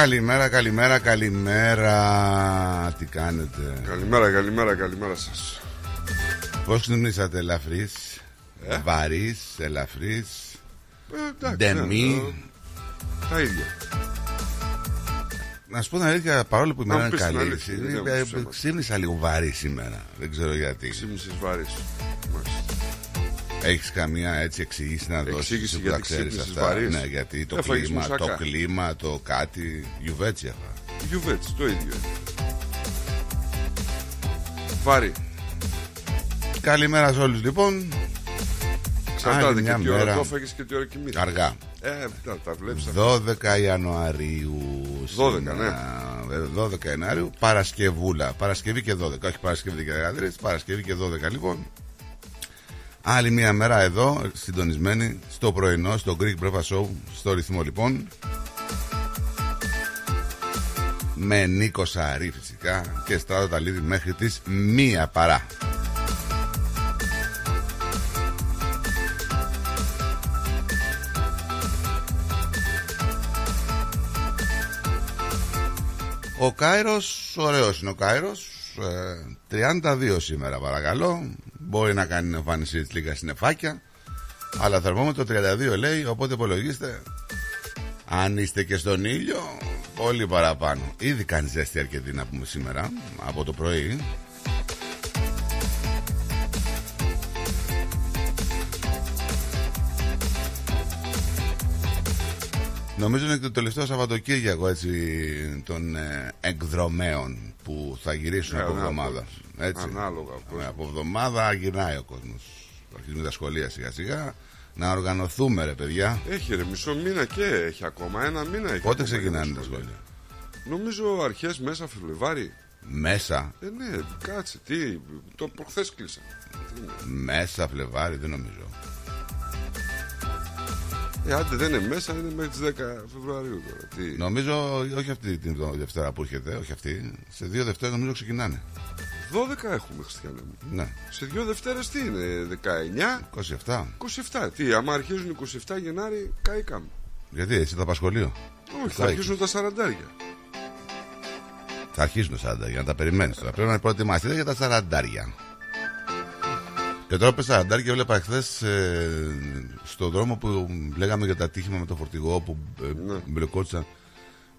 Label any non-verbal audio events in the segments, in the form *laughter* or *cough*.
Καλημέρα, καλημέρα, καλημέρα. Τι κάνετε, Καλημέρα, καλημέρα, καλημέρα σας Πώς ξυπνήσατε, ελαφρύς, Ε; βαρύς, ελαφρύς, ε, εντάξει, ντεμή; ναι, ε, Τα ίδια Να σου πω την αλήθεια, παρόλο που η Να μέρα μου είναι πεις την καλή, αλήθεια, ε, δεν θα μου ε, ψέματα. ξύπνησα λίγο βαρύ σήμερα. Δεν ξέρω γιατί. Ξύπνησες βάρης Μάλιστα. Έχεις καμία έτσι εξήγηση να δώσεις Εξήγηση που γιατί τα ξέρεις ξύπνησες αυτά. βαρύς. Ναι, γιατί το Έφαγες κλίμα, το μουσακά. κλίμα, το κάτι. Γιουβέτσι αυτά. Γιουβέτς, το ίδιο είναι. Βάρη Καλημέρα σε όλους λοιπόν. Εξαρτάται Άλλη και μια τι ώρα μέρα. το έφαγες και τι ώρα κοιμήθηκες Αργά. Ε, τα, τα βλέπεις αυτά 12 Ιανουαρίου. 12, σήμερα. Ε, 12 Ιανουαρίου. Παρασκευούλα. Παρασκευή και 12. Όχι Παρασκευή και 13. Παρασκευή και 12 λοιπόν. Άλλη μια μέρα εδώ, συντονισμένη στο πρωινό, στο Greek Breakfast Show, στο ρυθμό λοιπόν. Με Νίκο Σαρή φυσικά και Στράτο Ταλίδη μέχρι τις μία παρά. Ο Κάιρος, ωραίος είναι ο Κάιρος ε, 32 σήμερα παρακαλώ. Μπορεί να κάνει εμφάνιση της λίγας συννεφάκια Αλλά θερμόμετρο 32 λέει Οπότε υπολογίστε Αν είστε και στον ήλιο Πολύ παραπάνω. Ήδη κάνει ζέστη αρκετή να πούμε σήμερα Από το πρωί Νομίζω είναι και το τελευταίο Σαββατοκύριακο έτσι των ε, εκδρομέων που θα γυρίσουν Ναι, από ναι, εβδομάδα. από- Έτσι. ανάλογα, ο κόσμος. Ε, από εβδομάδα γυρνάει ο κόσμος. Αρχίζουμε τα σχολεία σιγά σιγά. Να οργανωθούμε ρε παιδιά. Έχει ρε μισό μήνα και έχει ακόμα Ένα μήνα έχει Πότε ακόμα ξεκινάνε για τα σχολεία. σχολεία; Νομίζω αρχές μέσα Φεβρουάρι Μέσα. Ε ναι κάτσε τι Το προχθές κλείσαν Τι είναι; Μέσα Φλεβάρι δεν νομίζω. Ε, άντε δεν είναι μέσα, είναι μέχρι τις 10 Φεβρουαρίου τώρα. Τι; Νομίζω όχι αυτή την Δευτέρα που έρχεται, όχι αυτή. Σε δύο Δευτέρες νομίζω ξεκινάνε. 12 έχουμε, Χριστιανέ μου. Ναι. Σε δύο Δευτέρες τι είναι, 19, 27. 27. Τι, άμα αρχίζουν 27 Γενάρη, καήκαμε. Γιατί εσύ θα πας σχολείο; Όχι, θα Κάει. αρχίσουν τα 40. Θα αρχίσουν τα 40 για να τα περιμένεις τώρα. Πρέπει να προετοιμαστείτε για τα 40. Και τώρα πες 40 και έβλεπα χθες στον δρόμο που λέγαμε για το ατύχημα με το φορτηγό που ε, Ναι. μπλεκόντουσαν.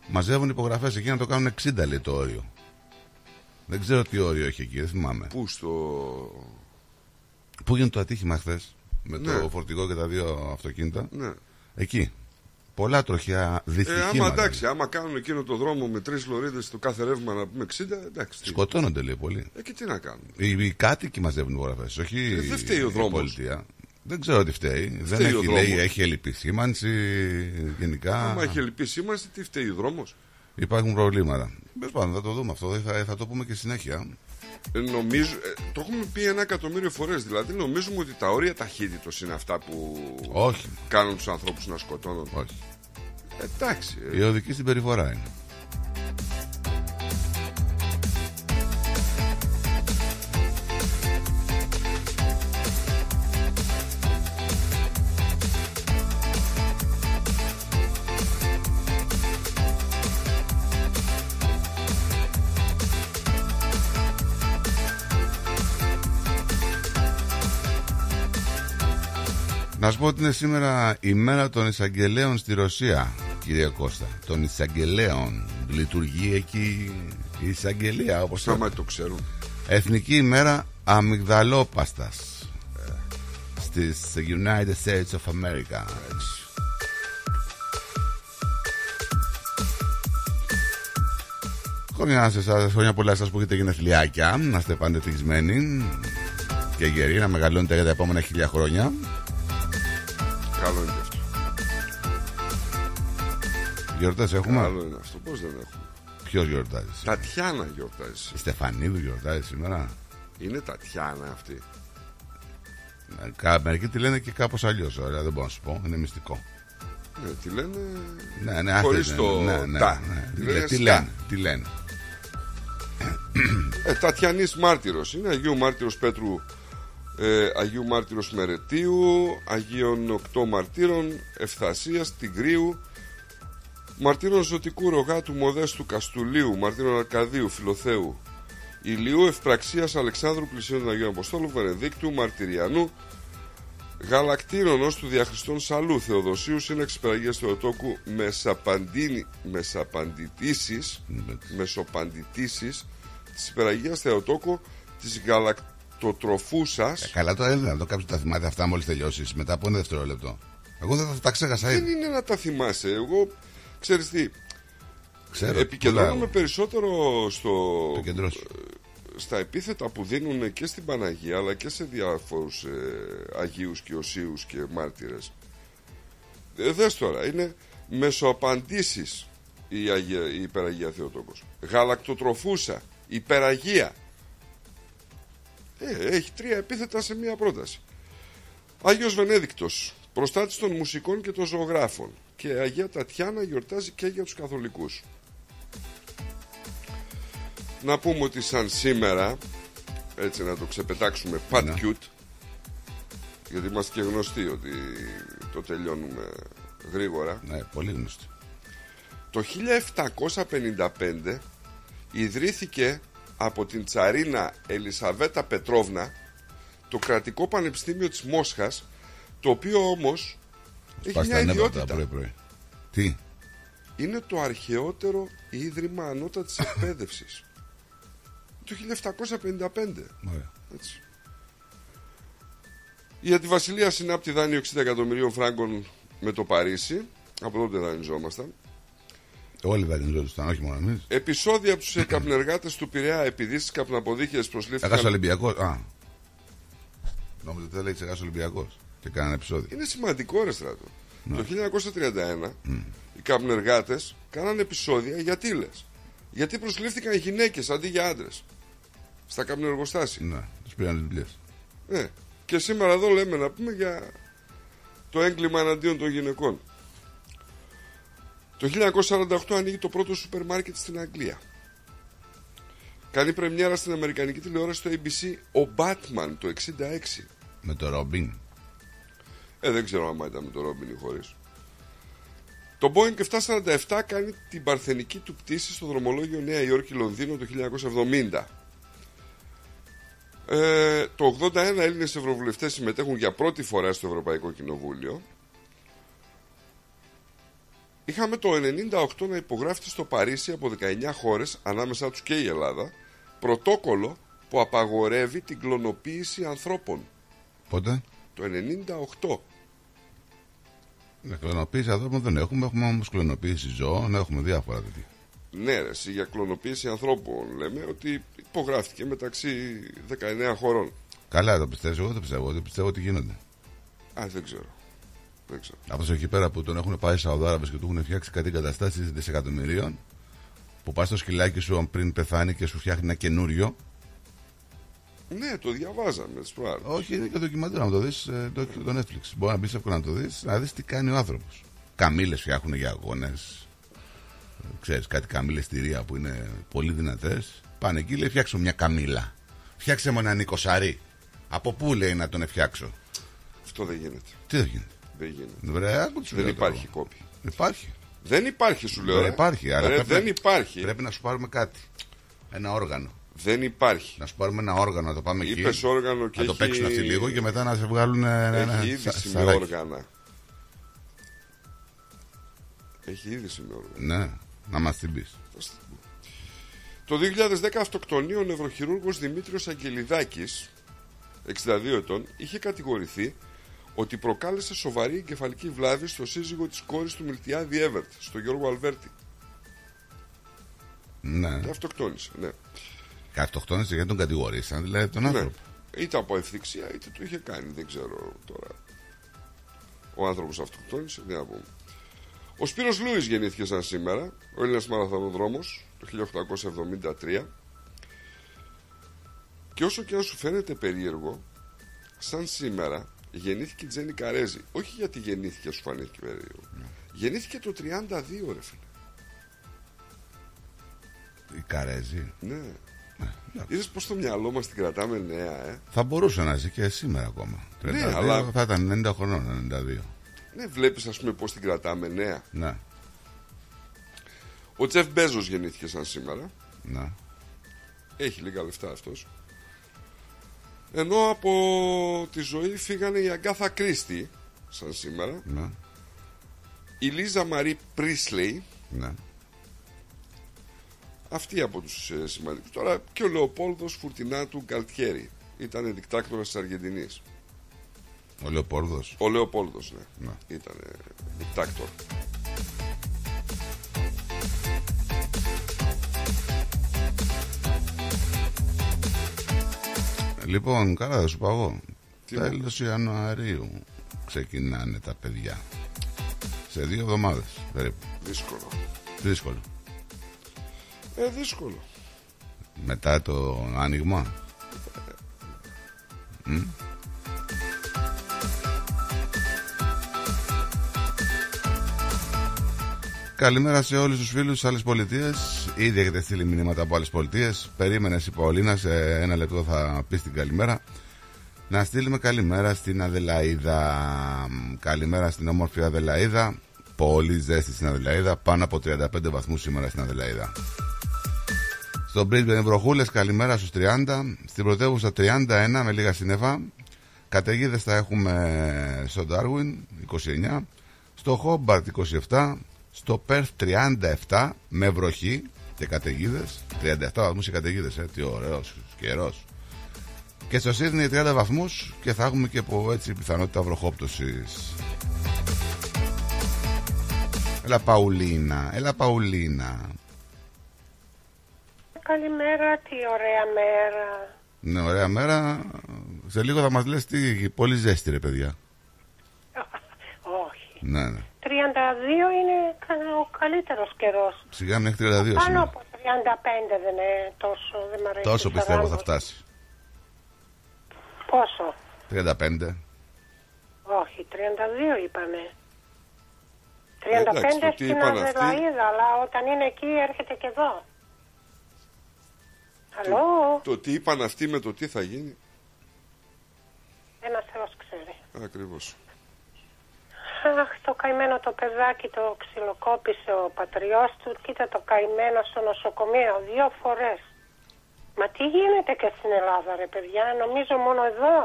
Μαζεύουν υπογραφές εκεί να το κάνουν 60 λέει το όριο. Δεν ξέρω τι όριο έχει εκεί, δεν θυμάμαι. Πού στο. Πού γίνεται το ατύχημα χθες με Ναι. το φορτηγό και τα δύο αυτοκίνητα; Ναι. Εκεί. Πολλά τροχιά Ε, δυστυχήματα. άμα εντάξει, άμα κάνουν εκείνο το δρόμο με τρεις λωρίδες το κάθε ρεύμα να πούμε 60, εντάξει. τι. Σκοτώνονται λέει πολύ. Ε, και τι να κάνουν. Οι, οι κάτοικοι μαζεύουν υπογραφέ, όχι Ε, δεν φταίει ο η δρόμος. πολιτεία. Δεν ξέρω τι φταίει. δεν Φταίει ο έχει, δρόμος. λέει, έχει ελλειπή σήμανση γενικά. Άμα έχει λυπή σήμανση, τι φταίει ο δρόμος. Υπάρχουν προβλήματα. Τέλος πάντων, θα το δούμε αυτό. Θα, θα το πούμε και συνέχεια. Ε, νομίζω, ε, το έχουμε πει ένα εκατομμύριο φορές. Δηλαδή, νομίζουμε ότι τα όρια ταχύτητος είναι αυτά που Όχι. κάνουν τους ανθρώπους να σκοτώνουν. Όχι. Εντάξει. ε, Η οδική συμπεριφορά είναι. Να σου πω ότι είναι σήμερα η μέρα των εισαγγελέων στη Ρωσία, κύριε Κώστα. Των εισαγγελέων. Λειτουργεί εκεί η εισαγγελία, όπως άμα το ξέρουν. Εθνική ημέρα αμυγδαλόπαστας στις United States of America. Χρόνια σε εσάς, χρόνια πολλά σας που έχετε γενεθλιάκια, να είστε πάντα ευτυχισμένοι και γεροί, να μεγαλώνετε για τα επόμενα χίλια χρόνια. Καλό είναι και αυτό. Γιορτές έχουμε; Καλό είναι αυτό. Πώς δεν έχουμε; Ποιος γιορτάζει. Τατιάνα γιορτάζει. Η Στεφανίδου γιορτάζει σήμερα; Είναι Τατιάνα αυτή. Ε, κα- Μερικοί τη λένε και κάπως αλλιώς, ωραία, δεν μπορώ να σου πω, είναι μυστικό. Ναι, τη λένε. Ναι, ναι, Χωρίς αυτή το είναι, ναι, ναι, τα. ναι. Τη Τι λένε λέ- Τι στα. λένε, τι λένε. Ε, Τατιανής Μάρτυρος. Είναι Αγίου Μάρτυρος Πέτρου. Ε, Αγίου Μάρτυρος Μερετίου, Αγίων Οκτώ Μαρτύρων, Ευθασίας, Τιγκρίου, Μαρτύρων Ζωτικού Ρογάτου Μοδέστου Καστουλίου, Μαρτύρων Αρκαδίου, Φιλοθέου, Ηλίου Ευπραξίας Αλεξάνδρου Πλησίων Αγίου Αποστόλου, Βενεδίκτου, Μαρτυριανού, Γαλακτήρων ως του Διαχριστών Σαλού, Θεοδοσίου, Σύναξης Περαγίας Θεοτόκου, Μεσαπαντίνη, Μεσαπαντητήσεις, Μεσοπαντητήσεις, της Υπεραγίας Θεοτόκου, της Γαλακτοτροφούσας, Ε, Καλά τώρα δεν το κάποιος τα θυμάται αυτά μόλις τελειώσεις. Μετά από ένα δευτερόλεπτο. Εγώ δεν θα τα ξέχασα Δεν ήδη. είναι να τα θυμάσαι. Εγώ, ξέρεις τι, Ξέρω. επικεντρώνομαι πολλά περισσότερο στο, έχω. Επικεντρώσου. στα επίθετα που δίνουν και στην Παναγία αλλά και σε διάφορους ε, Αγίους και Οσίους και Μάρτυρες. Ε, δες τώρα, είναι μεσοαπαντήσεις η, Αγία, η Υπεραγία Θεοτόκος. Γαλακτοτροφούσα, Υπεραγία. Ε, έχει τρία επίθετα σε μία πρόταση. Άγιος Βενέδικτος, προστάτης των μουσικών και των ζωγράφων. Και Αγία Τατιάνα γιορτάζει και για τους καθολικούς. Να πούμε ότι σαν σήμερα, έτσι να το ξεπετάξουμε pat Ναι. cute, γιατί είμαστε και γνωστοί ότι το τελειώνουμε γρήγορα. Ναι, πολύ γνωστό. Το 1755 ιδρύθηκε από την τσαρίνα Ελισαβέτα Πετρόβνα το κρατικό πανεπιστήμιο της Μόσχας το οποίο όμως έχει Πας μια τα νεύρα ιδιότητα. πρωί-πρωί. Τι; Είναι το αρχαιότερο ίδρυμα ανώτατης *coughs* εκπαίδευσης. Το 1755. Ωραία. Έτσι. Η Αντιβασιλεία συνάπτει δάνειο 60 εκατομμυρίων φράγκων με το Παρίσι. Από τότε δανειζόμασταν. Όλοι δανειζόντουσαν, όχι μόνο εμείς. Επισόδια από τους καπνεργάτε του Πειραιά επειδή στι καπναποδίχειε Έχασε προσλήφθηκαν. Ολυμπιακός. Α. Νόμιζα ότι δεν λέει ξεχάσει Ολυμπιακός. Και κάνανε επεισόδιο. Είναι σημαντικό ρε στράτο. Το 1931 οι καπνεργάτες κάνανε επεισόδια γιατί λες. Γιατί προσλήφθηκαν γυναίκες αντί για άντρες. Στα καπνεργοστάσια. Ναι, τους πήραν τις δουλειέ. Ναι. Και σήμερα εδώ λέμε να πούμε για το έγκλημα εναντίον των γυναικών. Το 1948 ανοίγει το πρώτο σούπερ μάρκετ στην Αγγλία. Κάνει πρεμιέρα στην Αμερικανική τηλεόραση στο ABC ο Batman το 66. Με το Ρόμπιν. Ε, δεν ξέρω αν ήταν με το Ρόμπιν ή χωρίς. Το Boeing 747 κάνει την παρθενική του πτήση στο δρομολόγιο Νέα Υόρκη-Λονδίνο το 1970. Ε, το 81 Έλληνες ευρωβουλευτές συμμετέχουν για πρώτη φορά στο Ευρωπαϊκό Κοινοβούλιο. Είχαμε το 98 να υπογράφεται στο Παρίσι από 19 χώρες, ανάμεσά τους και η Ελλάδα, πρωτόκολλο που απαγορεύει την κλωνοποίηση ανθρώπων. Πότε; Το 98. Ναι, κλωνοποίηση ανθρώπων δεν έχουμε. Έχουμε όμως κλωνοποίηση ζώων, έχουμε διάφορα τέτοια. Ναι, ρε, εσύ, για κλωνοποίηση ανθρώπων λέμε ότι υπογράφτηκε μεταξύ 19 χωρών. Καλά, το πιστεύω. Εγώ δεν πιστεύω. Δεν πιστεύω ότι γίνονται. Α, δεν ξέρω. Δεν ξέρω. Αυτός εκεί πέρα που τον έχουν πάει οι Σαουδάραβες και του έχουν φτιάξει κάτι εγκαταστάσεις δισεκατομμυρίων, που πας στο σκυλάκι σου πριν πεθάνει και σου φτιάχνει ένα καινούριο. Ναι, το διαβάζαμε τις προάλλες. Όχι, είναι και ντοκιμαντέρ να το δεις το, το Netflix. Μπορεί να μπεις εύκολα να το δεις, να δεις τι κάνει ο άνθρωπος. Καμίλε φτιάχνουν για αγώνες. Ξέρεις κάτι καμίλε στηρία που είναι πολύ δυνατές. Πάνε εκεί, λέει φτιάξω μια καμίλα. Φτιάξε μου ένα νοικοσαρί. Από πού λέει να τον φτιάξω; Αυτό δεν γίνεται. Τι δεν γίνεται. Δεν γίνεται. Βρε, άκου τι σου Δεν λέω υπάρχει τώρα. κόπη. Υπάρχει. Δεν υπάρχει, σου λέω. Βρε, ρε. υπάρχει. Αλλά Ρε, πρέπει, δεν υπάρχει. Πρέπει να σου πάρουμε κάτι. Ένα όργανο. Δεν υπάρχει. Να σου πάρουμε ένα όργανο, να το πάμε εκεί. Είπες όργανο και να το έχει... παίξουν αυτοί λίγο και μετά να σε βγάλουν ένα, ένα Έχει σα- είδηση με σαράκι. όργανα. Έχει είδηση με όργανα. Ναι, να μας την πεις. Το 2010 αυτοκτονεί ο νευροχειρούργος Δημήτριος Αγγελιδάκης, 62 ετών, είχε κατηγορηθεί ότι προκάλεσε σοβαρή εγκεφαλική βλάβη στο σύζυγο της κόρης του Μιλτιάδη Εύερτ, στο Γιώργο Αλβέρτη. Ναι. Και αυτοκτόνησε, ναι. Αυτοκτόνησε γιατί τον κατηγορήσαν, δηλαδή τον ναι. άνθρωπο. Είτε από ευθυξία είτε το είχε κάνει, δεν ξέρω τώρα. Ο άνθρωπος αυτοκτόνησε, δεν να πούμε. Ο Σπύρος Λούις γεννήθηκε σαν σήμερα, ο Έλληνας μαραθωνοδρόμος, το 1873. Και όσο και αν σου φαίνεται περίεργο, σαν σήμερα γεννήθηκε η Τζένι Καρέζη. Όχι γιατί γεννήθηκε σου φανήθηκε περίεργο. Γεννήθηκε το 32 ρε φίλε. Η Καρέζη. Ναι. εντάξει. Είδες πως το μυαλό μας την κρατάμε νέα, ε; Θα μπορούσε να ζει και σήμερα ακόμα. 32 Ναι, αλλά- θα ήταν 90 χρονών, 92. Ναι, βλέπεις ας πούμε πως την κρατάμε νέα. Ναι, Ο Τζεφ Μπέζος γεννήθηκε σαν σήμερα. ναι. Έχει λίγα λεφτά αυτός. Ενώ από τη ζωή φύγανε η Αγκάθα Κρίστη, σαν σήμερα, ναι, η Λίζα Μαρή Πρίσλεϊ, ναι. αυτή από τους ε, σημαντικούς. Τώρα και ο Λεοπόλδος Φουρτινάτου Γκαλτιέρη, ήταν δικτάκτορας της Αργεντινής. Ο Λεοπόρδος. Ο Λεοπόλδος, ναι, Ναι. ήταν δικτάκτορ. Λοιπόν, καλά θα σου πω εγώ. Τι Τέλος Ιανουαρίου ξεκινάνε τα παιδιά. Σε δύο εβδομάδες περίπου. Δύσκολο. Δύσκολο. Ε, δύσκολο. Μετά το άνοιγμα. Μμ. Καλημέρα σε όλους τους φίλους της άλλες πολιτείες Ήδη έχετε στείλει μηνύματα από άλλες πολιτείες. Περίμενες η Παολίνα σε ένα λεπτό θα πεις την καλημέρα. Να στείλουμε καλημέρα στην Αδελαίδα. Καλημέρα στην όμορφη Αδελαίδα. Πολύ ζέστη στην Αδελαίδα. Πάνω από 35 βαθμούς σήμερα στην Αδελαίδα. Στο Brisbane βροχούλες καλημέρα στους 30 Στην πρωτεύουσα 31 με λίγα σύννεφα. Καταιγίδες θα έχουμε στο Darwin 29 Στο Hobart 27 Στο Perth 37 με βροχή και καταιγίδες. 37 βαθμούς και καταιγίδες. Ε. Τι ωραίος καιρός Και στο Sydney 30 βαθμούς Και θα έχουμε και από έτσι πιθανότητα βροχόπτωσης Έλα Παουλίνα Έλα Παουλίνα Καλημέρα, τι ωραία μέρα. Ναι, ωραία μέρα. Σε λίγο θα μας λες τι πολύ ζέστη ρε παιδιά. Όχι. Ναι, ναι. 32 είναι κα- ο καλύτερος καιρός. Σιγά μέχρι 32 Πάνω σήμερα. από 35 δεν είναι τόσο, δεν μ' αρέσει. Τόσο πιστεύω 40. θα φτάσεις. Πόσο; 35. Όχι, 32 είπαμε. 35 εντάξει, το τι στην είπαν αυτοί. Αδελαίδα, αλλά όταν είναι εκεί έρχεται και εδώ. Αλλό, Το τι είπαν αυτοί με το τι θα γίνει. ένας Θεός ξέρει. Ακριβώς. Αχ, το καημένο το παιδάκι το ξυλοκόπησε ο πατριός του. Κοίτα το καημένο στο νοσοκομείο δύο φορές. Μα τι γίνεται και στην Ελλάδα ρε παιδιά, νομίζω μόνο εδώ.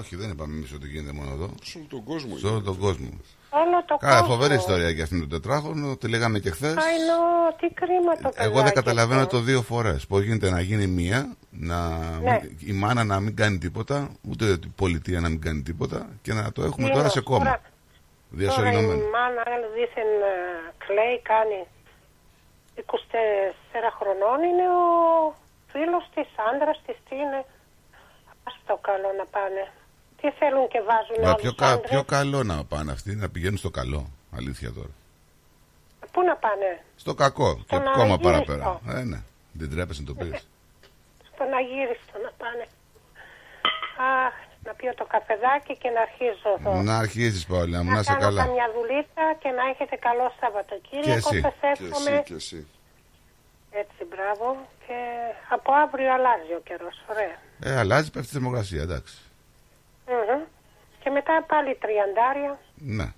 Όχι, δεν είπαμε εμείς ότι γίνεται μόνο εδώ. Σε όλο τον κόσμο. Σε όλο τον κόσμο. Όλο το Καλά, κόσμο. φοβερή ιστορία και αυτήν το τετράγωνο. Τη λέγαμε και χθες. Καηνό, τι κρίμα το παιδάκι. Εγώ δεν καταλαβαίνω αυτό. το δύο φορές. Πώς γίνεται να γίνει μία, να... Ναι. η μάνα να μην κάνει τίποτα, ούτε η πολιτεία να μην κάνει τίποτα και να το έχουμε Τι τώρα είναι, σε κόμμα. Τώρα, τώρα η Διασωληνωμένο. μάνα δίθεν ε, κλαίει, κάνει 24 χρονών. Είναι ο φίλος της, άντρας της, τι είναι. Ας το καλό να πάνε. Τι θέλουν και βάζουν Μα άλλους πιο, κα, άντρες; πιο καλό να πάνε αυτοί, να πηγαίνουν στο καλό. Αλήθεια τώρα. Πού να πάνε; Στο κακό και Στον ακόμα αγύριστο. παραπέρα. Ε, ναι. Δεν τρέπεσαι να το πεις. *laughs* Στον Αγύριστο να πάνε. Αχ, να πιω το καφεδάκι και να αρχίζω εδώ. να αρχίσεις, Παόλια μου, να είσαι κάνω καλά. καμιά δουλίτσα και να έχετε καλό Σαββατοκύριακο. Και εσύ. Σας Και εύχομαι. εσύ, και εσύ. Έτσι, μπράβο. Και από αύριο αλλάζει ο καιρός. Ωραία. Ε, αλλάζει, πέφτει η θερμοκρασία, εντάξει. Μμμ. Και μετά πάλι τριαντάρια. Ναι.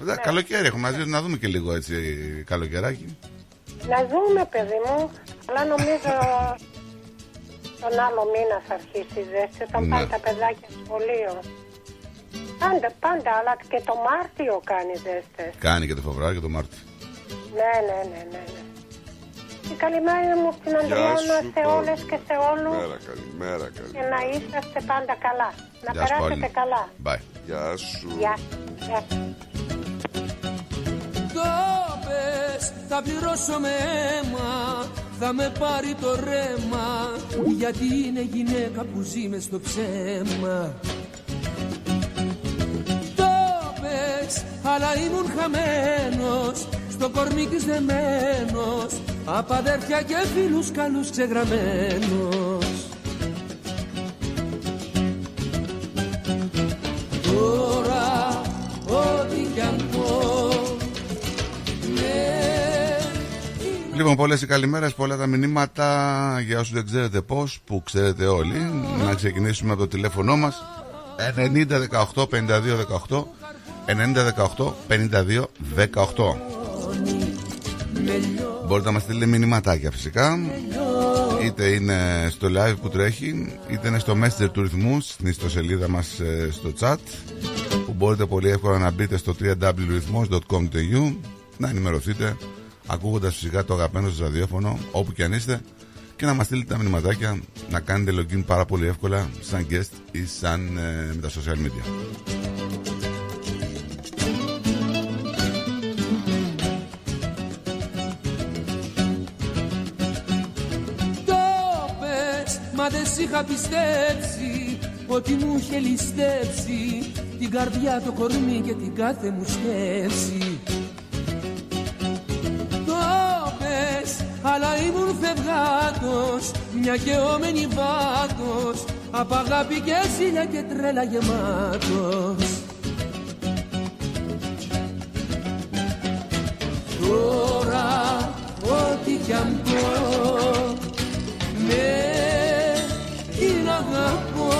Εντάξει, καλοκαίρι έχουμε μαζί να δούμε και λίγο έτσι καλοκαιράκι. Να δούμε, παιδί μου. Αλλά νομίζω τον άλλο μήνα θα αρχίσει η ζέστη όταν Ναι. πάνε τα παιδάκια σχολείο. Πάντα, πάντα, αλλά και το Μάρτιο κάνει ζέστες. Κάνει και το Φεβρουάριο και το Μάρτιο. Ναι, ναι, ναι, ναι. ναι. Και καλημέρα μου στην Γεια Αντριώνα σου, σε Παόλη. όλες και σε όλους Μέρα καλή, μέρα καλή. και να είσαστε πάντα καλά. Να Γεια σου, περάσετε Παόλη. καλά. Bye. Γεια σου. Γεια. Γεια. Το πες, θα πληρώσω με αίμα Θα με πάρει το ρέμα Γιατί είναι γυναίκα που ζει μες στο ψέμα. Το πες, αλλά ήμουν χαμένος Στο κορμί της δεμένος Απ' αδέρφια και φίλους καλούς ξεγραμμένος. Τώρα ό,τι κι αν Λοιπόν, πολλές οι καλημέρες, πολλά τα μηνύματα για όσους δεν ξέρετε πώς, που ξέρετε όλοι. Να ξεκινήσουμε από το τηλέφωνό μας 90 18 52 18 90 18 52 18. Μπορείτε να μας στείλετε μηνυματάκια φυσικά Είτε είναι στο live που τρέχει Είτε είναι στο messenger του ρυθμού Στην ιστοσελίδα μας ε, στο chat Που μπορείτε πολύ εύκολα να μπείτε στο www.rhythmos.com.au Να ενημερωθείτε Ακούγοντας φυσικά το αγαπημένο σας ραδιόφωνο Όπου και αν είστε Και να μας στείλετε τα μηνυματάκια Να κάνετε login πάρα πολύ εύκολα Σαν guest ή σαν ε, με τα social media. Το πες, μα δεν σ' είχα πιστέψει Ότι μου είχε ληστέψει Την καρδιά, το κορμί και την κάθε μου σκέψη αλλά ήμουν φευγάτος Μια γεωμένη βάτος Απ' αγάπη και ζήλια και τρέλα γεμάτος. Τώρα ό,τι κι αν πω Ναι, την αγαπώ.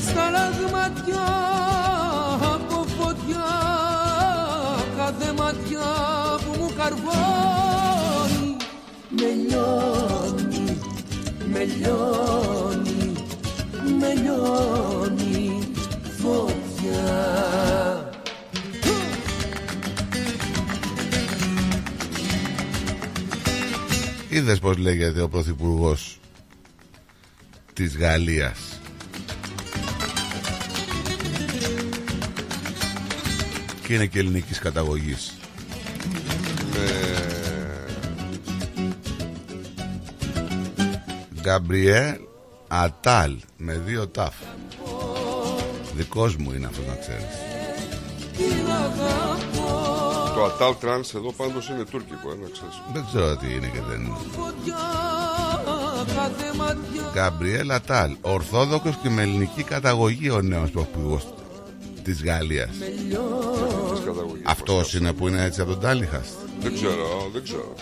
Στα λαγματιά από φωτιά Κάθε ματιά που μου καρβώνει Με λιώνει, με λιώνει, με λιώνει φωτιά. Είδες πως λέγεται ο Πρωθυπουργός της Γαλλίας. Και είναι και ελληνικής καταγωγής Γκαμπριέλ Ατάλ με δύο τάφ Δικός μου είναι αυτός να ξέρεις Το Ατάλ Τρανς εδώ πάντως είναι τουρκικό, ε, να ξέρεις. Δεν ξέρω τι είναι και δεν είναι φωτιά κάθε ματιά Γκαμπριέλ Ατάλ Ορθόδοκος και με ελληνική καταγωγή ο νέος πρωθυπουργός της Γαλλίας Της καταγωγής. Αυτός είναι που είναι έτσι από τον Τάλιχαστ Δεν ξέρω, δεν ξέρω.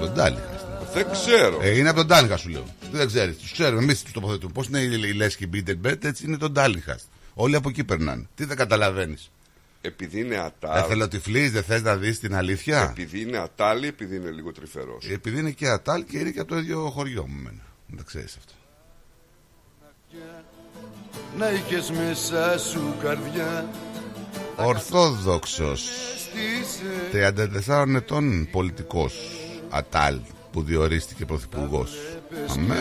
Τον Τάλιχαστ Δεν ξέρω. ε, Είναι από τον Τάλιχαστ σου λέω Τι δεν ξέρεις, τους ξέρουμε εμείς τους τοποθετούμε Πώς είναι η η Λέσχη Μπίντελμπερτ έτσι είναι τον Τάλιχαστ Όλοι από εκεί περνάνε Τι δεν καταλαβαίνεις επειδή είναι ατάλ. Εθελοτυφλή, δεν θες να δεις την αλήθεια; Επειδή είναι ατάλη, επειδή είναι λίγο τρυφερός. Επειδή είναι και ατάλ και είναι και από το ίδιο χωριό μου. Μένα. Δεν τα ξέρεις αυτό. Να είχες μέσα σου καρδιά Ορθόδοξος 34 ετών πολιτικός Ατάλ που διορίστηκε πρωθυπουργός. Αμέ.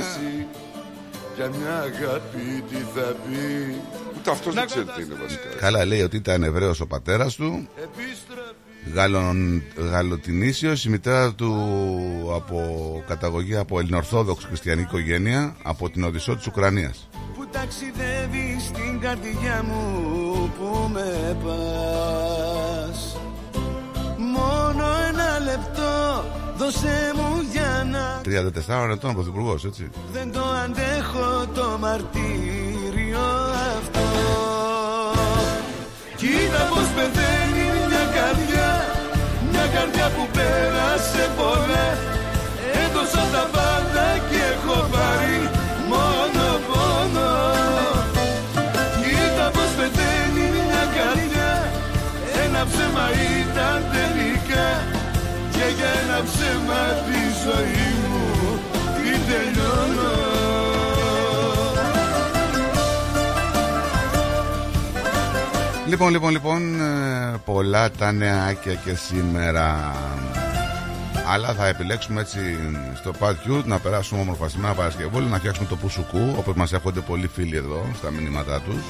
Για μια αγάπη τι θα πει. Ούτε αυτός δεν ξέρει τι είναι βασικά. Καλά λέει ότι ήταν Εβραίος ο πατέρας του. Γαλλον, Γαλλοτινήσιος Η μητέρα του από καταγωγή από ελληνορθόδοξη χριστιανική οικογένεια Από την Οδυσσό της Ουκρανίας. Που ταξιδεύει στην καρδιά μου που με πας. Μόνο ένα λεπτό δώσε μου για να 34 ετών πρωθυπουργός έτσι. Δεν το αντέχω το μαρτύριο αυτό. Κοίτα πως πεθαίνει μια καρδιά Μια καρδιά που πέρασε πολλά. Έδωσα τα πάντα Λοιπόν, λοιπόν, λοιπόν, ε, πολλά τα νεάκια και σήμερα. Αλλά θα επιλέξουμε έτσι στο Pad Cute να περάσουμε όμορφα σήμερα Παρασκευόλη, να φτιάξουμε το πουσουκού, όπως μας έχονται πολλοί φίλοι εδώ στα μηνύματά τους.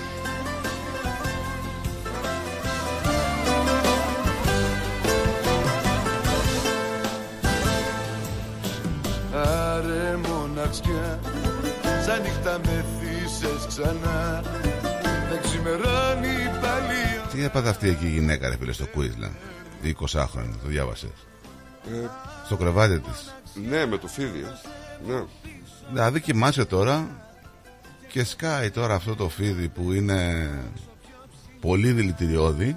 Άρε μοναξιά Σαν νύχτα με θύσες ξανά Δεν ξημερώνει πάλι Τι έπαθε αυτή εκεί η γυναίκα, ρε φίλε, στο Queensland. 20 χρόνια, το διάβασες. Ε, Στο κρεβάτι της. ναι, με το φίδι. ε. Ναι. Δηλαδή κοιμάσαι τώρα και σκάει τώρα αυτό το φίδι που είναι πολύ δηλητηριώδη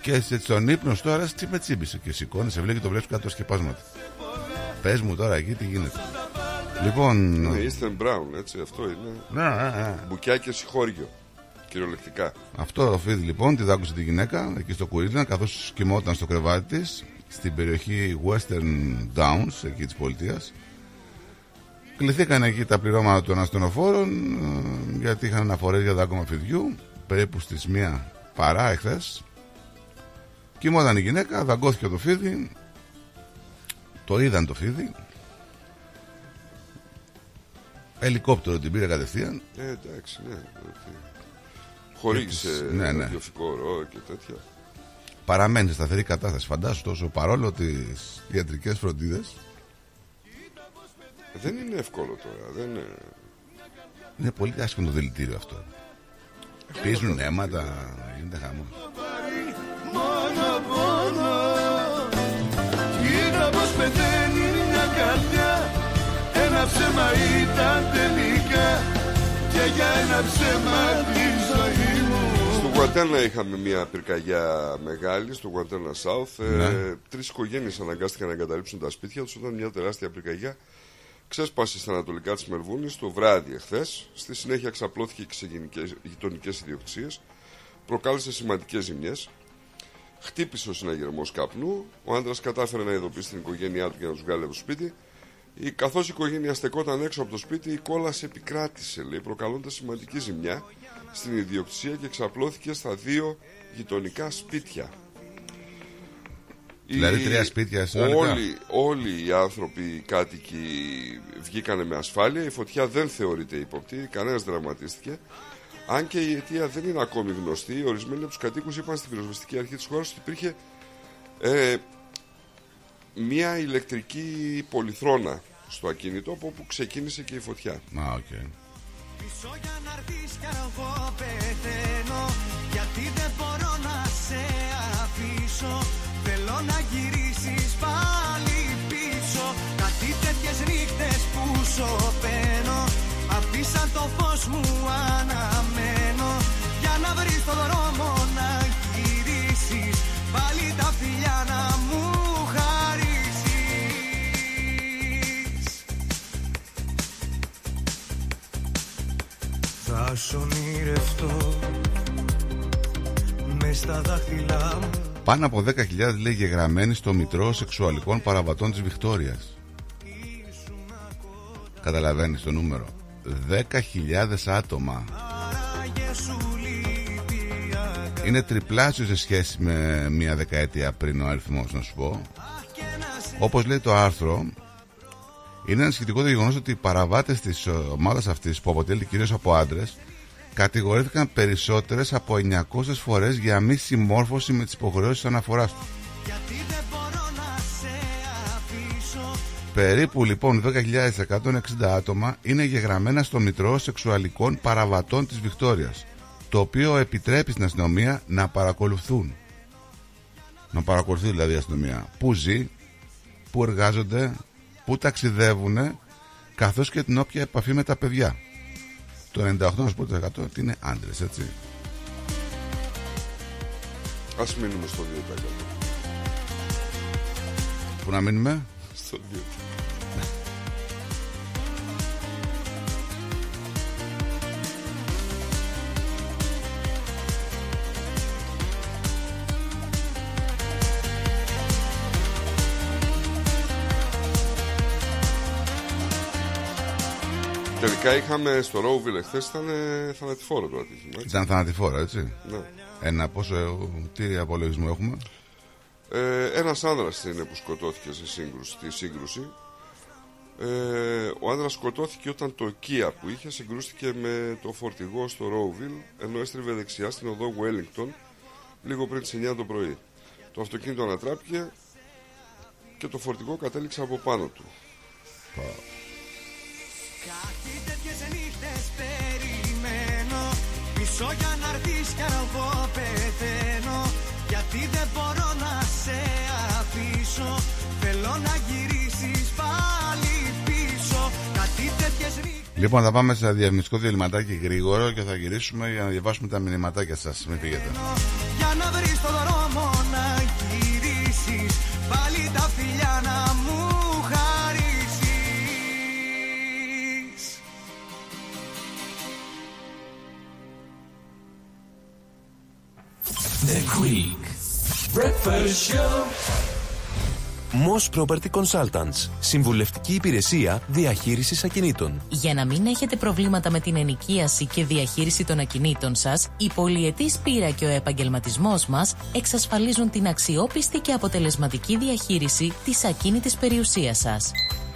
και σε στον ύπνο σου τώρα τι με τσίμπησε και σηκώνει, σε βλέπει και το βλέπεις κάτω σκεπάσματα. Πες μου τώρα εκεί τι γίνεται. Λοιπόν. Είναι Eastern Brown, έτσι, αυτό είναι. Ναι, ναι, ναι. Μπουκιά και συγχώριο. Κυριολεκτικά. Αυτό το φίδι λοιπόν τη δάκουσε τη γυναίκα εκεί στο Queensland καθώς κοιμόταν στο κρεβάτι της στην περιοχή Western Downs εκεί της πολιτείας. Κληθήκαν εκεί τα πληρώματα των ασθενοφόρων ε, γιατί είχαν αναφορέ για δάκωμα φιδιού περίπου στις μία παρά εχθές. Κοιμόταν η γυναίκα, δαγκώθηκε το φίδι. Το είδαν το φίδι. Ελικόπτερο την πήρε κατευθείαν. Ε, εντάξει, ναι. Ότι Χορήγησε Και τις- ναι, ναι. ραδιοφικό ρο και τέτοια. Παραμένει σε σταθερή κατάσταση. Φαντάσου τόσο παρόλο τις ιατρικές φροντίδες. Δεν είναι εύκολο τώρα. Δεν είναι... Είναι πολύ άσχημο το δηλητήριο αυτό. Πίζουν αίματα, γίνεται χαμός. μόνο πόνο Κοίτα πως πεθαίνει μια καρδιά Ένα ψέμα ήταν τελικά Και για ένα ψέμα τη ζωή μου Στο Γουατέρνα είχαμε μια πυρκαγιά μεγάλη, στο Γουατέρνα South. Ναι. Ε, Τρεις οικογένειες αναγκάστηκαν να εγκαταλείψουν τα σπίτια τους όταν μια τεράστια πυρκαγιά ξέσπασε στα ανατολικά της Μερβούνη το βράδυ εχθές. Στη συνέχεια ξαπλώθηκε και σε γειτονικές ιδιοκτησίες. Προκάλεσε σημαντικές ζημιές. Χτύπησε ο συναγερμός καπνού. Ο άντρας κατάφερε να ειδοποιήσει την οικογένειά του για να τους βγάλει από το σπίτι. Καθώς η οικογένεια στεκόταν έξω από το σπίτι, η κόλαση επικράτησε, λέει, προκαλώντας σημαντική ζημιά στην ιδιοκτησία και εξαπλώθηκε στα δύο γειτονικά σπίτια. Δηλαδή Οι- τρία σπίτια συνολικά; Όλοι, όλοι οι άνθρωποι, οι κάτοικοι βγήκανε με ασφάλεια. Η φωτιά δεν θεωρείται ύποπτη, κανένας δεν τραυματίστηκε. Αν και η αιτία δεν είναι ακόμη γνωστή, ορισμένοι από τους κατοίκους είπαν στην πυροσβεστική αρχή της χώρας ότι υπήρχε ε, μια ηλεκτρική πολυθρόνα στο ακίνητο από όπου ξεκίνησε και η φωτιά. Α, οκ. Πίσω για να έρθεις κι εγώ πεθαίνω Γιατί δεν μπορώ να σε αφήσω. Θέλω να γυρίσεις πάλι πίσω Κάτι τέτοιες νύχτες που σωπαίνω. Αφήσα το φως μου αναμένω Για να βρεις το δρόμο να γυρίσεις. Πάλι τα φιλιά να μου Θα σ' ονειρευτώ στα δάχτυλά μου Πάνω από 10.000 λέει γεγραμμένοι στο Μητρό Σεξουαλικών Παραβατών της Βικτόριας. Καταλαβαίνεις το νούμερο. 10.000 άτομα. Άραγε σου λείπει η αγκαλιά Είναι τριπλάσιο σε σχέση με μια δεκαετία πριν ο αριθμός να σου πω. και να σε Όπως λέει το άρθρο, είναι ανησυχητικό το γεγονός ότι οι παραβάτες της ομάδας αυτής, που αποτελείται κυρίως από άντρες, κατηγορήθηκαν περισσότερες από 900 φορές για μη συμμόρφωση με τις υποχρεώσεις αναφοράς τους. Γιατί δεν μπορώ να σε αφήσω Περίπου λοιπόν 10.160 άτομα είναι γεγραμμένα στο Μητρό Σεξουαλικών Παραβατών της Βικτόριας το οποίο επιτρέπει στην αστυνομία να παρακολουθούν να παρακολουθεί δηλαδή η αστυνομία που ζει, που εργάζονται που ταξιδεύουν καθώς και την όποια επαφή με τα παιδιά το 98% τι είναι άντρες έτσι Ας μείνουμε στο 2%. που να μείνουμε; Στο 2%. Τελικά είχαμε στο Ρόουβιλ εχθές ήταν ε, θανατηφόρο το ατύχημα. έτσι. ήταν θανατηφόρα έτσι Ναι. ένα πόσο τι απολογισμό έχουμε; Ε, ένας άνδρας είναι που σκοτώθηκε σε σύγκρουση, στη σύγκρουση. Ε, ο άνδρας σκοτώθηκε όταν το Kia που είχε συγκρούστηκε με το φορτηγό στο Ρόουβιλ ενώ έστριβε δεξιά στην οδό Wellington λίγο πριν τις 9 το πρωί. Το αυτοκίνητο ανατράπηκε και το φορτηγό κατέληξε από πάνω του. Κάτι Πίσω για να έρθεις κι αν εγώ πεθαίνω Γιατί δεν μπορώ να σε αφήσω Θέλω να γυρίσεις πάλι πίσω Κάτι τέτοιες νύχτες Λοιπόν, θα πάμε σε διαφημιστικό διαλυματάκι γρήγορο και θα γυρίσουμε για να διαβάσουμε τα μηνυματάκια σας. Μην φύγετε. Για να βρεις το δρόμο The Greek Breakfast Show. Moss Property Consultants. Συμβουλευτική υπηρεσία διαχείρισης ακινήτων. Για να μην έχετε προβλήματα με την ενοικίαση και διαχείριση των ακινήτων σας, η πολυετής πείρα και ο επαγγελματισμός μας εξασφαλίζουν την αξιόπιστη και αποτελεσματική διαχείριση της ακίνητης περιουσίας σας.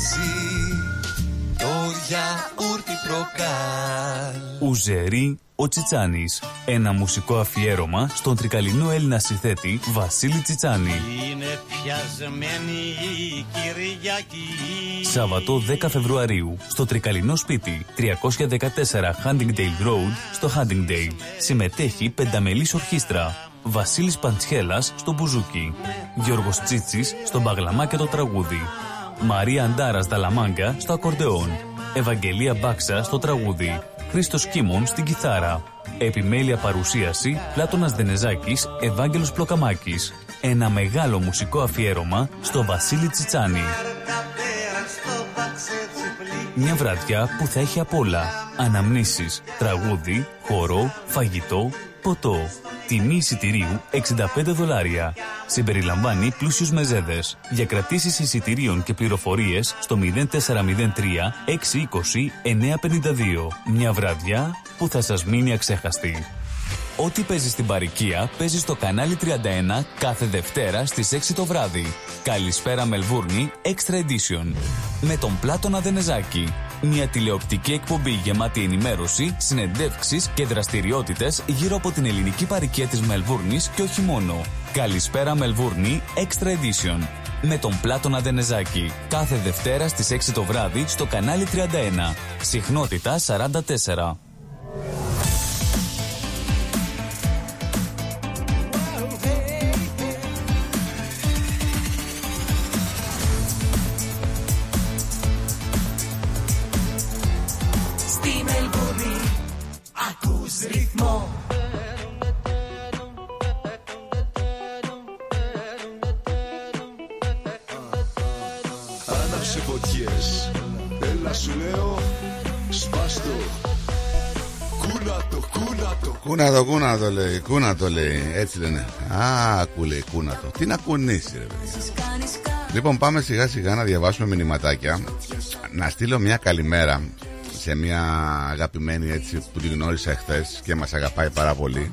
μ' αρέσει το γιαούρτι προκάλ Ουζερί ο Τσιτσάνης. Ένα μουσικό αφιέρωμα στον τρικαλινό Έλληνα συνθέτη Βασίλη Τσιτσάνη. Είναι πιασμένη η Κυριακή Σάββατο 10 Φεβρουαρίου στο τρικαλινό σπίτι 314 Huntingdale Road στο Huntingdale. Συμμετέχει πενταμελής ορχήστρα. Βασίλης Παντσχέλας στο μπουζούκι. Γιώργος Τσίτσης στο μπαγλαμά και το τραγούδι. Μαρία Αντάρας Δαλαμάγκα στο ακορντεόν. Ευαγγελία Μπάξα στο τραγούδι. Χρήστος Κίμων στην κιθάρα. Επιμέλεια παρουσίαση Πλάτωνας Δενεζάκης, Ευάγγελος Πλοκαμάκης. Ένα μεγάλο μουσικό αφιέρωμα στο Βασίλη Τσιτσάνη. Μια βραδιά που θα έχει απ' όλα. Αναμνήσεις, τραγούδι, χορό, φαγητό, ποτό. Τιμή εισιτηρίου 65 δολάρια. Συμπεριλαμβάνει πλούσιους μεζέδες. Για κρατήσεις εισιτηρίων και πληροφορίες στο 0403 620 952. Μια βραδιά που θα σας μείνει αξέχαστη. Ό,τι παίζεις στην παροικία παίζεις στο κανάλι 31 κάθε Δευτέρα στις 6 το βράδυ. Καλησπέρα Μελβούρνη Extra Edition. Με τον Πλάτωνα Δενεζάκη. Μια τηλεοπτική εκπομπή γεμάτη ενημέρωση, συνεντεύξεις και δραστηριότητες γύρω από την ελληνική παροικία της Μελβούρνης και όχι μόνο. Καλησπέρα Μελβούρνη Extra Edition. Με τον Πλάτωνα Δενεζάκη. Κάθε Δευτέρα στις 6 το βράδυ στο κανάλι 31. Συχνότητα 44. Ακούς ρυθμό Άναψε φωτιές Έλα σου λέω Σπάστο Κούνατο, κούνατο Κούνα το, κούνα το λέει, κούνα το λέει. Έτσι λένε. Α, ακού λέει, κούνα το. Τι να κουνήσει, ρε παιδιά. Λοιπόν, πάμε σιγά σιγά να διαβάσουμε μηνυματάκια. Να στείλω μια καλημέρα σε μια αγαπημένη έτσι που την γνώρισα εχθές και μας αγαπάει πάρα πολύ.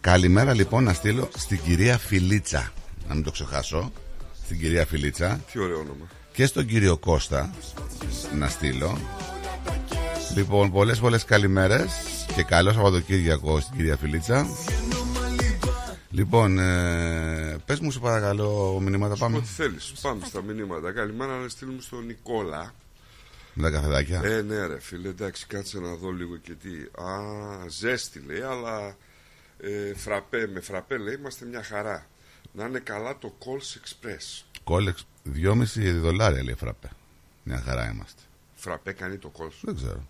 Καλημέρα λοιπόν να στείλω στην κυρία Φιλίτσα. Να μην το ξεχάσω. Στην κυρία Φιλίτσα Τι ωραίο όνομα. και στον κύριο Κώστα να στείλω. Λοιπόν, πολλές πολλές καλημέρες και καλό Σαββατοκύριακο στην κυρία Φιλίτσα. Λοιπόν, ε, πες μου σε παρακαλώ μηνύματα πάμε Ό,τι θέλεις. Πάμε στα μηνύματα. Καλημέρα να στείλουμε στον Νικόλα. Με τα καφεδάκια. Ε, ναι, ρε φίλε, εντάξει, κάτσε να δω λίγο και τι. Α, ζέστη λέει, αλλά ε, φραπέ, με φραπέ λέει, είμαστε μια χαρά. Να είναι καλά το Calls Express. Κόλεξ 2,5 δολάρια λέει φραπέ. Μια χαρά είμαστε. Φραπέ κάνει το Calls. Δεν ξέρω.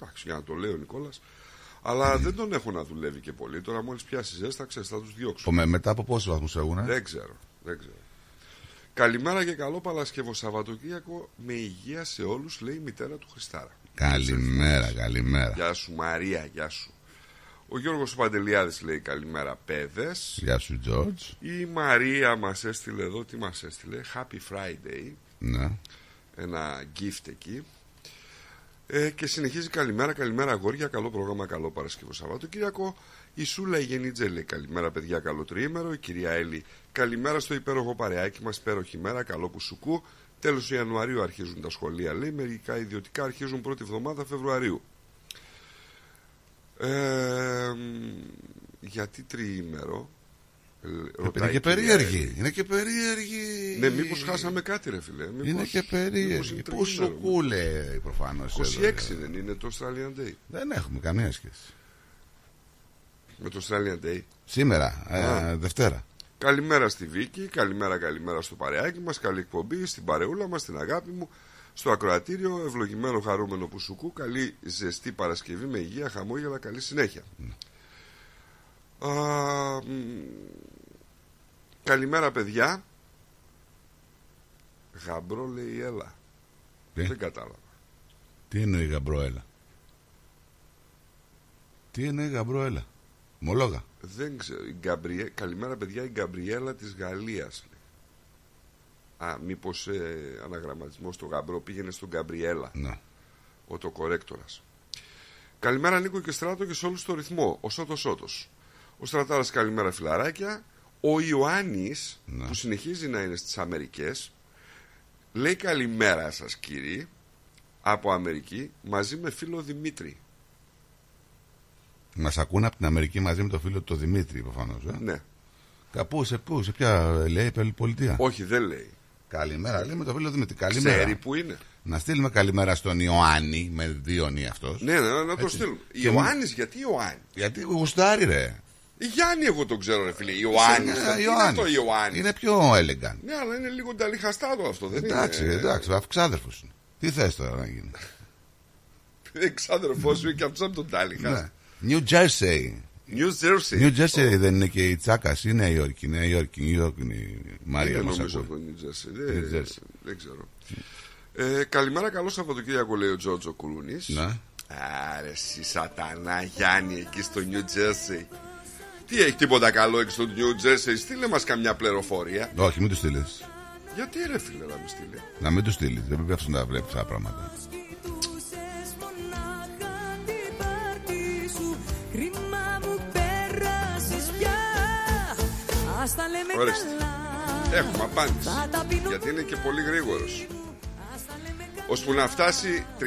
Εντάξει, για να το λέει ο Νικόλας. Αλλά δεν τον έχω να δουλεύει και πολύ. Τώρα μόλις πιάσει ζέστα, ξέρεις, θα τους διώξω. Πω, με- μετά από πόσους βαθμούς έχουν, Δεν ξέρω, δεν ξέρω. Καλημέρα και καλό Παλασκευό Σαββατοκύριακο με υγεία σε όλους λέει η μητέρα του Χριστάρα. Καλημέρα, καλημέρα. Γεια σου Μαρία, γεια σου. Ο Γιώργος Παντελιάδης λέει καλημέρα παιδες. Γεια σου, George. Η Μαρία μας έστειλε εδώ, τι μας έστειλε, Happy Friday, Ναι. ένα gift εκεί. Ε, και συνεχίζει καλημέρα, καλημέρα αγόρια, καλό πρόγραμμα, καλό Παρασκευό Σαββατοκύριακο. Η Σούλα η Γενίτζε λέει καλημέρα παιδιά, καλό τριήμερο. Η κυρία Έλλη, καλημέρα στο υπέροχο παρεάκι μας, υπέροχη μέρα, καλό που σου κου. Τέλος του Ιανουαρίου αρχίζουν τα σχολεία λέει, μερικά ιδιωτικά αρχίζουν πρώτη εβδομάδα Φεβρουαρίου. Ε, μ, γιατί τριήμερο, ε, Είναι ρωτάει και η κυρία περίεργη. Έλλη. Είναι και περίεργη. Ναι, μήπως χάσαμε κάτι ρε φίλε. Μήπως, Είναι και μήπως περίεργη. είναι Πού σου τριήμερο. κούλε προφανώς. 26 δεν είναι το Australian Day. Δεν έχουμε καμία σχέση. Με το Australian Day. Σήμερα, ε, Α. Δευτέρα. Καλημέρα στη Βίκη, καλημέρα καλημέρα στο παρεάκι μας, καλή εκπομπή, στην παρεούλα μας, στην αγάπη μου, στο ακροατήριο, ευλογημένο χαρούμενο που σου κου, καλή ζεστή Παρασκευή με υγεία, χαμόγελα, καλή συνέχεια. Α, μ, καλημέρα παιδιά. Γαμπρό λέει έλα. Τι; Δεν κατάλαβα. Τι εννοεί γαμπρόελα. Τι εννοεί γαμπρόελα. Μολόγα. Δεν ξέρω. Η Γκαμπριέ... Καλημέρα, παιδιά. Η Γκαμπριέλα της Γαλλίας. Α, μήπως ε, αναγραμματισμός στο γαμπρό πήγαινε στον Γκαμπριέλα, Ναι. ο το κορέκτορα. Καλημέρα, Νίκο και Στράτο και σε όλους στο ρυθμό. Ο Σότο Σότο. Ο Στρατάρας, καλημέρα, φιλαράκια. Ο Ιωάννης, Ναι. που συνεχίζει να είναι στις Αμερικές, λέει καλημέρα σας, κύριοι, από Αμερική, μαζί με φίλο Δημήτρη. Μας ακούνε από την Αμερική μαζί με το φίλο του Δημήτρη προφανώς. Ε. Ναι. Καπού, σε πού, σε ποια λέει πολιτεία. Όχι, δεν λέει. Καλημέρα, λέει με το φίλο Δημήτρη. Καλημέρα. Ξέρει που είναι. Να στείλουμε καλημέρα στον Ιωάννη με δύο νι αυτός. Ναι, ναι, να το Έτσι. στείλουμε. Και Ιωάννης, γιατί Ιωάννη; Γιατί γουστάρει, ρε. Γιάννη, εγώ τον ξέρω, ρε φίλε. Ιωάννης. Ε, Τι είναι Ιωάννης. αυτό Ιωάννης. Είναι πιο elegant. Ναι, αλλά είναι λίγο νταλιχαστάτο αυτό, δεν Εντάξει, είναι. εντάξει, αυξάδερφο είναι. Τι θες τώρα να γίνει; *laughs* Εξάδερφό σου και αυτός από τον Τάλιχα. Ναι. New Jersey. New Jersey. New Jersey δεν είναι και η Τσάκας ή Νέα Υόρκη. Νέα Υόρκη, New York είναι η Μαρία Είναι μας νομίζω ακούει. από New Jersey. New Δεν, Jersey. δεν ξέρω. Ε, καλημέρα, καλό Σαββατοκύριακο, λέει ο Τζότζο Κουλούνη. Ναι. Άρε, εσύ σατανά Γιάννη εκεί στο New Jersey. Τι έχει τίποτα καλό εκεί στο New Jersey, στείλε μας καμιά πληροφορία. Όχι, μην του στείλεις. Γιατί ρε φίλε να μην στείλει. Να μην του στείλεις. Δεν πρέπει αυτός να βλέπει αυτά τα πράγματα. Τα λέμε Ορίστε. καλά Έχουμε απάντηση. Θα τα πίνω Γιατί είναι και πολύ γρήγορος. Ώσπου να φτάσει 35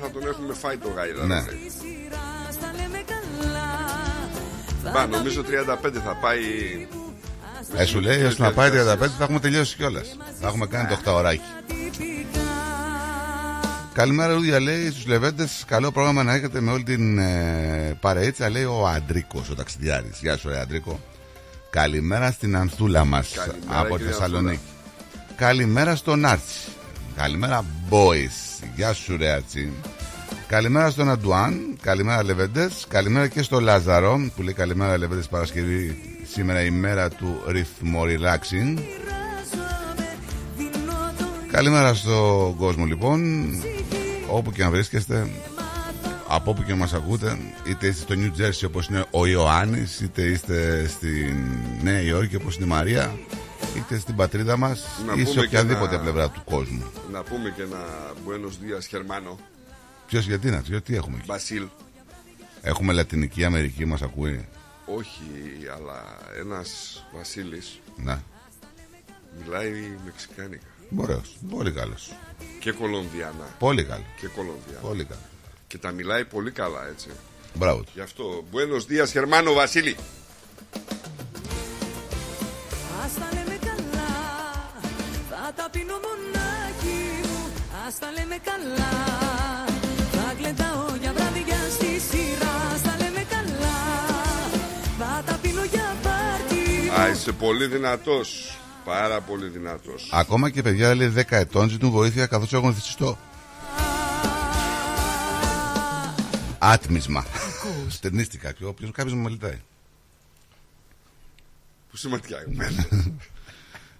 θα τον έχουμε φάει το γάιδα. Ναι. σειρά Ας τα λέμε καλά Θα Μπα, τα νομίζω 35 θα πάει. Ε, σου λέει, ώστε να πάει 35 θα έχουμε τελειώσει κιόλας. Θα έχουμε κάνει το 8 ωράκι. τυπικά Καλημέρα, Ρούδια λέει στους Λεβέντες. Καλό πρόγραμμα να έχετε με όλη την ε, παρείτσα, λέει ο Αντρίκος, ο ταξιδιάρης. Γεια σου, ρε Αντρίκο. Καλημέρα στην Ανθούλα μας Καλημέρα, από τη κύριε Θεσσαλονίκη. Καλημέρα στον Άρτσι. Καλημέρα, boys. Γεια σου, ρε Άρτσι. Καλημέρα στον Αντουάν. Καλημέρα, Λεβέντε. Καλημέρα και στο Λάζαρο που λέει Καλημέρα, Λεβέντες Παρασκευή. Σήμερα η μέρα του ρυθμο relaxing. Καλημέρα στον κόσμο λοιπόν Όπου και αν βρίσκεστε Από όπου και αν μας ακούτε Είτε είστε στο New Jersey όπως είναι ο Ιωάννης Είτε είστε στη Νέα Υόρκη όπως είναι η Μαρία Είτε στην πατρίδα μας Να Ή σε πούμε και οποιαδήποτε ένα- πλευρά του κόσμου Να πούμε και ένα Buenos Dias Γερμανό. Ποιος γιατί να τι έχουμε εκεί; Μπασίλ. Έχουμε Λατινική Αμερική μας ακούει; Όχι, αλλά ένας Βασίλης Ναι μιλάει μεξικάνικα. Ωραίος Πολύ καλός Και κολομβιανά. Πολύ καλός Και κολομβιανά. Πολύ καλός Και τα μιλάει πολύ καλά έτσι. Μπράβο του Γι' αυτό, Buenos Dias Γερμανό Βασίλη. Ας τα λέμε καλά Θα τα πίνω μονάχη μου Ας τα λέμε καλά Θα γλεντάω για βράδια στη σειρά Ας τα λέμε καλά Θα τα πίνω για πάρτι Α, είσαι πολύ δυνατός. Πάρα πολύ δυνατός. Ακόμα και παιδιά λέει 10 ετών ζητούν βοήθεια καθώς έχουν θυσιστό Άτμισμα. Στερνίστηκα και όποιος κάποιος με μελετάει. Που σημαντικά εμένα. *laughs*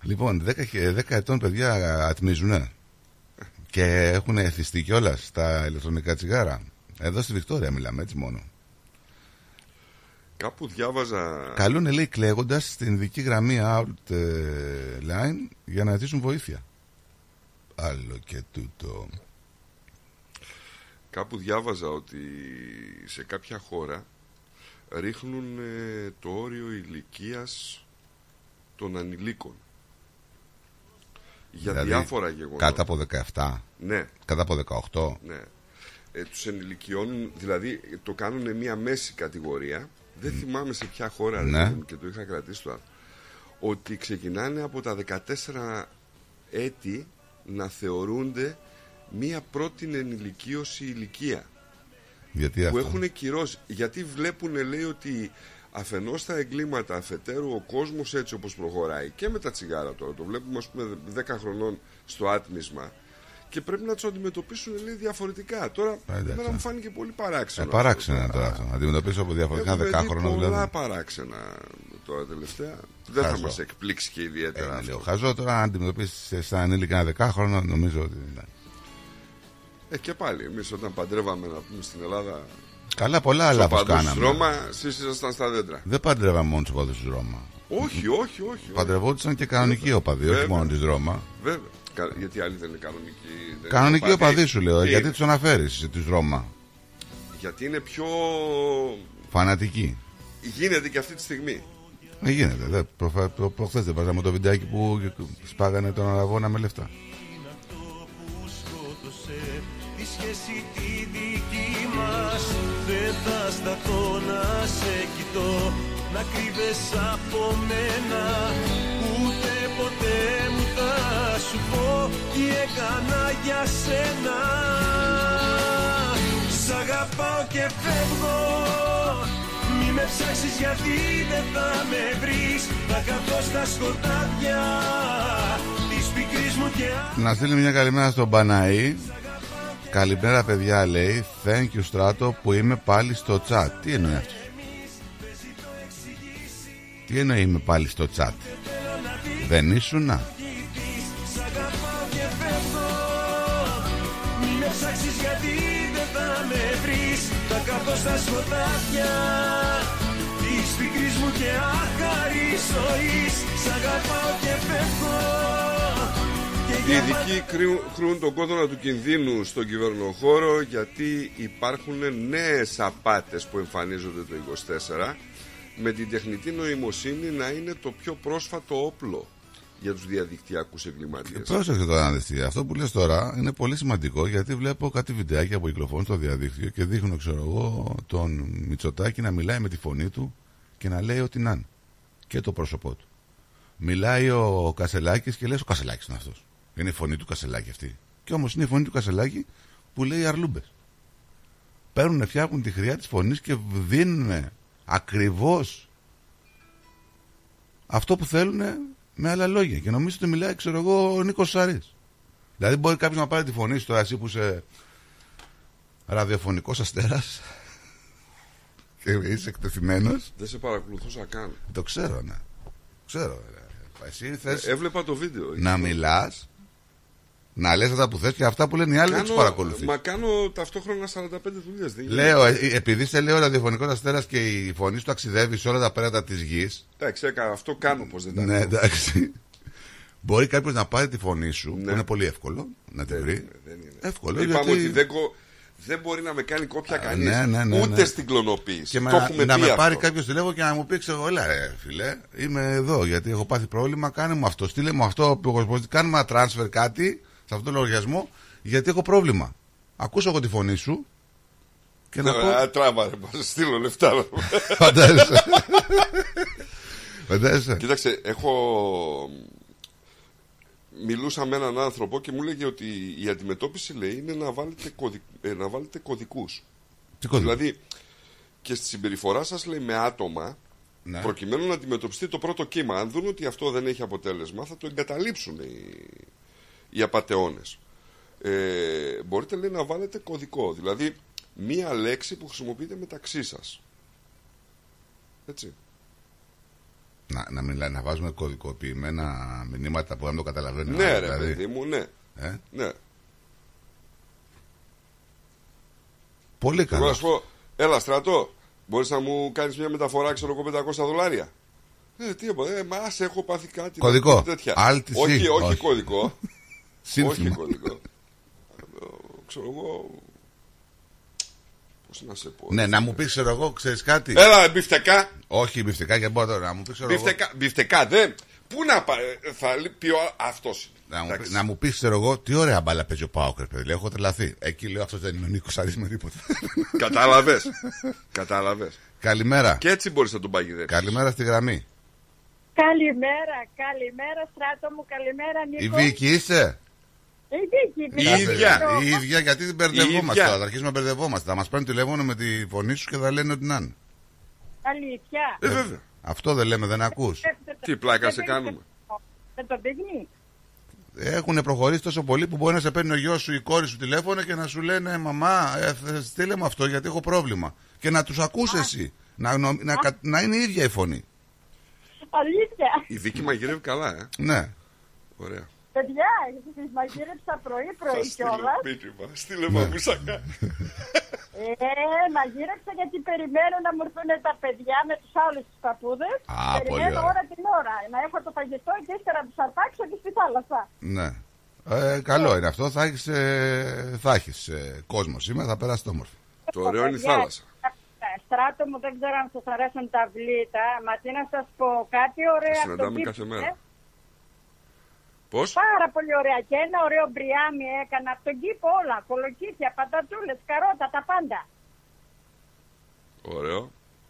Λοιπόν 10, και- 10 ετών παιδιά ατμίζουνε. Και έχουν εθιστεί κιόλας στα ηλεκτρονικά τσιγάρα. Εδώ στη Βικτόρια μιλάμε έτσι μόνο. Κάπου διάβαζα. Καλούν λέει κλαίγοντας στην ειδική γραμμή out ε, line Για να ζητήσουν βοήθεια. Άλλο και τούτο Κάπου διάβαζα ότι σε κάποια χώρα ρίχνουν ε, το όριο ηλικίας των ανηλίκων. Για Δηλαδή, διάφορα γεγονότα. Κάτω από 17 Ναι, Κάτω από 18 ναι. Ε, τους ενηλικιώνουν, δηλαδή το κάνουν μια μέση κατηγορία. Δεν θυμάμαι σε ποια χώρα ρε Ναι. παιδί μου, και το είχα κρατήσει το άρθρο. Ότι ξεκινάνε από τα 14 έτη να θεωρούνται μια πρώτη ενηλικίωση ηλικία Γιατί που αυτό; έχουν κυρώσει. Γιατί βλέπουν, λέει, ότι αφενός τα εγκλήματα, αφετέρου ο κόσμος έτσι όπως προχωράει και με τα τσιγάρα τώρα. Το βλέπουμε, ας πούμε, 10 χρονών στο άτμισμα και πρέπει να τους αντιμετωπίσουν, λέει, διαφορετικά. Τώρα, εντάξει. εμένα μου φάνηκε πολύ ε, παράξενο. Παράξενα αυτό. τώρα αυτό Να αντιμετωπίσω από διαφορετικά Έχουμε δει δεκάχρονα πολλά δηλαδή παράξενα τώρα τελευταία. Δεν θα Χαζό. μας εκπλήξει και Ε, ιδιαίτερα είναι αυτό. λίγο χαζό τώρα αν αντιμετωπίσεις σαν ανήλικα ένα δεκάχρονο νομίζω ότι ναι. Ε, και πάλι, εμείς όταν παντρεύαμε, να πούμε, στην Ελλάδα, Καλά πολλά λάθος παντούς κάναμε Ρώμα, εσείς ήσασταν στα δέντρα. Δεν παντρεύαμε μόνο τους οπαδούς της Ρώμα. όχι, όχι, όχι. όχι. Παντρευόντουσαν και κανονικοί οπαδοί, όχι Βέβαια. μόνο της Ρώμα. Βέβαια. Κα- Γιατί άλλοι δεν είναι κανονικοί. δεν είναι Κανονικοί οπαδοί σου λέω, Τι; γιατί είναι; τους αναφέρεις της Ρώμα. Γιατί είναι πιο. Φανατικοί. Γίνεται και αυτή τη στιγμή. Δεν γίνεται. Δε, προφα... προ... Προχθές δεν βάζαμε το βιντεάκι που σπάγανε τον Αραβόνα με λεφτά. Σχέση τη δική μας. Δεν θα σταθώ να σε κοιτώ Να κρύβεσαι από μένα. Ούτε ποτέ μου θα σου πω Τι έκανα για σένα. Σ' αγαπάω και φεύγω. Μη με ψάξεις γιατί δεν θα με βρεις. Θα καθώ στα σκοτάδια Της πικρής μου και Να στείλει μια καλημέρα στον Παναή. Καλημέρα παιδιά λέει. Thank you Στράτο που είμαι πάλι στο chat. Τι εννοεί αυτό; Τι εννοεί είμαι πάλι στο chat; Δεν ήσουν να Σ' αγαπάω και φεύγω Μη με ψάξεις γιατί δεν θα με βρεις. Θα καθώ στα σκοτάδια Της πικρής μου και άχαρης ζωής. Σ' αγαπάω και φεύγω. Και Οι για ειδικοί κρύουν- κρούν τον κόδωνα του κινδύνου στον κυβερνοχώρο γιατί υπάρχουν νέες απάτες που εμφανίζονται το 24 με την τεχνητή νοημοσύνη να είναι το πιο πρόσφατο όπλο για τους διαδικτυακούς εγκληματίες. Πρόσεχε τώρα να δεις τι. Αυτό που λες τώρα είναι πολύ σημαντικό γιατί βλέπω κάτι βιντεάκια που κυκλοφορούν στο διαδίκτυο και δείχνω, ξέρω εγώ, τον Μητσοτάκη να μιλάει με τη φωνή του και να λέει ό,τι να είναι. Και το πρόσωπό του. Μιλάει ο Κασελάκης και λες ο Κασελάκης είναι αυτός. Είναι η φωνή του Κασελάκη αυτή. Και όμως είναι η φωνή του Κασελάκη που λέει αρλούμπες. Παίρνουν, φτιάχνουν τη χρειά της φωνής και δίνουν ακριβώς αυτό που θέλουν με άλλα λόγια. Και νομίζω ότι μιλάει, ξέρω εγώ, ο Νίκος Σαρής. Δηλαδή, μπορεί κάποιος να πάρει τη φωνή σου τώρα, εσύ που είσαι ραδιοφωνικός αστέρας *laughs* και είσαι εκτεθειμένος. Δεν σε παρακολουθούσα καν. Το ξέρω, ναι. Ξέρω. ε. Εσύ θες Έβλεπα το βίντεο. να μιλάς, να λες αυτά που θες και αυτά που λένε οι άλλοι δεν τους παρακολουθείς. Μα κάνω ταυτόχρονα 45 δουλειές. δεν Λέω, ε, επειδή σε λέω ραδιοφωνικό αστέρας και η φωνή σου ταξιδεύει σε όλα τα πέρατα της γης. Εντάξει, έκανα αυτό κάνω πως δεν τα Ναι, κάνω. εντάξει. Μπορεί κάποιος να πάρει τη φωνή σου, Ναι. που είναι πολύ εύκολο να τη Δεν βρει. είναι, δεν είναι. Εύκολο. Είπαμε γιατί... ότι δεν, κο- δεν μπορεί να με κάνει κόπια κανείς ναι, ναι, ναι, Ούτε ναι. στην κλωνοποίηση. Και με, το να, έχουμε να πει με αυτό. πάρει κάποιος τηλέφωνο και να μου πει: Ξέρω, έλα, ρε, φιλέ, είμαι εδώ γιατί έχω πάθει πρόβλημα. Κάνε μου αυτό. Στείλε μου αυτό. που- Κάνουμε ένα transfer κάτι σε αυτόν τον λογαριασμό γιατί έχω πρόβλημα. Ακούσω εγώ τη φωνή σου και να Ναι, πω. α, Τράβα, ρε, θα σε στείλω λεφτά. Φαντάζεσαι. Φαντάζεσαι. Κοίταξε, έχω. Μιλούσα με έναν άνθρωπο και μου έλεγε ότι η αντιμετώπιση λέει είναι να βάλετε, κωδι... ε, να βάλετε κωδικούς. Τι κωδικό. Δηλαδή και στη συμπεριφορά σας λέει με άτομα Ναι. προκειμένου να αντιμετωπιστεί το πρώτο κύμα. Αν δουν ότι αυτό δεν έχει αποτέλεσμα θα το εγκαταλείψουν οι, οι απατεώνες. Ε, μπορείτε λέει να βάλετε κωδικό. Δηλαδή μία λέξη που χρησιμοποιείτε μεταξύ σας. Έτσι. Να, να, μιλά, να βάζουμε κωδικοποιημένα μηνύματα που δεν το καταλαβαίνει. ο Ναι, άλλος, ρε δηλαδή. παιδί μου, ναι. Ε, ναι. πολύ Εγώ να καλός. σου πω, έλα στρατό, μπορείς να μου κάνεις μια μεταφορά, ξέρω εγώ, 500 δολάρια; Ε, τι είπα, ε, μα άσε, έχω πάθει κάτι. Κωδικό. Τέτοια. Alt C. όχι, όχι, Όχι. κωδικό. *laughs* όχι Σύνθημα. κωδικό. Ε, ξέρω εγώ. Πώς να σε πω. Ναι, να μου πεις, ξέρω εγώ, ξέρεις κάτι; Έλα, μπιφτεκά. Όχι, μπιφτικά για μπορώ τώρα να μου πεις, ξέρω εγώ. Μπιφτεκά, μπιφτεκά, δεν. Πού να πάει, ε, θα λεί- πει ο αυτός. Να μου, πει- να μου πεις, ξέρω εγώ, τι ωραία μπάλα παίζει ο Πάοκερ, παιδί. Λέω, έχω τρελαθεί. Εκεί λέω, αυτός δεν είναι ο Νίκος Αρή με τίποτα. Κατάλαβες. Κατάλαβες. Καλημέρα. Και έτσι μπορείς να τον παγιδέψεις. Καλημέρα στη γραμμή. Καλημέρα, καλημέρα στράτο μου, καλημέρα Νίκο. Η Βίκη είσαι; Η Βίκη, Η Βίκη. ίδια. Η ίδια, γιατί την μπερδευόμαστε ίδια. τώρα. Θα αρχίσουμε να μπερδευόμαστε. Θα μα παίρνουν τηλέφωνο με τη φωνή σου και θα λένε ότι να είναι. Αλήθεια. Ε, βέβαια. Αυτό δεν λέμε, δεν ακού. Τι πλάκα Δεν σε παίρνει- κάνουμε. Δεν το δείχνει. Έχουν προχωρήσει τόσο πολύ που μπορεί να σε παίρνει ο γιο σου ή η κόρη σου τηλέφωνο και να σου λένε Μαμά, ε, θε- στείλε μου αυτό γιατί έχω πρόβλημα. Και να του ακούσει εσύ. Να, νο- να, κα- να είναι η ίδια η φωνή. Αλήθεια. Η Βίκη μαγειρεύει καλά, ε. Ναι. Ωραία. Παιδιά, τις μαγείρεψα Θα πρωί-πρωί στείλω κιόλας. μήνυμα. Στείλε μαμουσακά. Ε, μαγείρεψα γιατί περιμένω να μου έρθουν τα παιδιά με τους άλλους τους παππούδες. Α, πολύ περιμένω ωραία. ώρα την ώρα. Να έχω το φαγητό και ύστερα να τους αρπάξω και στη θάλασσα. Ναι. Ε, καλό είναι αυτό. Θα έχεις ε, θα έχεις, ε, κόσμο σήμερα, θα περάσει το όμορφο. Το ωραίο είναι η Παιδιά, θάλασσα. ε, Στράτο μου, δεν ξέρω αν σας αρέσουν τα βλήτα, μα τι να σας πω, κάτι ωραίο από τον συναντάμε κήπο, κάθε ε. μέρα. Πώς; Πάρα πολύ ωραία. Και ένα ωραίο μπριάμι έκανα από τον κήπο όλα. Κολοκύθια, πατατούλες, καρότα, τα πάντα. Ωραίο.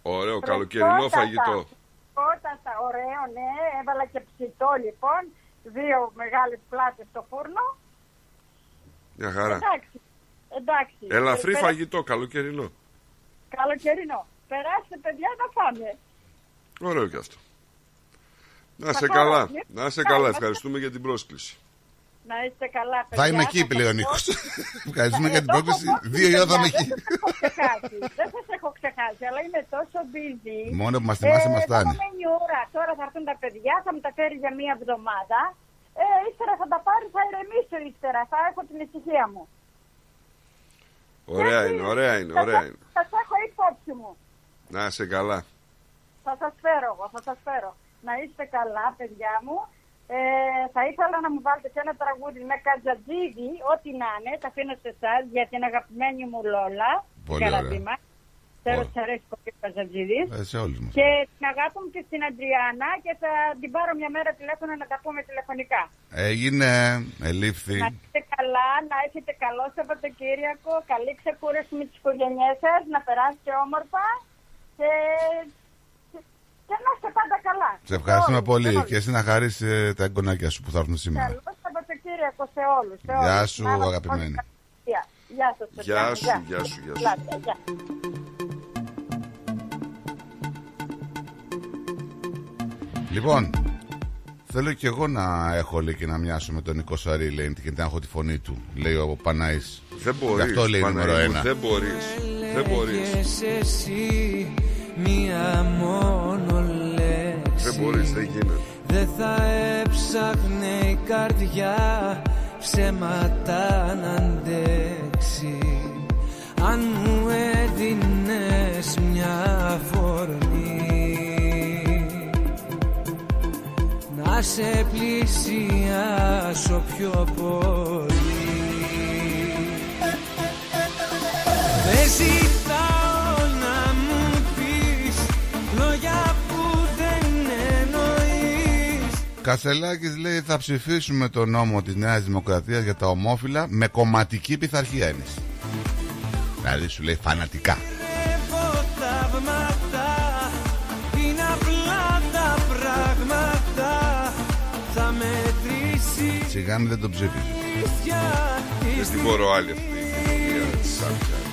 Ωραίο καλοκαιρινό φαγητό. Φρεσκότατα, ωραίο, ναι. Έβαλα και ψητό λοιπόν. Δύο μεγάλες πλάτες στο φούρνο. Μια χαρά. Εντάξει. Εντάξει. Ελαφρύ Ε, περα- φαγητό, καλοκαιρινό. Καλοκαιρινό. Περάστε παιδιά να φάμε. Ωραίο και αυτό. Να σε Θα καλά. φάω, Να σε ναι. καλά. Θα- Ευχαριστούμε για την πρόσκληση. Να είστε καλά παιδιά. Θα είμαι εκεί, σας λέει ο πω. Νίκος. *laughs* Ευχαριστούμε για την Εδώ πρόκληση. έχω πω, Δύο η ώρα θα είμαι παιδιά, εκεί. Δεν σας έχω ξεχάσει. Δεν σας έχω ξεχάσει, αλλά είμαι τόσο busy. Μόνο που μας θυμάσαι, μας Ε, φτάνει. Επόμενη ώρα. Τώρα θα έρθουν τα παιδιά, θα μου τα φέρει για μία εβδομάδα. Ε, ύστερα θα τα πάρει, θα ηρεμήσω ύστερα. Θα έχω την ησυχία μου. Ωραία Έτσι. είναι, ωραία είναι, Θα ωραία σας- είναι. Θα σας έχω υπόψη μου. Να σε καλά. Θα σας φέρω εγώ, θα σας φέρω. Να είστε καλά, παιδιά μου. Ε, θα ήθελα να μου βάλετε και ένα τραγούδι με κατζατζίδι, ό,τι να είναι, τα αφήνω σε εσάς για την αγαπημένη μου Λόλα. Πολύ Καραντίμα. Ξέρω Ω. ότι σ' αρέσει πολύ ο Καζατζίδης. Ε, σε όλους μας. Και την αγάπη μου και στην Αντριάννα και θα την πάρω μια μέρα τηλέφωνο να τα πούμε τηλεφωνικά. Έγινε, ελήφθη. Να είστε καλά, να έχετε καλό Σαββατοκύριακο, καλή ξεκούραση με τις οικογένειές σας, να περάσετε όμορφα και, και να είστε πάντα καλά. Σε ευχαριστούμε όλους, πολύ. σε όλους. Και εσύ να χαρείς ε, τα εγγονάκια σου που θα έρθουν σήμερα. Καλό Σαββατοκύριακο σε όλους. Σε Γεια όλους. σου, Να είμαστε αγαπημένη. όλοι καλά. Γεια σας. παιδιά. Γεια σου, γεια σου, γεια σου. Πλάτε, γεια. Λοιπόν, θέλω και εγώ να έχω λέει και να μοιάσω με τον Νικό Σαρή, λέει, και να έχω τη φωνή του, λέει ο Πανάης. Δεν Γι' μπορείς, αυτό λέει Παναγία νούμερο μου, ένα. Δεν μπορείς, δεν μπορείς, Λέγες εσύ μία μόνο λέξη. Δεν μπορείς, δεν γίνεται. Δεν θα έψαχνε η καρδιά ψέματα να αντέξει. Αν μου έδινες μια φορμή Να σε πλησιάσω πιο πολύ. Δεν ζητάω Κασελάκης λέει θα ψηφίσουμε το νόμο της Νέας Δημοκρατίας για τα ομόφυλα με κομματική πειθαρχία εμείς. Δηλαδή σου λέει φανατικά. Έχω θαύματα Είναι απλά τα πράγματα Θα μετρήσει Σιγά μην δεν τον ψήφιζε. αλήθεια Δεν την μπορώ άλλη αυτή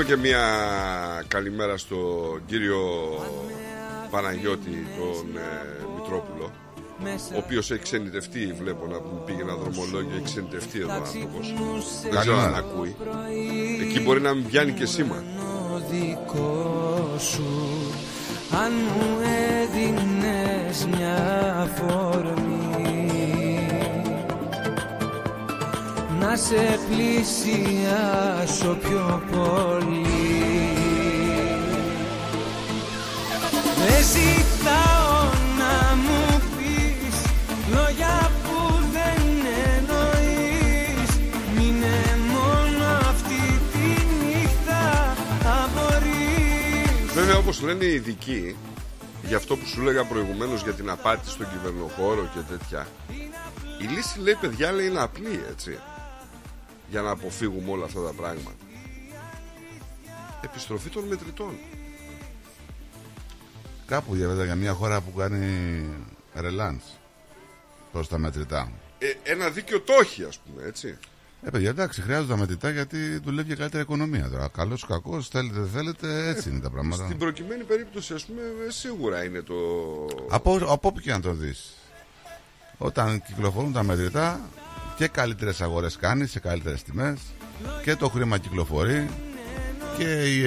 η κοινωνία της Σάπια. Ας στείλουμε και μια καλημέρα στον κύριο Παναγιώτη, τον ε, Μητρόπουλο, ο οποίος έχει ξενιτευτεί, βλέπω να μου πήγε ένα δρομολόγιο, έχει ξενιτευτεί εδώ ο άνθρωπος. Δεν ξέρω αν ακούει. Εκεί μπορεί να μην πιάνει και σήμα. ο δικό σου Αν μου έδινες μια φορμή σε πλησιάσω πιο πολύ. Δεν ζητάω να μου πεις λόγια που δεν εννοείς. Μείνε μόνο αυτή τη νύχτα αν μπορείς Βέβαια, όπως λένε οι ειδικοί, για αυτό που σου λέγα προηγουμένως για την απάτη στον κυβερνοχώρο και τέτοια, η λύση λέει, παιδιά, λέει, είναι απλή, έτσι. Για να αποφύγουμε όλα αυτά τα πράγματα. Επιστροφή των μετρητών. Κάπου διαβάζα για μια χώρα που κάνει ρελάντς προς τα μετρητά. Ε, ένα δίκαιο το έχει, ας πούμε, έτσι. Ε, παιδιά, εντάξει, χρειάζονται τα μετρητά γιατί δουλεύει για καλύτερη οικονομία τώρα. Καλός ή κακός, θέλετε, δεν θέλετε, έτσι είναι τα πράγματα. Στην προκειμένη περίπτωση, ας πούμε, ε, σίγουρα είναι το... Από, από όπου και να το δεις. Όταν κυκλοφορούν τα μετρητά και καλύτερες αγορές κάνει σε καλύτερες τιμές και το χρήμα κυκλοφορεί και η,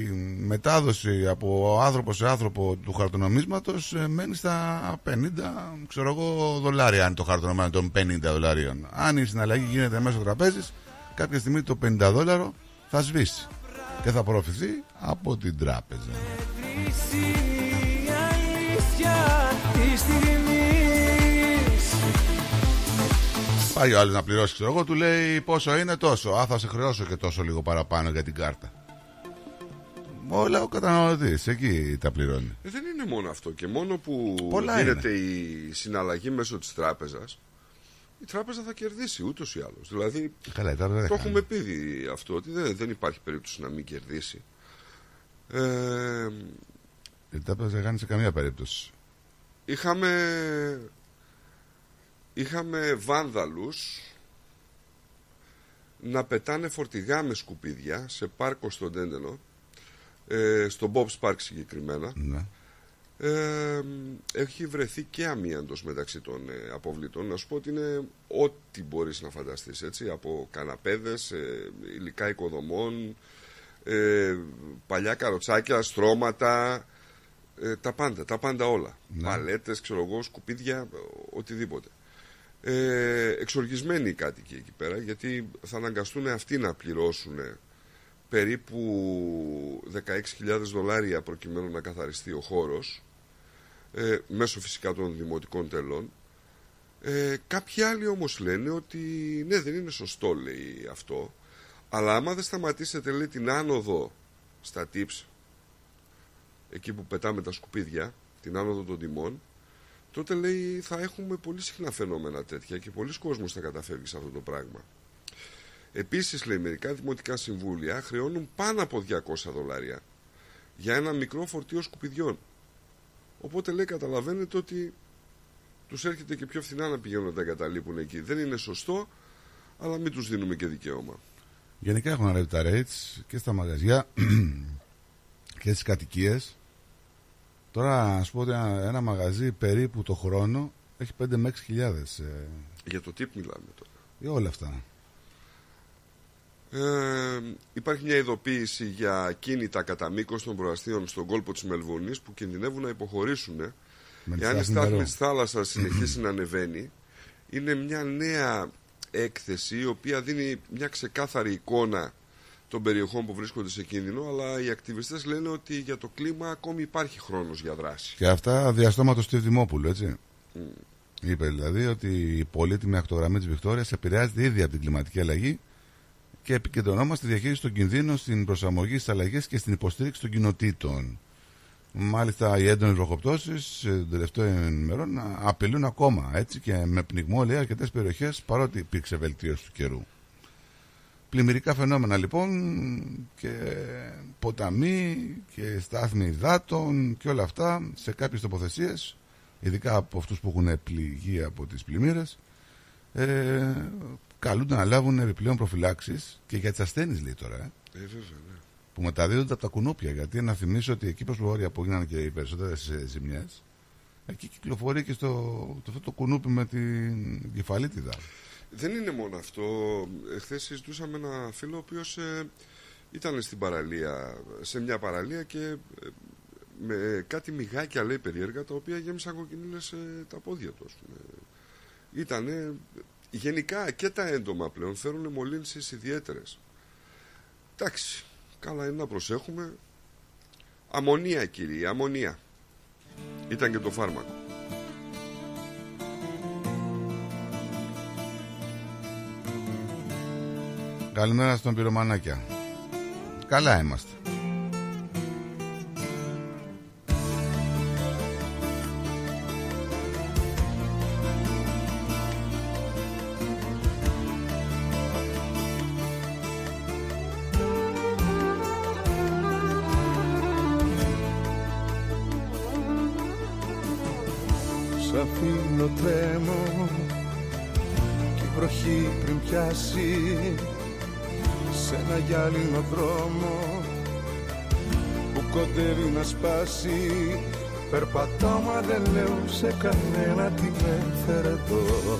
η μετάδοση από άνθρωπο σε άνθρωπο του χαρτονομίσματος ε, μένει στα 50 ξέρω εγώ, δολάρια αν είναι το χαρτονομίσμα των 50 δολαρίων. Αν η συναλλαγή γίνεται μέσω τραπέζης κάποια στιγμή το 50 δόλαρο θα σβήσει και θα απορροφηθεί από την τράπεζα. Πάει ο άλλος να πληρώσει, ξέρω εγώ, του λέει πόσο είναι τόσο. Α, θα σε χρεώσω και τόσο λίγο παραπάνω για την κάρτα. Όλα ο καταναλωτής, εκεί τα πληρώνει. Ε, δεν είναι μόνο αυτό. Και μόνο που Πολλά γίνεται η συναλλαγή μέσω της τράπεζας, η τράπεζα θα κερδίσει ούτως ή άλλως. Δηλαδή, Καλά, η τράπεζα δεν το χάνει. έχουμε πει δι- αυτό, ότι δεν, δεν υπάρχει περίπτωση να μην κερδίσει. Ε, Η τράπεζα δεν χάνει σε καμία περίπτωση. είχαμε, είχαμε βάνδαλους να πετάνε φορτηγά με σκουπίδια σε πάρκο στον Τέντενο, ε, στο Bob's Park συγκεκριμένα. Ναι. Ε, έχει βρεθεί και αμίαντος μεταξύ των ε, αποβλήτων. Να σου πω ότι είναι ό,τι μπορείς να φανταστείς, έτσι, από καναπέδες, ε, υλικά οικοδομών, ε, παλιά καροτσάκια, στρώματα, Ε, τα πάντα, τα πάντα όλα. Ναι. Παλέτες, ξέρω εγώ, σκουπίδια, οτιδήποτε. Ε, εξοργισμένοι οι κάτοικοι εκεί πέρα, γιατί θα αναγκαστούν αυτοί να πληρώσουν περίπου 16.000 δολάρια προκειμένου να καθαριστεί ο χώρος, ε, μέσω φυσικά των δημοτικών τελών. Ε, κάποιοι άλλοι όμως λένε ότι ναι δεν είναι σωστό λέει αυτό, αλλά άμα δεν σταματήσετε λέει την άνοδο στα tips εκεί που πετάμε τα σκουπίδια, την άνοδο των τιμών, τότε λέει θα έχουμε πολύ συχνά φαινόμενα τέτοια και πολλοί κόσμος θα καταφεύγει σε αυτό το πράγμα. Επίσης λέει μερικά δημοτικά συμβούλια χρεώνουν πάνω από 200 δολάρια για ένα μικρό φορτίο σκουπιδιών. Οπότε λέει καταλαβαίνετε ότι τους έρχεται και πιο φθηνά να πηγαίνουν να τα εγκαταλείπουν εκεί. Δεν είναι σωστό, αλλά μην τους δίνουμε και δικαίωμα. Γενικά έχουν ανέβει τα rates και στα μαγαζιά *clears throat* και στις κατοικίες. Τώρα, ας πω ότι ένα, ένα μαγαζί περίπου το χρόνο έχει 5 με 6 χιλιάδες ε, Για το τι μιλάμε τώρα; για όλα αυτά. Ε, υπάρχει μια ειδοποίηση για κίνητα κατά μήκος των προαστίων στον κόλπο της Μελβούνης που κινδυνεύουν να υποχωρήσουν. Με Εάν η στάθμη στάθμη νερού. τη θάλασσα συνεχίσει *clears throat* να ανεβαίνει, είναι μια νέα έκθεση η οποία δίνει μια ξεκάθαρη εικόνα των περιοχών που βρίσκονται σε κίνδυνο, αλλά οι ακτιβιστές λένε ότι για το κλίμα ακόμη υπάρχει χρόνος για δράση. Και αυτά διαστόματο Στίβ Δημόπουλου, έτσι. Mm. Είπε δηλαδή ότι η πολύτιμη ακτογραμμή της Βικτόριας επηρεάζεται ήδη από την κλιματική αλλαγή και επικεντρωνόμαστε στη διαχείριση των κινδύνων, στην προσαρμογή στις αλλαγές και στην υποστήριξη των κοινοτήτων. Μάλιστα, οι έντονες βροχοπτώσεις των τελευταίων ημερών απειλούν ακόμα έτσι και με πνιγμό λέει αρκετές περιοχές παρότι υπήρξε βελτίωση του καιρού. Πλημμυρικά φαινόμενα λοιπόν και ποταμοί και στάθμοι υδάτων και όλα αυτά σε κάποιες τοποθεσίες ειδικά από αυτούς που έχουν πληγεί από τις πλημμύρες ε, καλούνται να λάβουν επιπλέον προφυλάξεις και για τις ασθένειες λέει τώρα ε, Ε, βέβαια, ναι. που μεταδίδονται από τα κουνούπια γιατί να θυμίσω ότι εκεί προς βόρεια που έγιναν και οι περισσότερες ε, ζημιές εκεί κυκλοφορεί και στο, το, αυτό το κουνούπι με την κεφαλίτιδα Δεν είναι μόνο αυτό. Εχθές συζητούσαμε ένα φίλο ο οποίος ε, ήταν στην παραλία, σε μια παραλία και ε, με κάτι μυγάκια λέει περίεργα τα οποία γέμισαν κοκκινίλες ε, τα πόδια του. ας πούμε. Ήτανε γενικά και τα έντομα πλέον φέρουν μολύνσεις ιδιαίτερες. Εντάξει, καλά είναι να προσέχουμε. Αμμονία κύριε, αμμονία. Ήταν και το φάρμακο. Καλημέρα στον πυρομανάκια. Καλά είμαστε. Σ' αφήνω τρέμω και η βροχή πριν πιάσει σε ένα γυάλινο δρόμο που κοντεύει να σπάσει. Περπατώ μα δεν λέω σε κανένα τι με έφερε εδώ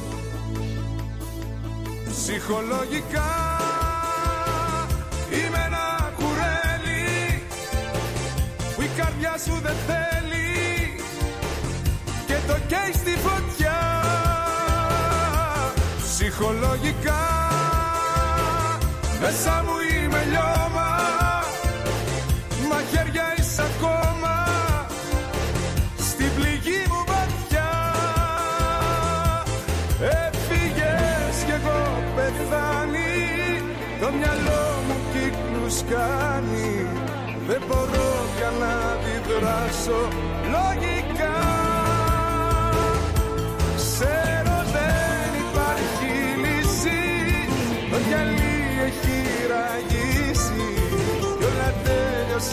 Ψυχολογικά είμαι ένα κουρέλι που η καρδιά σου δεν θέλει και το καίει στη φωτιά. Ψυχολογικά μέσα μου είμαι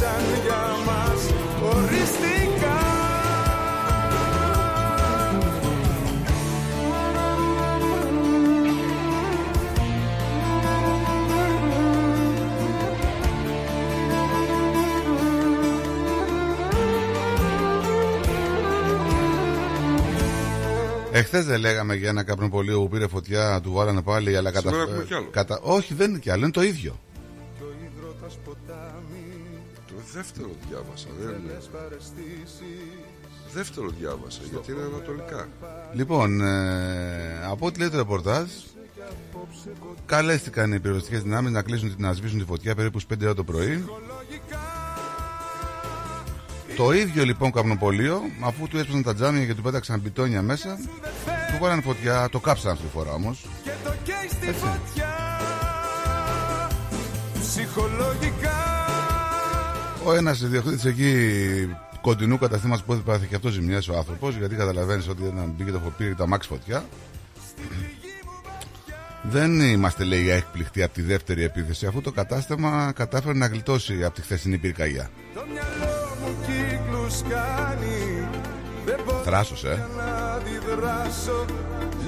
τέλειωσαν για μας οριστικά Εχθές δεν λέγαμε για ένα καπνοπολείο που πήρε φωτιά, του βάλανε πάλι, αλλά κατα... Σήμερα έχουμε κι άλλο. κατα... Όχι, δεν είναι κι άλλο, είναι το ίδιο. Κι ο υδρότας ποτάμι Το Δεύτερο διάβασα. Δεν... Δεύτερο διάβασα, γιατί είναι ανατολικά. Λοιπόν, ε, από ό,τι λέει το ρεπορτάζ, καλέστηκαν οι πυροσβεστικέ δυνάμεις να κλείσουν να σβήσουν τη φωτιά περίπου στις 5 ώρα το πρωί. Το ίδιο λοιπόν καπνοπολείο, αφού του έσπασαν τα τζάμια και του πέταξαν μπιτόνια μέσα, του βάλαν φωτιά, το κάψαν αυτή τη φορά όμως. Και το καίει στη φωτιά Ψυχολογικά Ο ένας ιδιοκτήτη εκεί κοντινού καταστήματος που έπαθε και αυτός ζημιές ο άνθρωπος, γιατί καταλαβαίνεις ότι όταν μπήκε το πήρε τα μάξι φωτιά. Δεν είμαστε λέει έκπληκτοι από τη δεύτερη επίθεση αφού το κατάστημα κατάφερε να γλιτώσει από τη χθεσινή πυρκαγιά. Το μυαλό μου κύκλους κάνει Δεν μπορώ Θράσος, ε. να αντιδράσω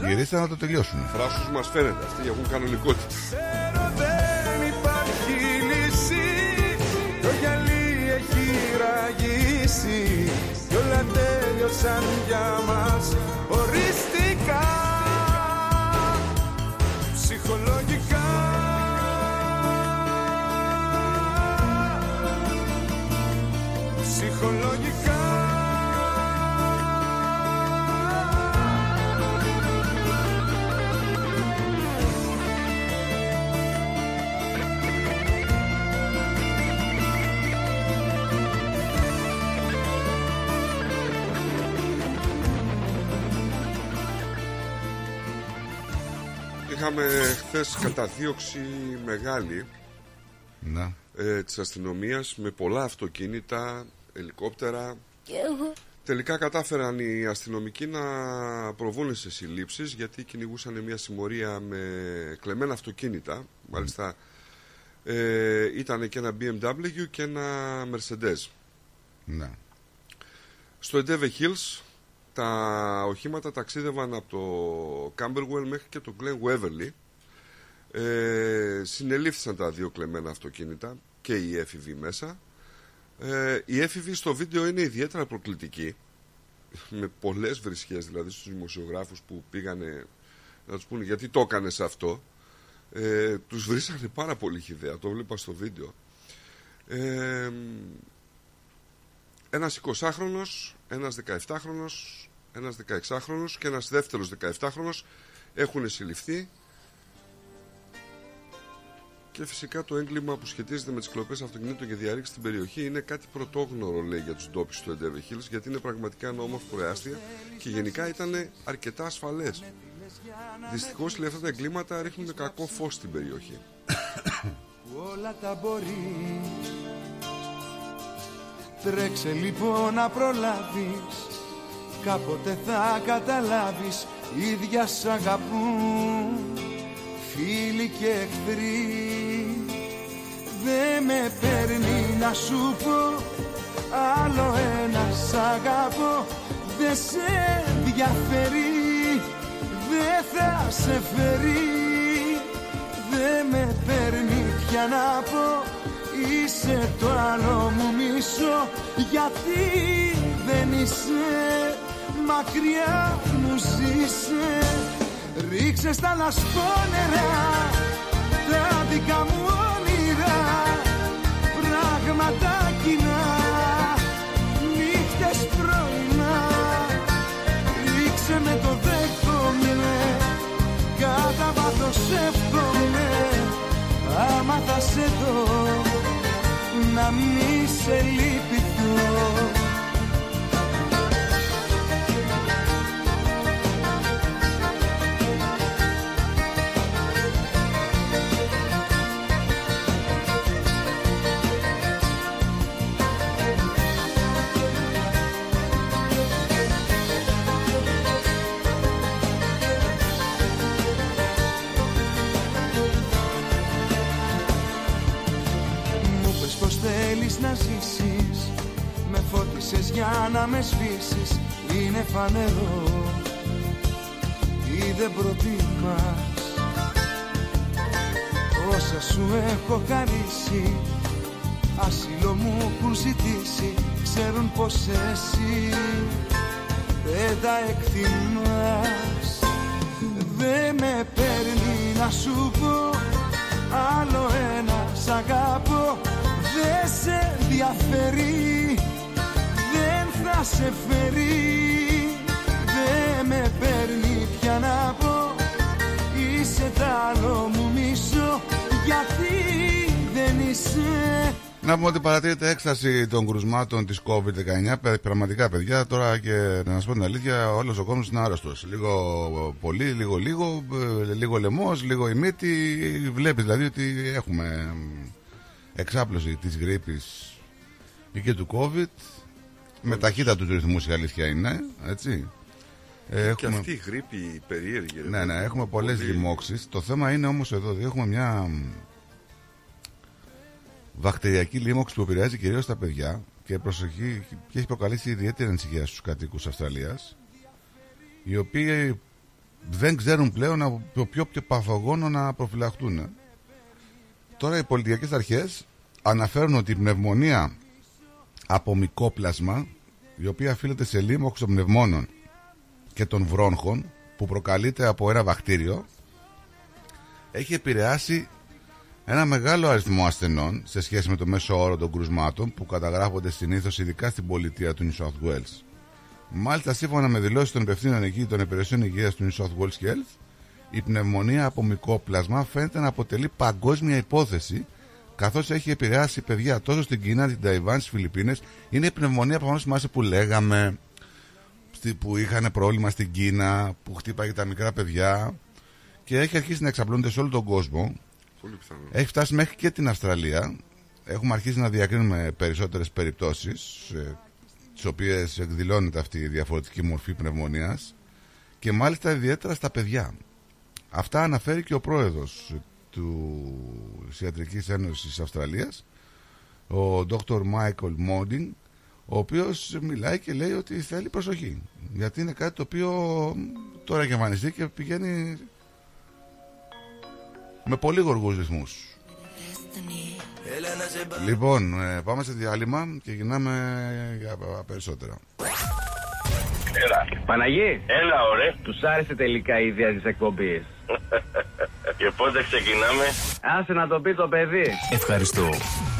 Γυρίσαν να το τελειώσουν. Φράσους μας φαίνεται, αυτοί έχουν κανονικότητα. Ξέρω δεν υπάρχει λύση Το γυαλί έχει ραγίσει Κι όλα τέλειωσαν για μας. Οριστικά Ψυχολογικά. Ψυχολογικά Είχαμε χθες καταδίωξη μεγάλη Να. ε, της αστυνομίας με πολλά αυτοκίνητα, ελικόπτερα. Και εγώ. Τελικά κατάφεραν οι αστυνομικοί να προβούν σε συλλήψεις γιατί κυνηγούσαν μια συμμορία με κλεμμένα αυτοκίνητα. Μάλιστα ε, ήταν και ένα BMW και ένα Mercedes. Ναι. Στο Εντέβε Hills τα οχήματα ταξίδευαν από το Camberwell μέχρι και το Glen Waverley. Ε, συνελήφθησαν τα δύο κλεμμένα αυτοκίνητα και η έφηβη μέσα. Ε, η έφηβη στο βίντεο είναι ιδιαίτερα προκλητική *laughs* με πολλές βρισχές δηλαδή στους δημοσιογράφους που πήγανε να τους πούνε γιατί το έκανες αυτό ε, τους βρήσανε πάρα πολύ χιδέα το βλέπα στο βίντεο ε, ένας 20χρονος, ένας 17χρονος, ένας 16χρονος και ένας δεύτερος 17χρονος έχουν συλληφθεί και φυσικά το έγκλημα που σχετίζεται με τις κλοπές αυτοκινήτων και διαρρήξη στην περιοχή είναι κάτι πρωτόγνωρο λέει για τους ντόπιους του Endeavour Hills γιατί είναι πραγματικά ένα όμορφο προάστια και γενικά ήταν αρκετά ασφαλές. Δυστυχώς λέει αυτά τα εγκλήματα ρίχνουν κακό φως στην περιοχή. όλα τα μπορεί Τρέξε λοιπόν να προλάβεις Κάποτε θα καταλάβεις Ίδια σ' αγαπούν. Φίλοι και εχθροί Δεν με παίρνει να σου πω Άλλο ένα σ' αγαπώ. Δεν σε ενδιαφέρει Δεν θα σε φέρει δεν με παίρνει πια να πω Είσαι το άλλο μου μισό. Γιατί δεν είσαι; Μακριά μου ζήσε. Ρίξε στα λασπόνερα Τα δικά μου όνειρα. Πράγματα κοινά. Νύχτες πρωινά. Ρίξε με το δέχομαι. Κατά βάθος εύχομαι. Άμα θα σε δω. Να μη σε λυπηθώ φώτισες για να με σβήσεις. Είναι φανερό. Ή δεν προτιμάς. Όσα σου έχω χαρίσει. Ασύλο μου έχουν ζητήσει. Ξέρουν πως εσύ Δεν τα εκτιμάς. Δεν με παίρνει να σου πω Άλλο ένα σ' αγαπώ. Δεν σε ενδιαφέρει Δεν θα σε φέρει Δεν με παίρνει πια να πω Είσαι τ' άλλο μου μισό Γιατί δεν είσαι; Να πούμε ότι παρατηρείται έκσταση των κρουσμάτων της COVID-19. Παι- Πραγματικά, παιδιά, τώρα και να σας πω την αλήθεια, όλος ο κόσμος είναι άρρωστος. Λίγο πολύ, λίγο λίγο, ε, λίγο λαιμός, λίγο η μύτη. Βλέπεις δηλαδή ότι έχουμε εξάπλωση της γρήπης και του COVID. Με ταχύτητα του ρυθμού η αλήθεια είναι, έτσι. Ε, Και αυτή η γρήπη η περίεργη. ρε ναι, παιδί ναι, μου, έχουμε πολλές πολύ- λοιμώξεις. Το θέμα είναι όμως εδώ ότι έχουμε μια μ, βακτηριακή λίμωξη που επηρεάζει κυρίως τα παιδιά και προσοχή και έχει προκαλέσει ιδιαίτερη ανησυχία στους κατοίκους Αυστραλίας, οι οποίοι δεν ξέρουν πλέον από το ποιο πιο παθογόνο να προφυλαχτούν. Τώρα οι πολιτικές αρχές αναφέρουν ότι η πνευμονία από μικόπλασμα, η οποία οφείλεται σε λίμωξη των πνευμόνων και των βρόνχων, που προκαλείται από ένα βακτήριο, έχει επηρεάσει ένα μεγάλο αριθμό ασθενών σε σχέση με το μέσο όρο των κρουσμάτων που καταγράφονται συνήθως ειδικά στην πολιτεία του New South Wales. Μάλιστα, σύμφωνα με δηλώσεις των υπευθύνων εκεί των υπηρεσιών υγείας του New South Wales Health, η πνευμονία από μικρόπλασμα φαίνεται να αποτελεί παγκόσμια υπόθεση καθώς έχει επηρεάσει παιδιά τόσο στην Κίνα, την Ταϊβάν, στις Φιλιππίνες. Είναι η πνευμονία προφανώ θυμάσαι που λέγαμε στη- που είχαν πρόβλημα στην Κίνα, που χτύπαγε τα μικρά παιδιά και έχει αρχίσει να εξαπλώνεται σε όλο τον κόσμο. Πολύ πιθανό. Έχει φτάσει μέχρι και την Αυστραλία. Έχουμε αρχίσει να διακρίνουμε περισσότερες περιπτώσεις ε, τις οποίες εκδηλώνεται αυτή η διαφορετική μορφή πνευμονίας και μάλιστα ιδιαίτερα στα παιδιά. Αυτά αναφέρει και ο πρόεδρος του της Ιατρικής Ένωσης Αυστραλίας, ο Dr. Michael Monding, ο οποίος μιλάει και λέει ότι θέλει προσοχή. Γιατί είναι κάτι το οποίο τώρα έχει εμφανιστεί και πηγαίνει με πολύ γοργούς ρυθμούς. Λοιπόν, ε, πάμε σε διάλειμμα και γυρνάμε για περισσότερα. Παναγί, Έλα, ωραία. τους άρεσε τελικά η ιδέα της εκπομπής. *laughs* Και πότε ξεκινάμε; Άσε να το πει το παιδί. Ευχαριστώ.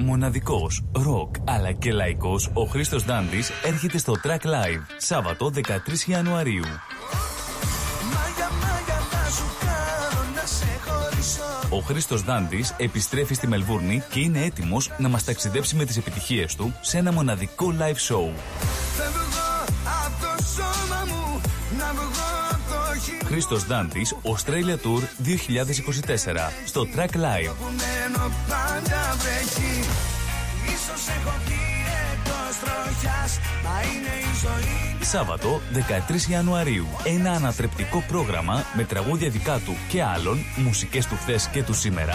Μοναδικός, ροκ αλλά και λαϊκός, ο Χρήστος Δάντης έρχεται στο Track Live, Σάββατο 13 Ιανουαρίου. Μάγια, μάγια θα σου κάνω να σε χωρίσω Ο Χρήστος Δάντης επιστρέφει στη Μελβούρνη και είναι έτοιμος να μας ταξιδέψει με τις επιτυχίες του σε ένα μοναδικό live show. Χρήστος Δάντης, Australia Tour 2024, στο Track Live. που μένω πάντα βρέχει Ίσως έχω πυρετός τροχιάς Μα είναι η ζωή Σάββατο 13 Ιανουαρίου. Ένα ανατρεπτικό πρόγραμμα με τραγούδια δικά του και άλλων, μουσικές του χθες και του σήμερα,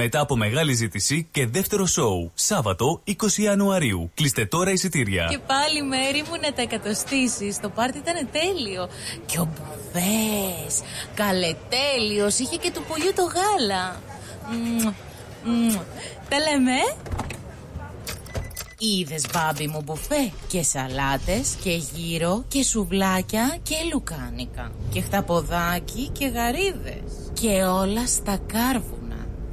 Μετά από μεγάλη ζήτηση και δεύτερο σοου. Σάββατο 20 Ιανουαρίου. Κλείστε τώρα εισιτήρια. Και πάλι μέρη μου να τα εκατοστήσεις. Το πάρτι ήταν τέλειο. Και ο Μπουφές, καλετέλειος, είχε και του πολιού το γάλα. Μμμ, μμμ. Τα λέμε. ε; Είδες μπάμπι μου μπουφέ και σαλάτες και γύρο και σουβλάκια και λουκάνικα και χταποδάκι και γαρίδες και όλα στα κάρβουνα.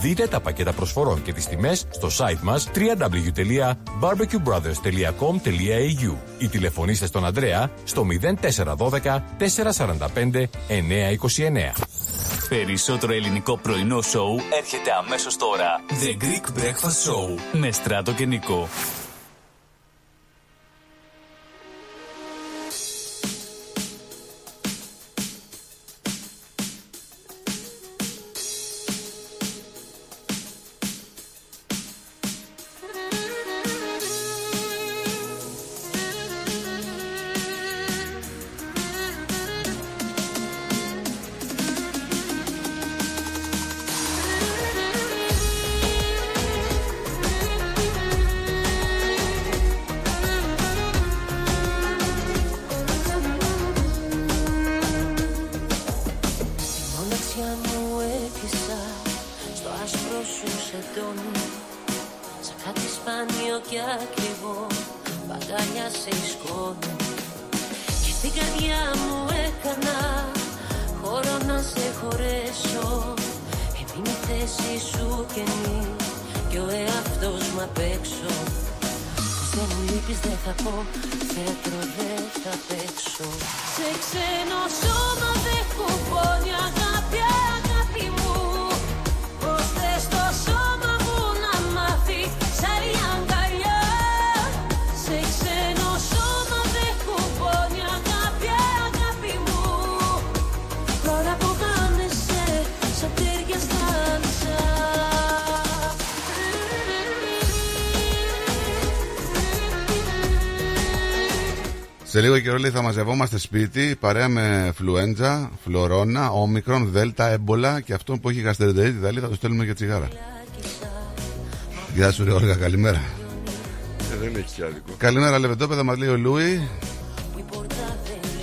Δείτε τα πακέτα προσφορών και τις τιμές στο site μας www.barbecuebrothers.com.au ή τηλεφωνήστε στον Ανδρέα στο 0412 445 929. Περισσότερο ελληνικό πρωινό σοου έρχεται αμέσως τώρα. The Greek Breakfast Show με Στράτο και Νικό. Μαζευόμαστε σπίτι παρέα με φλουέντζα, φλωρώνα, όμικρον, δέλτα, έμπολα και αυτόν που έχει γαστερεντερίτη δαλή θα το στέλνουμε για τσιγάρα. Γεια σου ρε Όργα, καλημέρα. Ε, δεν έχει κι άδικο. Καλημέρα λεβεντόπεδα μας λέει ο Λούι.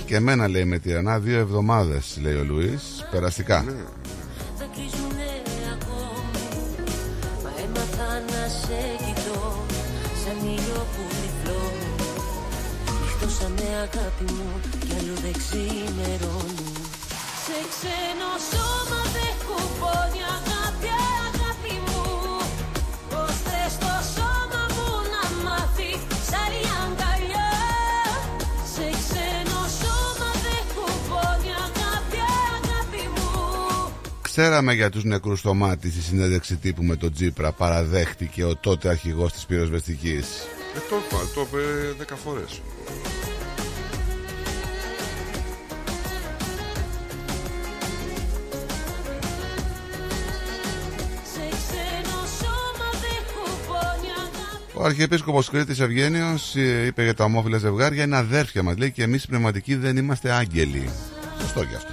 Και εμένα λέει με τυρανά δύο εβδομάδες λέει ο Λούις. Περαστικά. δακρύζουνε αγάπη μου κι αλλού δεν ξημερώνει Σε ξένο σώμα δεν κουπώνει αγάπη, αγάπη μου Πως θες το σώμα μου να μάθει σαν αγκαλιά; Σε ξένο σώμα δεν κουπώνει αγάπη, αγάπη μου Ξέραμε για τους νεκρούς στο μάτι στη συνέντευξη τύπου με τον Τζίπρα παραδέχτηκε ο τότε αρχηγός της πυροσβεστικής. Ε, το είπα, το είπε δέκα φορές. Ο Αρχιεπίσκοπος Κρήτης Ευγένιος ε, είπε για τα ομόφυλα ζευγάρια είναι αδέρφια μας λέει και εμείς οι πνευματικοί δεν είμαστε άγγελοι. Σωστό και αυτό.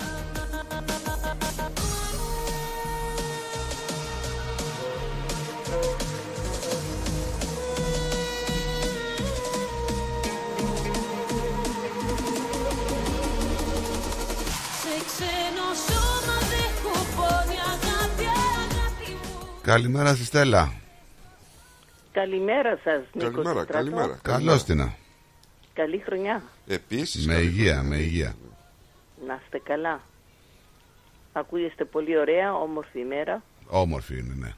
Σε ξένο σώμα δεν κουπώνει αγάπη, αγάπη μου Καλημέρα στη Στέλλα. Καλημέρα σας, Νίκος Καλημέρα, Στράτο. καλημέρα. Καλώς την. Καλή χρονιά. Επίσης. Με υγεία, με υγεία. Να είστε καλά. Ακούγεστε πολύ ωραία, όμορφη ημέρα. Όμορφη είναι, ναι.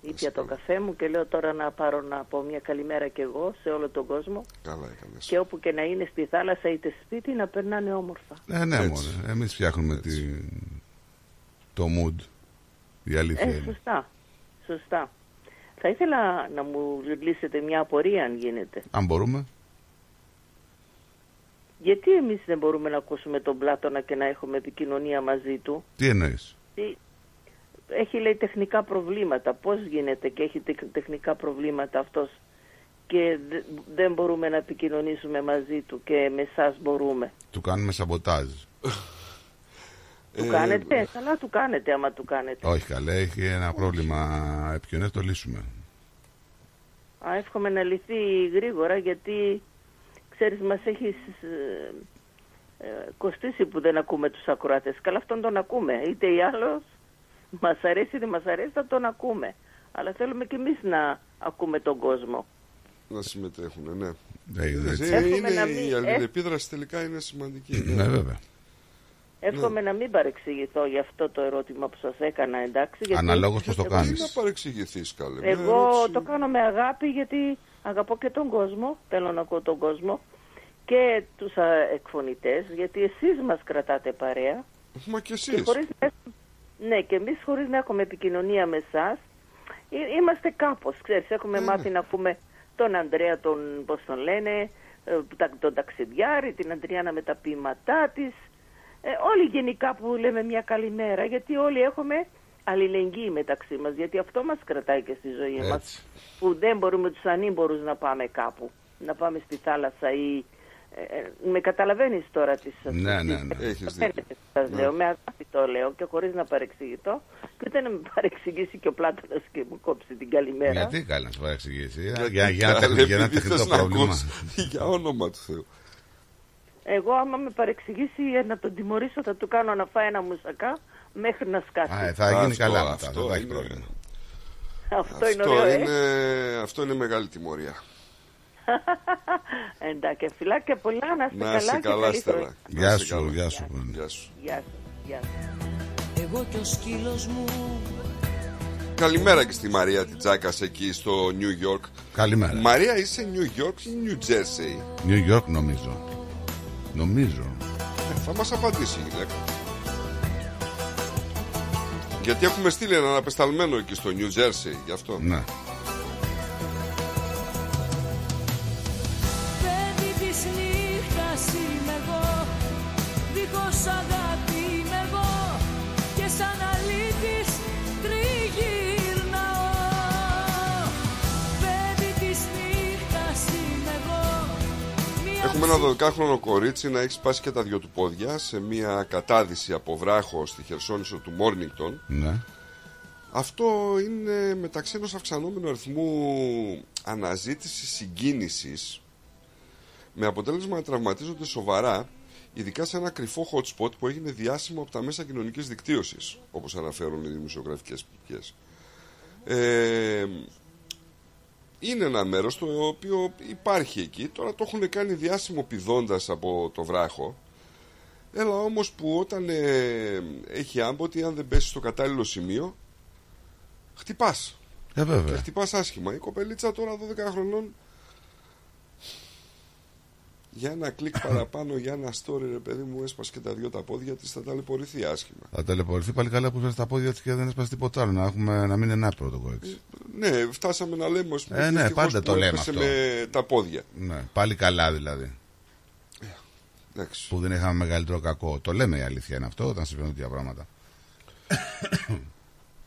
Ήπια το καφέ μου και λέω τώρα να πάρω να πω μια καλημέρα κι εγώ σε όλο τον κόσμο. Καλά έκανες. Και όπου και να είναι στη θάλασσα είτε σπίτι να περνάνε όμορφα. Ε, ναι, μωρέ. Εμείς φτιάχνουμε τη... το mood. Η αλήθεια Ε, είναι. σωστά. Σωστά. Θα ήθελα να μου λύσετε μια απορία αν γίνεται. Αν μπορούμε. Γιατί εμείς δεν μπορούμε να ακούσουμε τον Πλάτωνα και να έχουμε επικοινωνία μαζί του; Τι εννοείς; Τι- Έχει λέει τεχνικά προβλήματα. Πώς γίνεται και έχει τεκ- τεχνικά προβλήματα αυτός και δε- δεν μπορούμε να επικοινωνήσουμε μαζί του και με εσάς μπορούμε; Του κάνουμε σαμποτάζ. *laughs* Του Ε, κάνετε, καλά του κάνετε άμα του κάνετε. Όχι καλέ, έχει ένα πρόβλημα επικοινωνία, το λύσουμε. Α, εύχομαι να λυθεί γρήγορα γιατί ξέρεις μας έχεις ε, ε, κοστίσει που δεν ακούμε τους ακροατές. Καλά αυτόν τον ακούμε. Είτε ή άλλος μας αρέσει είτε μας αρέσει θα τον ακούμε. Αλλά θέλουμε και εμείς να ακούμε τον κόσμο. Να συμμετέχουν, ναι. Ε, Ε, έτσι. Εύχομαι είναι, να η μην- αλληλεπίδραση τελικά είναι σημαντική. Ναι, βέβαια. Εύχομαι να μην παρεξηγηθώ για αυτό το ερώτημα που σας έκανα, εντάξει. γιατί- Αναλόγως πώς το εγώ- κάνεις. Τι να παρεξηγηθείς καλέ. μια Εγώ ερώτηση. το κάνω με αγάπη γιατί αγαπώ και τον κόσμο, θέλω να ακούω τον κόσμο και τους α, εκφωνητές γιατί εσείς μας κρατάτε παρέα. Μα και Και εσείς. χωρίς να... Ναι, και εμείς χωρίς να έχουμε επικοινωνία με εσάς, είμαστε κάπως, ξέρεις, έχουμε μάθει να ακούμε τον Ανδρέα, τον, πώς τον λένε, ε, τα- τον ταξιδιάρη, την Αντριάννα με τα ποίηματά της, ε, όλοι γενικά που λέμε μια καλημέρα, γιατί όλοι έχουμε αλληλεγγύη μεταξύ μας, γιατί αυτό μας κρατάει και στη ζωή μας, που δεν μπορούμε τους ανήμπορους να πάμε κάπου, να πάμε στη θάλασσα ή... ε, ε, με καταλαβαίνεις τώρα τις Ναι, ναι, ναι. Έχεις Φαίνεται δίκιο. που σας Ναι. λέω, με αγάπη το λέω και χωρίς να παρεξηγηθώ και ούτε να με παρεξηγήσει και ο Πλάτωνας και μου κόψει την καλημέρα. Γιατί καλή να σου παρεξηγήσει. ε, Γιατί Για, για, ένα καλέ, τεχνη- για ένα επειδή τεχνητό θες να πρόβλημα. ακούς. Για όνομα του Θεού. Εγώ άμα με παρεξηγήσει ε, να τον τιμωρήσω θα του κάνω να φάει ένα μουσακά μέχρι να σκάσει. Α, ε, θα γίνει Αυτό, καλά μετά. αυτό Δεν θα έχει είναι- πρόβλημα. Αυτό, είναι Αυτό ωραίο, ε. είναι, αυτό είναι μεγάλη τιμωρία. *laughs* Εντάξει, φιλάκια πολλά, να είστε Να καλά είσαι και καλά, καλή Στέλλα. χρονιά. Να Γεια είσαι σου, καλά. γεια σου. Γεια σου. Γεια σας, γεια σας. Εγώ και ο σκύλος μου Καλημέρα και στη Μαρία την Τζάκας εκεί στο New York. Καλημέρα. Μαρία, είσαι New York ή New Jersey; New York νομίζω. Νομίζω. Ε, θα μας απαντήσει η γυναίκα. Γιατί έχουμε στείλει έναν απεσταλμένο εκεί στο New Jersey, γι' αυτό. Ναι. Έχουμε ένα 12χρονο κορίτσι να έχει σπάσει και τα δυο του πόδια σε μια κατάδυση από βράχο στη Χερσόνησο του Μόρνιγκτον. Ναι. Αυτό είναι μεταξύ ενός αυξανόμενου αριθμού αναζήτησης συγκίνησης με αποτέλεσμα να τραυματίζονται σοβαρά ειδικά σε ένα κρυφό hot spot που έγινε διάσημο από τα μέσα κοινωνικής δικτύωσης όπως αναφέρουν οι δημοσιογραφικές πηγές. Ε, είναι ένα μέρος το οποίο υπάρχει εκεί τώρα το έχουν κάνει διάσημο πηδώντας από το βράχο Έλα όμως που όταν ε, έχει άμποτη αν δεν πέσεις στο κατάλληλο σημείο χτυπάς Ε, και βέβαια. χτυπάς άσχημα. Η κοπελίτσα τώρα 12 χρονών για ένα κλικ παραπάνω, για ένα story ρε παιδί μου έσπασε και τα δυο τα πόδια της θα ταλαιπωρηθεί άσχημα. Θα ταλαιπωρηθεί πάλι καλά που έσπασε τα πόδια της και δεν έσπασε τίποτα άλλο. Να, έχουμε, να μην είναι άπειρο το κορίτσι. Ναι, φτάσαμε να λέμε ως πούμε, Ε, ναι, δυστυχώς πάντα που το λέμε έπεσε αυτό. με τα πόδια. Ναι, πάλι καλά δηλαδή. Εντάξει. Που δεν είχαμε μεγαλύτερο κακό. Το λέμε η αλήθεια είναι αυτό όταν συμβαίνουν τέτοια πράγματα.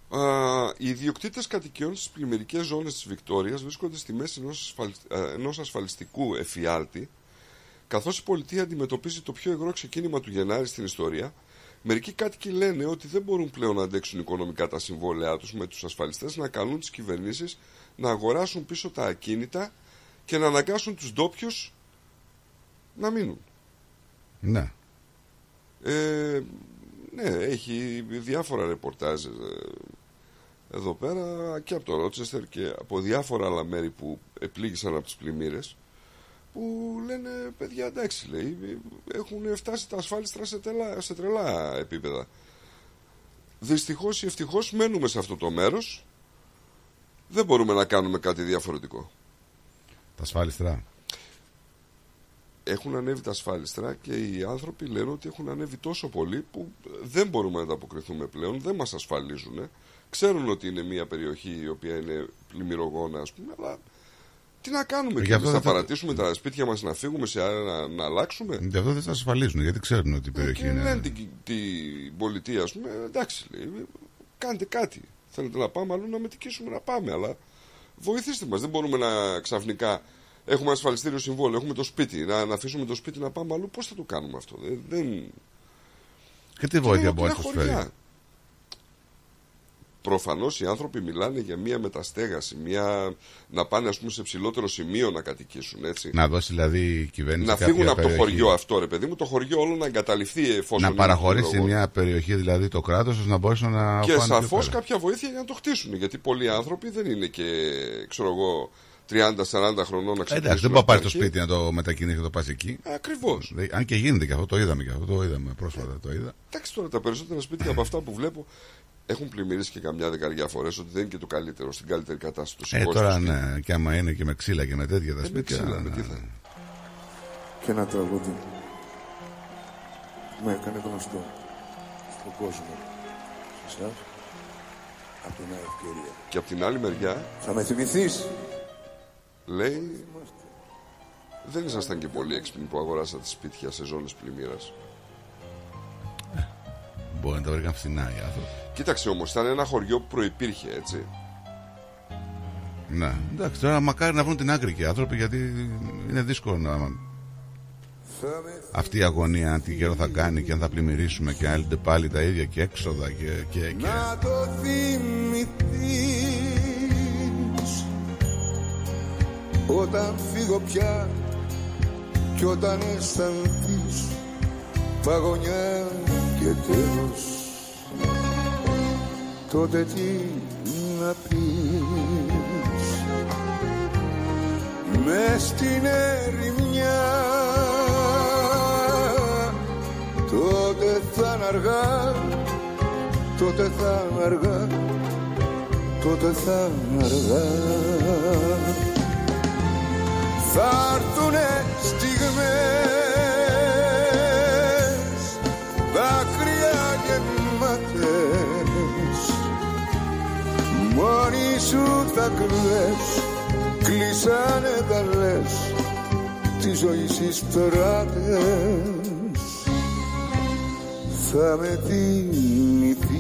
Α, οι ιδιοκτήτες κατοικιών στις πλημμυρικές ζώνες της Βικτόριας βρίσκονται στη μέση ενός ασφαλ... ενός ασφαλιστικού εφιάλτη. Καθώς η πολιτεία αντιμετωπίζει το πιο υγρό ξεκίνημα του Γενάρη στην ιστορία, μερικοί κάτοικοι λένε ότι δεν μπορούν πλέον να αντέξουν οικονομικά τα συμβόλαιά τους με τους ασφαλιστές να καλούν τις κυβερνήσεις να αγοράσουν πίσω τα ακίνητα και να αναγκάσουν τους ντόπιους να μείνουν. Ναι. Ε, ναι, έχει διάφορα ρεπορτάζ ε, εδώ πέρα και από το Ρότσεστερ και από διάφορα άλλα μέρη που επλήγησαν από τις πλημμύρες που λένε παιδιά εντάξει λέει έχουν φτάσει τα ασφάλιστρα σε, τελά, σε τρελά επίπεδα δυστυχώς ή ευτυχώς μένουμε σε αυτό το μέρος δεν μπορούμε να κάνουμε κάτι διαφορετικό Τα ασφάλιστρα. έχουν ανέβει τα ασφάλιστρα και οι άνθρωποι λένε ότι έχουν ανέβει τόσο πολύ που δεν μπορούμε να ανταποκριθούμε πλέον, δεν μας ασφαλίζουν. Ξέρουν ότι είναι μια περιοχή η οποία είναι πλημμυρογόνα, ας πούμε, αλλά τι να κάνουμε, Γι' και αυτό θα δεν θα- παρατήσουμε τα σπίτια μας να φύγουμε σε άλλα να, να αλλάξουμε; Γι' αυτό δεν θα ασφαλίζουν γιατί ξέρουν ότι η περιοχή Και λένε είναι. την, την πολιτεία, ας πούμε, εντάξει, λέει, κάντε κάτι. Θέλετε να πάμε αλλού να μετικήσουμε να πάμε, αλλά βοηθήστε μας. Δεν μπορούμε να ξαφνικά έχουμε ασφαλιστήριο συμβόλαιο, έχουμε το σπίτι, να, να αφήσουμε το σπίτι να πάμε αλλού. Πώς θα το κάνουμε αυτό; Δεν, δεν... Και τι βοήθεια είναι μπορεί να ολόκληρα του φέρει; Χωριά. Προφανώς οι άνθρωποι μιλάνε για μια μεταστέγαση, μια... να πάνε ας πούμε, σε ψηλότερο σημείο να κατοικήσουν. Έτσι. Να δώσει δηλαδή η κυβέρνηση. Να κάποια φύγουν από το περιοχή. χωριό αυτό, ρε παιδί μου, το χωριό όλο να εγκαταλειφθεί εφόσον. Να είναι παραχωρήσει ξέρω εγώ. μια περιοχή δηλαδή το κράτος ώστε να μπορέσουν να. Και πάνε πιο σαφώς πέρα. κάποια βοήθεια για να το χτίσουν. Γιατί πολλοί άνθρωποι δεν είναι και, ξέρω εγώ, 30-40 χρονών να ξεκινήσουν. Εντάξει, δεν μπορεί να πάρει το από σπίτι να το μετακινήσει και να το πας εκεί. Ακριβώς. Δε- Αν και γίνεται και αυτό, το είδαμε και αυτό. Το είδαμε πρόσφατα. Το είδα. Εντάξει τώρα, τα περισσότερα σπίτια από αυτά που βλέπω έχουν πλημμυρίσει και καμιά δεκαριά φορές ότι δεν είναι και το καλύτερο, στην καλύτερη κατάσταση του Ε, συμπόσου τώρα του σπίτι. ναι, και άμα είναι και με ξύλα και με τέτοια τα Ε, με σπίτια. ξύλα, με ναι, τι θα ναι. είναι. Και ένα τραγούδι με έκανε γνωστό στον κόσμο. Σε εσάς, από την άλλη ευκαιρία. Και από την άλλη μεριά, Θα με θυμηθείς. Λέει, δεν ήσασταν και πολύ έξυπνοι που αγοράσατε σπίτια σε ζώνες πλημμύρας. Μπορεί να τα βρήκαν φθηνά οι άνθρωποι. Κοίταξε όμως, ήταν ένα χωριό που προϋπήρχε, έτσι. Ναι, εντάξει, τώρα μακάρι να βρουν την άκρη και οι άνθρωποι γιατί είναι δύσκολο να. Αυτή η αγωνία, αν τι καιρό θα κάνει και αν θα πλημμυρίσουμε και αν έλυνται πάλι τα ίδια και έξοδα και. και, και... Να το θυμηθείς Όταν φύγω πια Κι όταν αισθανθείς Παγωνιά και τέλος. Τότε τι να πεις. Μες στην ερημιά. Τότε θα είναι αργά τότε θα είναι αργά, τότε θα είναι αργά. Θα έρθουνε στιγμές, δάκρυα γεμάτες, μόνοι σου θα κλαις, κλείσανε τα λες, τη ζωή στις στράτες θα με θυμηθείς.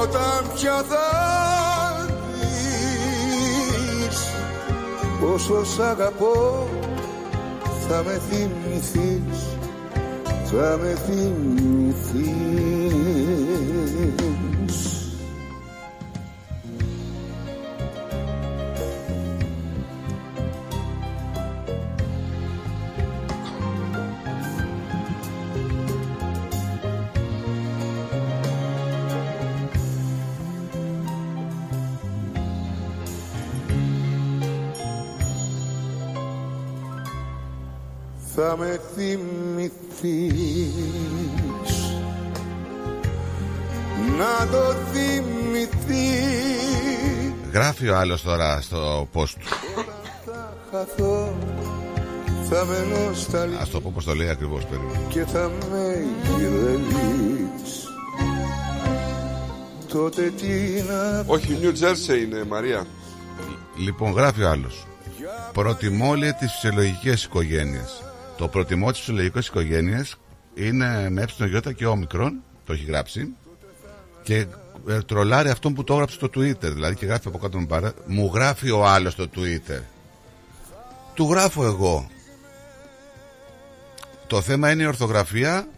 Όταν πια θα πόσο σ' αγαπώ θα με θυμηθείς θα με θυμηθείς θα με θυμηθείς να το θυμηθείς Γράφει ο άλλος τώρα στο post του. χαθώ θα με νοσταλείς Α το πω πώ το λέει ακριβώς περίπου. και θα με γυρεύεις τότε τι να Όχι, New Jersey είναι, Μαρία. Λοιπόν, γράφει ο άλλος. Προτιμώ λέει τις φυσιολογικές οικογένειες. Το προτιμώ τις φυσιολογικέ οικογένειες είναι με ε και όμικρον. Το έχει γράψει. Και ε, τρολάρει αυτόν που το έγραψε στο Twitter. Δηλαδή και γράφει από κάτω μου παρά. Μου γράφει ο άλλος στο Twitter. Του γράφω εγώ. Το θέμα είναι η ορθογραφία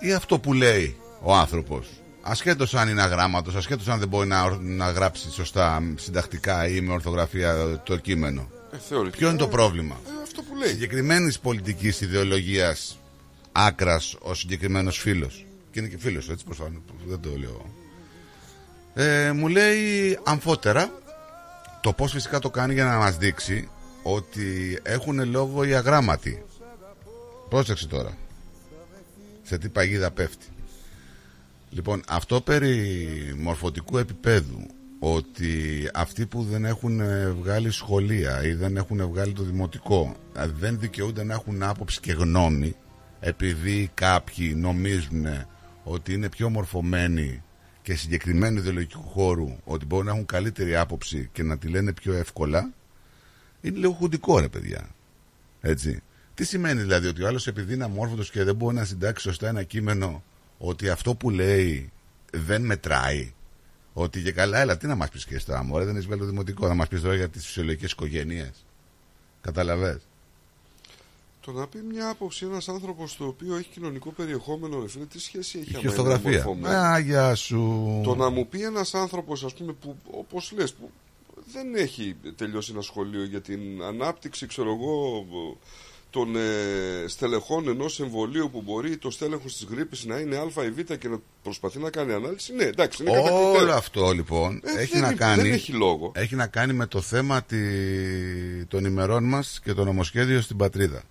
ή αυτό που λέει ο άνθρωπος. Ασχέτως αν είναι αγράμματος, ασχέτως αν δεν μπορεί να, ορ- να γράψει σωστά συντακτικά ή με ορθογραφία το κείμενο. Ε, θεωρητικά, Ποιο είναι το πρόβλημα; Ε, αυτό που λέει. Συγκεκριμένης πολιτικής ιδεολογίας άκρας ο συγκεκριμένος φίλος. Και είναι και φίλος, έτσι προφανώ. Δεν το λέω. Ε, μου λέει αμφότερα το πώς φυσικά το κάνει για να μας δείξει ότι έχουν λόγο οι αγράμματοι. Πρόσεξε τώρα. Σε τι παγίδα πέφτει. Λοιπόν, αυτό περί μορφωτικού επίπεδου ότι αυτοί που δεν έχουν ε, βγάλει σχολεία ή δεν έχουν βγάλει το δημοτικό ε, δεν δικαιούνται να έχουν άποψη και γνώμη επειδή κάποιοι νομίζουν ότι είναι πιο μορφωμένοι και συγκεκριμένου ιδεολογικού χώρου ότι μπορούν να έχουν καλύτερη άποψη και να τη λένε πιο εύκολα είναι λίγο χουντικό ρε παιδιά. Έτσι. Τι σημαίνει δηλαδή ότι ο άλλος επειδή είναι αμόρφωτος και δεν μπορεί να συντάξει σωστά ένα κείμενο ότι αυτό που λέει δεν μετράει; Ότι και καλά, έλα, τι να μας πεις και εσύ τώρα, Μωρέ, δεν έχεις βγάλει το δημοτικό. Να μας πεις τώρα για τις φυσιολογικές οικογένειες. Καταλαβέ. Το να πει μια άποψη ένας άνθρωπος το οποίο έχει κοινωνικό περιεχόμενο, ρε φίλε, τι σχέση έχει Και άμα είναι ορθογραφία. μορφωμένο. Α, γεια σου. Το να μου πει ένας άνθρωπος, ας πούμε, που όπως λες, που δεν έχει τελειώσει ένα σχολείο για την ανάπτυξη, ξέρω εγώ, των ε, στελεχών ενός εμβολίου που μπορεί το στέλεχος της γρήπης να είναι Α ή Β και να προσπαθεί να κάνει ανάλυση. Ναι, εντάξει, είναι κατακλητικό. Όλο αυτό λοιπόν Ε, έχει, δεν να είναι- κάνει, δεν έχει λόγο. έχει να κάνει με το θέμα τη, των ημερών μας και το νομοσχέδιο στην πατρίδα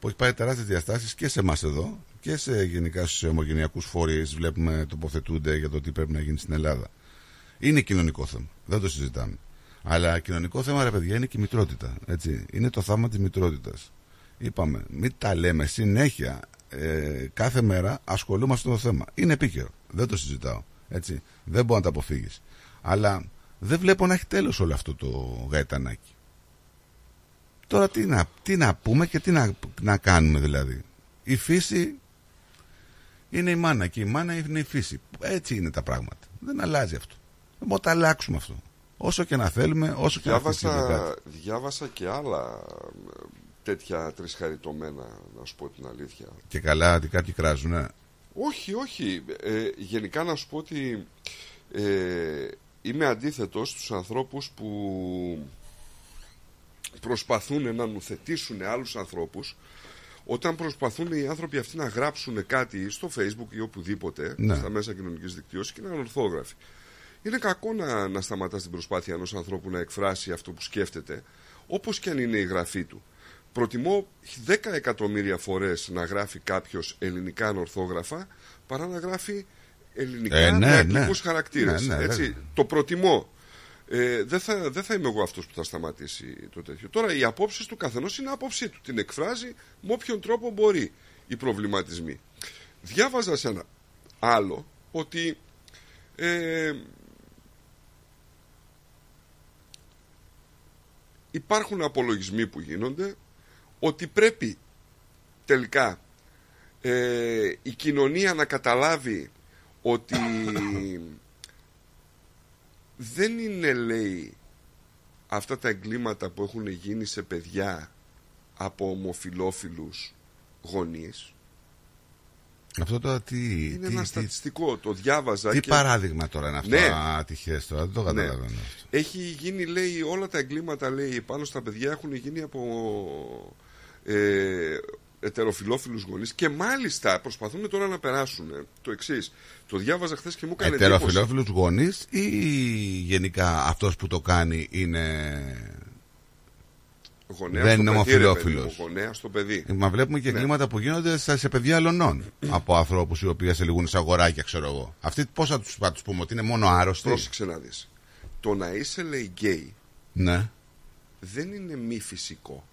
που έχει πάρει τεράστιες διαστάσεις και σε εμάς εδώ και σε γενικά στους ομογενειακούς φορείς βλέπουμε τοποθετούνται για το τι πρέπει να γίνει στην Ελλάδα. Είναι κοινωνικό θέμα, δεν το συζητάμε. Αλλά κοινωνικό θέμα ρε παιδιά είναι και η μητρότητα. Έτσι. Είναι το θαύμα της μητρότητας. Είπαμε, μην τα λέμε συνέχεια. Ε, κάθε μέρα ασχολούμαστε με το θέμα. Είναι επίκαιρο. Δεν το συζητάω. Έτσι. Δεν μπορεί να τα αποφύγεις. Αλλά δεν βλέπω να έχει τέλος όλο αυτό το γαϊτανάκι. Τώρα τι να, τι να πούμε και τι να, να κάνουμε δηλαδή. Η φύση είναι η μάνα και η μάνα είναι η φύση. Έτσι είναι τα πράγματα. Δεν αλλάζει αυτό. Δεν μπορούμε να τα αλλάξουμε αυτό. Όσο και να θέλουμε, όσο και να Διάβασα, θέλουμε. διάβασα και άλλα ε, τέτοια τρισχαριτωμένα, να σου πω την αλήθεια. Και καλά ότι κάποιοι κράζουν. ε. Όχι, όχι. Ε, γενικά να σου πω ότι ε, είμαι αντίθετος στους ανθρώπους που προσπαθούν να νουθετήσουν άλλους ανθρώπους όταν προσπαθούν οι άνθρωποι αυτοί να γράψουν κάτι στο facebook ή οπουδήποτε Ναι. στα μέσα κοινωνικής δικτύωσης και να είναι ορθόγραφοι. Είναι κακό να, να σταματάς την προσπάθεια ενός ανθρώπου να εκφράσει αυτό που σκέφτεται όπως και αν είναι η γραφή του. Προτιμώ 10 εκατομμύρια φορές να γράφει κάποιος ελληνικά ανορθόγραφα παρά να γράφει ελληνικά Ε, ναι, με ναι. αγγλικούς χαρακτήρες. Ναι, ναι, έτσι. βέβαια. Το προτιμώ. Ε, δεν, θα, δεν θα είμαι εγώ αυτός που θα σταματήσει το τέτοιο. Τώρα οι απόψεις του καθενός είναι άποψή του. Την εκφράζει με όποιον τρόπο μπορεί οι προβληματισμοί. Διάβαζα σε ένα άλλο ότι ε, υπάρχουν απολογισμοί που γίνονται ότι πρέπει τελικά ε, η κοινωνία να καταλάβει ότι *clears throat* δεν είναι λέει αυτά τα εγκλήματα που έχουν γίνει σε παιδιά από ομοφιλόφιλους γονείς Αυτό τώρα τι. είναι τι, ένα τι- στατιστικό το διάβαζα τι και... παράδειγμα τώρα είναι αυτό. Ναι. Ατυχές τώρα. Δεν το Ναι. καταλαβαίνω. Έχει γίνει, λέει, όλα τα εγκλήματα, λέει, πάνω στα παιδιά έχουν γίνει από ε, ετεροφιλόφιλους γονείς και μάλιστα προσπαθούν τώρα να περάσουν ε, το εξής. Το διάβαζα χθες και μου έκανε εντύπωση. Ετεροφιλόφιλους γονείς ή γενικά αυτός που το κάνει είναι. Γονέας δεν στο είναι παιδί, ρε παιδί ομοφιλόφιλος; μου, Γονέας στο παιδί. Μα βλέπουμε και Ναι. εγκλήματα που γίνονται σε, σε παιδιά αλωνών *clears throat* από ανθρώπους οι οποίοι σε λυγούν σε αγοράκια, ξέρω εγώ. Αυτοί πώς θα του θα τους πούμε, ότι είναι μόνο άρρωστοι; Πρόσεξε να δεις. Το να είσαι, λέει, γκέι Ναι. δεν είναι μη φυσικό.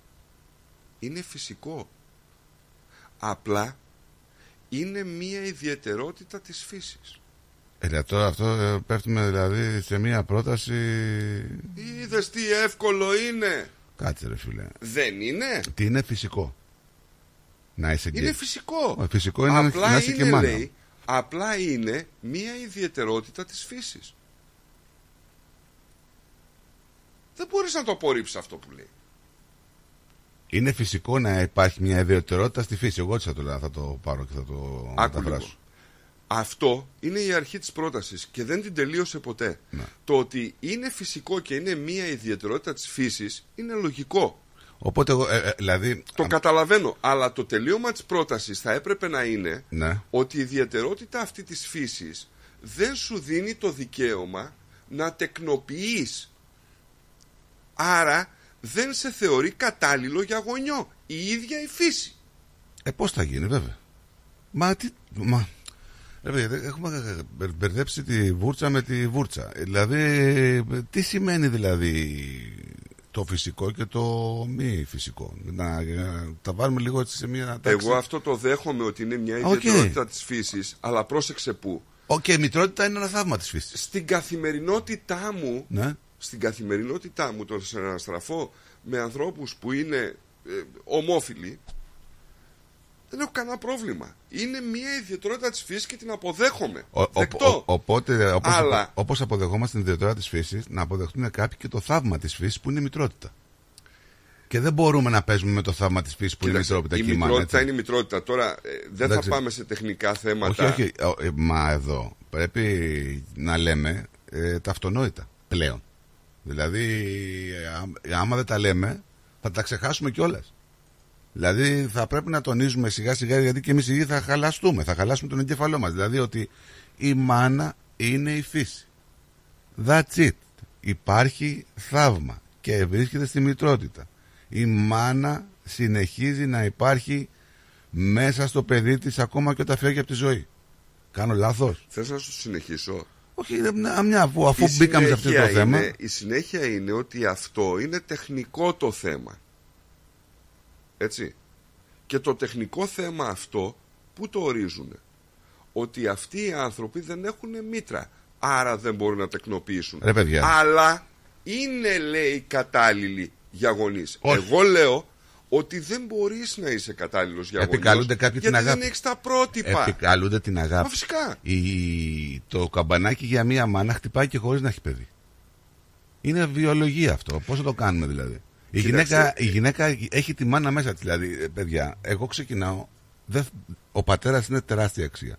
Είναι φυσικό. Απλά είναι μία ιδιαιτερότητα της φύσης. Ε, τώρα αυτό ε, πέφτουμε δηλαδή σε μια πρόταση. Είδες τι εύκολο είναι. Κάτσε ρε φίλε. Δεν είναι; Τι είναι φυσικό; Να είσαι γκέι. Είναι φυσικό. Ε, Φυσικό είναι να- απλά να είσαι και είναι, μάνα. λέει, απλά είναι μία ιδιαιτερότητα της φύσης. Δεν μπορείς να το απορρίψεις αυτό που λέει. Είναι φυσικό να υπάρχει μια ιδιαιτερότητα στη φύση. Εγώ έτσι θα το, λέω, θα το πάρω και θα το Άκου μεταφράσω. λίγο. Αυτό είναι η αρχή της πρότασης και δεν την τελείωσε ποτέ. Ναι. Το ότι είναι φυσικό και είναι μία ιδιαιτερότητα της φύσης είναι λογικό. Οπότε εγώ, ε, ε, δηλαδή. Το καταλαβαίνω, αλλά το τελείωμα της πρότασης θα έπρεπε να είναι Ναι. ότι η ιδιαιτερότητα αυτή της φύσης δεν σου δίνει το δικαίωμα να τεκνοποιείς. Άρα δεν σε θεωρεί κατάλληλο για γονιό. Η ίδια η φύση. Ε, πώς θα γίνει, βέβαια. Μα τι. Μα... Ρε παιδιά, δεν- έχουμε μπερ- μπερδέψει την πούτσα με τη βούρτσα. Ε, Δηλαδή, ε, τι σημαίνει δηλαδή το φυσικό και το μη φυσικό; Να, ε, τα βάλουμε λίγο έτσι σε μια τάξη. Εγώ αυτό το δέχομαι ότι είναι μια Οκ. ιδιαιτερότητα της φύσης, αλλά πρόσεξε που. Οκ, η μητρότητα είναι ένα θαύμα της φύσης. Στην καθημερινότητά μου, Ναι. Στην καθημερινότητά μου το να αναστραφώ με ανθρώπους που είναι ε, ομόφιλοι, δεν έχω κανένα πρόβλημα. Είναι μια ιδιαιτερότητα της φύσης και την αποδέχομαι. Ο- ο- Δεκτό. ο- οπότε, όπως, Αλλά- απο- όπως αποδεχόμαστε την ιδιαιτερότητα της φύσης, να αποδεχτούν κάποιοι και το θαύμα της φύσης που είναι η μητρότητα. Και δεν μπορούμε να παίζουμε με το θαύμα της φύσης που είναι η Κοίταξε, μητρότητα η και η μάνα. μητρότητα έτσι. είναι η μητρότητα. Τώρα ε, δεν Εντάξει. θα πάμε σε τεχνικά θέματα. Όχι, όχι. ο, ε, Μα εδώ πρέπει να λέμε ε, τα αυτονόητα πλέον. Δηλαδή, ε, α- άμα δεν τα λέμε, θα τα ξεχάσουμε κιόλας. Δηλαδή, θα πρέπει να τονίζουμε σιγά σιγά, γιατί και εμείς οι ίδιοι θα χαλαστούμε, θα χαλάσουμε τον εγκέφαλό μας. Δηλαδή, ότι η μάνα είναι η φύση. That's it. Υπάρχει θαύμα και βρίσκεται στη μητρότητα. Η μάνα συνεχίζει να υπάρχει μέσα στο παιδί της ακόμα και όταν φεύγει από τη ζωή. Κάνω λάθος; Θες να σου συνεχίσω; Όχι, μια, μια, αφού, αφού Η μπήκαμε σε αυτό το συνέχεια θέμα. είναι- η συνέχεια είναι ότι αυτό είναι τεχνικό το θέμα. Έτσι. Και το τεχνικό θέμα αυτό που το ορίζουν; Ότι αυτοί οι άνθρωποι δεν έχουν μήτρα. Άρα δεν μπορούν να τεκνοποιήσουν. Ρε, παιδιά. Αλλά είναι λέει κατάλληλοι για γονείς. Όχι. Εγώ λέω ότι δεν μπορείς να είσαι κατάλληλος για γονείς. Επικαλούνται κάποιοι την γιατί αγάπη. δεν έχεις τα πρότυπα. Επικαλούνται την αγάπη. Μα φυσικά. Η, το καμπανάκι για μία μάνα χτυπάει και χωρίς να έχει παιδί. Είναι βιολογία αυτό. Πώς θα το κάνουμε δηλαδή. Η Κοίταξε. γυναίκα, η γυναίκα έχει τη μάνα μέσα της. Δηλαδή, ε, παιδιά, εγώ ξεκινάω. Δεν, ο πατέρας είναι τεράστια αξία.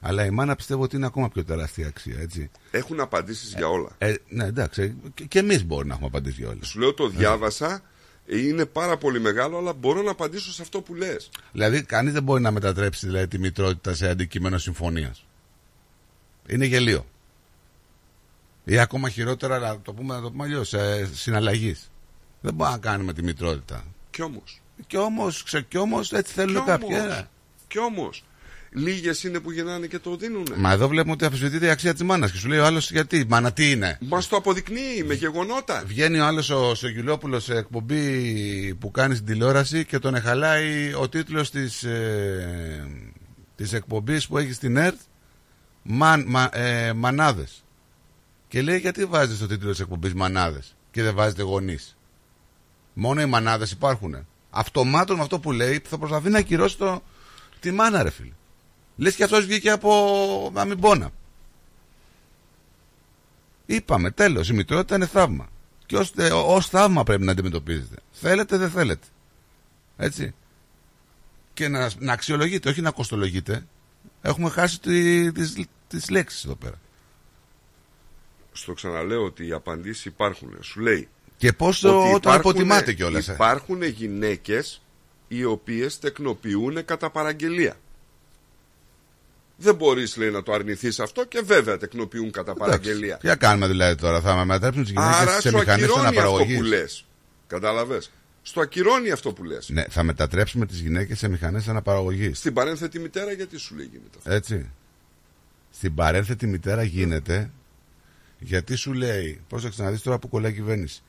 Αλλά η μάνα πιστεύω ότι είναι ακόμα πιο τεράστια αξία, έτσι. Έχουν απαντήσεις για όλα. Ε, ναι, εντάξει. Και, και εμείς μπορούμε να έχουμε απαντήσεις για όλα. Σου λέω το διάβασα, είναι πάρα πολύ μεγάλο, αλλά μπορώ να απαντήσω σε αυτό που λες. Δηλαδή, κανείς δεν μπορεί να μετατρέψει δηλαδή, τη μητρότητα σε αντικείμενο συμφωνίας. Είναι γελίο. Ή ακόμα χειρότερα, να το πούμε, να το πούμε αλλιώς, συναλλαγής. Δεν μπορούμε να κάνουμε τη μητρότητα. Κι όμως. Κι όμως, κι όμως έτσι θέλουν Κι κάποιοι. όμως. ε. Κι όμως. Λίγες είναι που γεννάνε και το δίνουνε. Μα εδώ βλέπουμε ότι αμφισβητείται η αξία της μάνας. Και σου λέει ο άλλος γιατί, μάνα τι είναι; Μα το αποδεικνύει με γεγονότα. Βγαίνει ο άλλος ο Σογγυλόπουλο σε εκπομπή που κάνει στην τηλεόραση και τον εχαλάει ο τίτλος της ε, της εκπομπής που έχει στην ΕΡΤ Μαν, μα, ε, Μανάδες. Και λέει γιατί βάζετε στο τίτλο της εκπομπής Μανάδες και δεν βάζετε γονείς; Μόνο οι μανάδες υπάρχουν. Αυτομάτων με αυτό που λέει θα προσπαθεί να ακυρώσει το, τη μάνα, ρε φίλε. Λες και αυτός βγήκε από αμυμπόνα. Είπαμε, τέλος. Η μητρότητα είναι θαύμα. Και ως θαύμα πρέπει να αντιμετωπίζετε. Θέλετε, δεν θέλετε. Έτσι. Και να, να αξιολογείτε, όχι να κοστολογείτε. Έχουμε χάσει τι, τις, τις λέξεις εδώ πέρα. Στο ξαναλέω ότι οι απαντήσεις υπάρχουν. Σου λέει. Και πόσο ότι όταν υπάρχουνε- υποτιμάται κιόλας, ε; Υπάρχουν γυναίκες οι οποίες τεκνοποιούν κατά παραγγελία. Δεν μπορείς λέει να το αρνηθείς αυτό και βέβαια τεκνοποιούν κατά παραγγελία. Τι θα κάνουμε δηλαδή τώρα, θα μετατρέψουμε τις γυναίκες Άρα σε σου μηχανές ακυρώνει αυτό αναπαραγωγής. που λες. Κατάλαβες; Στο ακυρώνει αυτό που λες. Ναι, θα μετατρέψουμε τις γυναίκες σε μηχανές αναπαραγωγής. Στην παρένθετη μητέρα γιατί σου λέει γίνεται αυτό; Έτσι. Στην παρένθετη μητέρα γίνεται γιατί σου λέει, πρόσεξε να δεις τώρα που κολλάει η κυβέρνηση,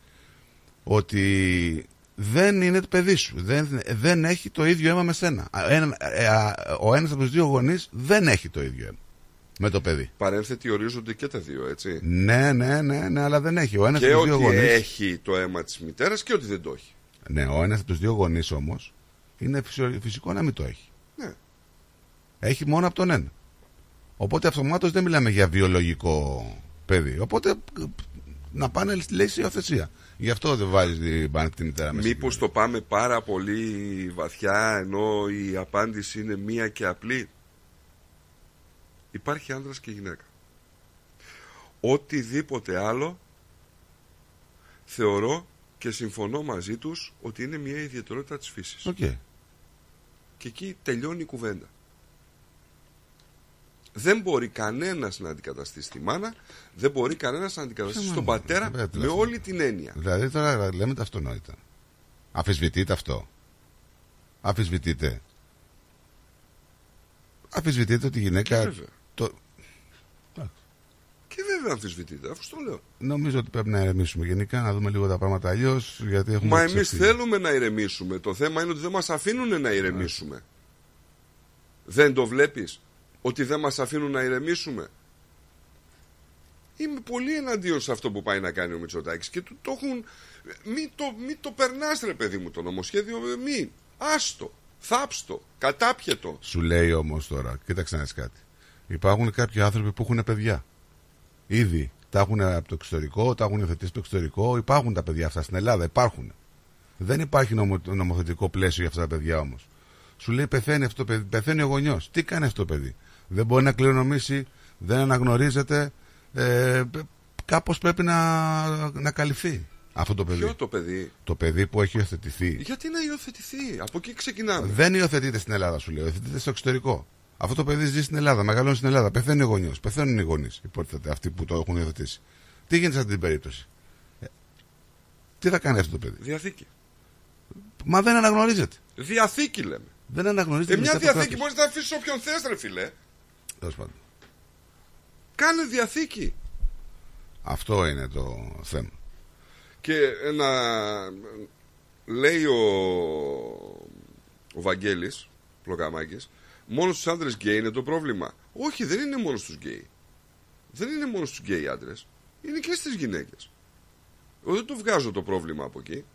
ότι δεν είναι το παιδί σου. Δεν, δεν έχει το ίδιο αίμα με σένα. Α, ένα- ε, α, ο ένας από τους δύο γονείς δεν έχει το ίδιο αίμα με το παιδί. Παρένθετη ορίζονται και τα δύο, έτσι. Ναι, ναι, ναι, ναι, αλλά δεν έχει. Ο ένας και από τους δύο ότι γονείς... έχει το αίμα της μητέρας και ότι δεν το έχει. Ναι, ο ένας από τους δύο γονείς όμως είναι φυσιο- φυσικό να μην το έχει. Ναι. Έχει μόνο από τον ένα. Οπότε αυτομάτως δεν μιλάμε για βιολογικό παιδί. Οπότε ε, να πάνε στη λέξη υιοθεσία. Γι' αυτό δεν βάζεις την πανεπιστήμια μητέρα μέσα. Μήπως το πάμε πάρα πολύ βαθιά ενώ η απάντηση είναι μία και απλή. Υπάρχει άνδρας και γυναίκα. Οτιδήποτε άλλο θεωρώ και συμφωνώ μαζί τους ότι είναι μια ιδιαιτερότητα της φύσης. Οκ. Και εκεί τελειώνει η κουβέντα. Δεν μπορεί κανένας να αντικαταστήσει τη μάνα, δεν μπορεί κανένας να αντικαταστήσει τον πατέρα βέβαια, με όλη την έννοια. Δηλαδή τώρα λέμε τα αυτονόητα. Αφισβητείτε αυτό. Αφισβητείτε. Αφισβητείτε ότι η γυναίκα. βέβαια. Το... Και βέβαια αμφισβητείται, αφού στο λέω. Νομίζω ότι πρέπει να ηρεμήσουμε γενικά, να δούμε λίγο τα πράγματα αλλιώς. Γιατί έχουμε Μα εμείς ξεφύγει. θέλουμε να ηρεμήσουμε. Το θέμα είναι ότι δεν μας αφήνουν να ηρεμήσουμε. Δεν το βλέπεις; Ότι δεν μας αφήνουν να ηρεμήσουμε. Είμαι πολύ εναντίον σε αυτό που πάει να κάνει ο Μητσοτάκης και του το έχουν... Μη το, μη το περνάς ρε παιδί μου το νομοσχέδιο, ε, μη. Άστο, θάψτο, κατάπιετο. Σου λέει όμως τώρα, κοίταξε να δεις κάτι. Υπάρχουν κάποιοι άνθρωποι που έχουν παιδιά. Ήδη τα έχουν από το εξωτερικό, τα έχουν υιοθετήσει στο εξωτερικό. Υπάρχουν τα παιδιά αυτά στην Ελλάδα, υπάρχουν. Δεν υπάρχει νομο, νομοθετικό πλαίσιο για αυτά τα παιδιά όμως. Σου λέει πεθαίνει αυτό το παιδί, πεθαίνει ο γονιός. Τι κάνει αυτό το παιδί; Δεν μπορεί να κληρονομήσει, δεν αναγνωρίζεται. Ε, Κάπως πρέπει να, να καλυφθεί αυτό το παιδί. Ποιο το παιδί; Το παιδί που έχει υιοθετηθεί. Γιατί να υιοθετηθεί, από εκεί ξεκινάμε. Δεν υιοθετείται στην Ελλάδα, σου λέω. Υιοθετείται στο εξωτερικό. Αυτό το παιδί ζει στην Ελλάδα, μεγαλώνει στην Ελλάδα. Πεθαίνει ο γονιός. Πεθαίνουν οι γονείς, υποτίθεται, αυτοί που το έχουν υιοθετήσει. Τι γίνεται σε αυτή την περίπτωση; Ε, τι θα κάνει αυτό το παιδί; Διαθήκη. Μα δεν αναγνωρίζεται. Διαθήκη λέμε. Δεν αναγνωρίζεται. Ε, μια μισθά το διαθήκη κράτος. μπορείς να αφήσεις όποιον θες, ρε φιλέ. Τέλος πάντων. Κάνε διαθήκη. Αυτό είναι το θέμα. Και να λέει ο, ο Βαγγέλης Πλοκαμάκης μόνος στους άντρες γκέι είναι το πρόβλημα. Όχι, δεν είναι μόνος στους γκέι. Δεν είναι μόνο στους γκέι άντρες. Είναι και στις γυναίκες. Εγώ δεν το βγάζω το πρόβλημα από εκεί.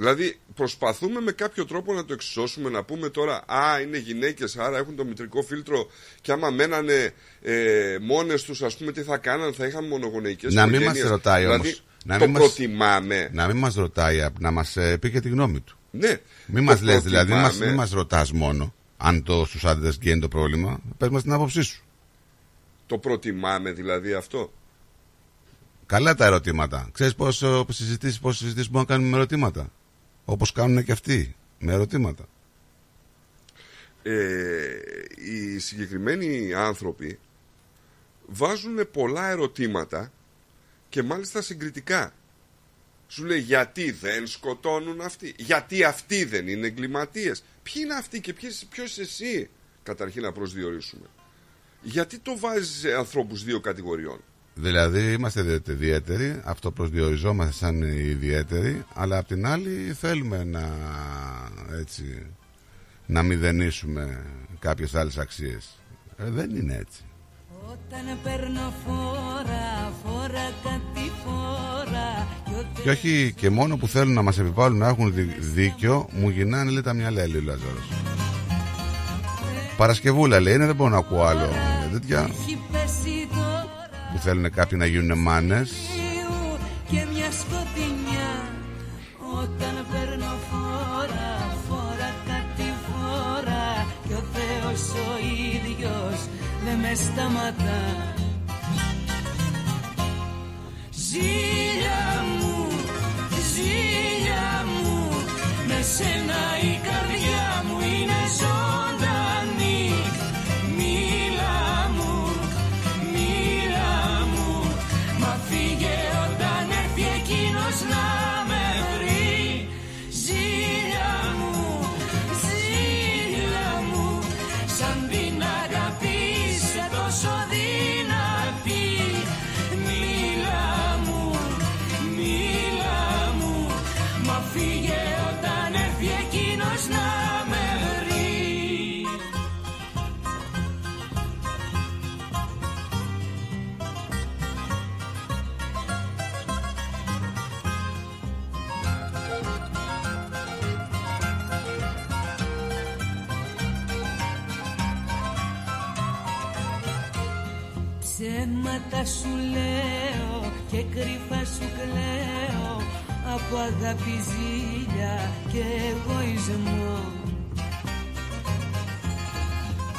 Δηλαδή προσπαθούμε με κάποιο τρόπο να το εξισώσουμε να πούμε τώρα Α είναι γυναίκες άρα έχουν το μητρικό φίλτρο και άμα μένανε ε, μόνες τους ας πούμε τι θα κάναν θα είχαν μονογονεϊκές Να μην μας οικογένειες. ρωτάει δηλαδή, όμως. Να το μην μας- προτιμάμε Να μην μας ρωτάει, να μας πει και τη γνώμη του. Ναι Μην το μας λες, δηλαδή, μην μας, προτιμάμε. μην μας ρωτάς μόνο αν το στους άντρες γκέι είναι το πρόβλημα. Πες μας την άποψή σου. Το προτιμάμε δηλαδή αυτό Καλά τα ερωτήματα. Ξέρεις πόσο συζητήσεις πόσες συζητήσεις μπορούμε να κάνουμε με ερωτήματα; Όπως κάνουν και αυτοί. Με ερωτήματα. ε, οι συγκεκριμένοι άνθρωποι βάζουν πολλά ερωτήματα και μάλιστα συγκριτικά. Σου λέει γιατί δεν σκοτώνουν αυτοί, γιατί αυτοί δεν είναι εγκληματίες; Ποιοι είναι αυτοί και ποιος, ποιος εσύ; Καταρχήν να προσδιορίσουμε. Γιατί το βάζεις σε ανθρώπους δύο κατηγοριών; Δηλαδή είμαστε ιδιαίτε- ιδιαίτεροι, αυτό προσδιοριζόμαστε σαν ιδιαίτεροι, αλλά απ' την άλλη θέλουμε να έτσι να μηδενίσουμε κάποιες άλλες αξίες. Ε, δεν είναι έτσι. Όταν παίρνω φόρα, φόρα κάτι φόρα κι ό,τι Και όχι και μόνο που θέλουν να μας επιβάλλουν να έχουν δι- δίκιο, μου γυρνάνε λέει τα μυαλά, λέει ο Λαζάρος. Παρασκευούλα λέει, είναι δεν μπορώ να ακούω άλλο ε, τέτοια έχει πέσει τώρα που θέλουν κάποιοι να γίνουν μάνες. Ιου και μια σκοτεινιά Όταν παίρνω φόρα, φόρα κάτι φόρα Κι ο Θεός ο ίδιος δεν με σταματά Ζήλια μου, ζήλια μου Με σένα η καρδιά μου είναι ζωντανή Ψέματα σου λέω και κρυφά σου κλαίω. Από αγάπη ζήλια και εγωισμό.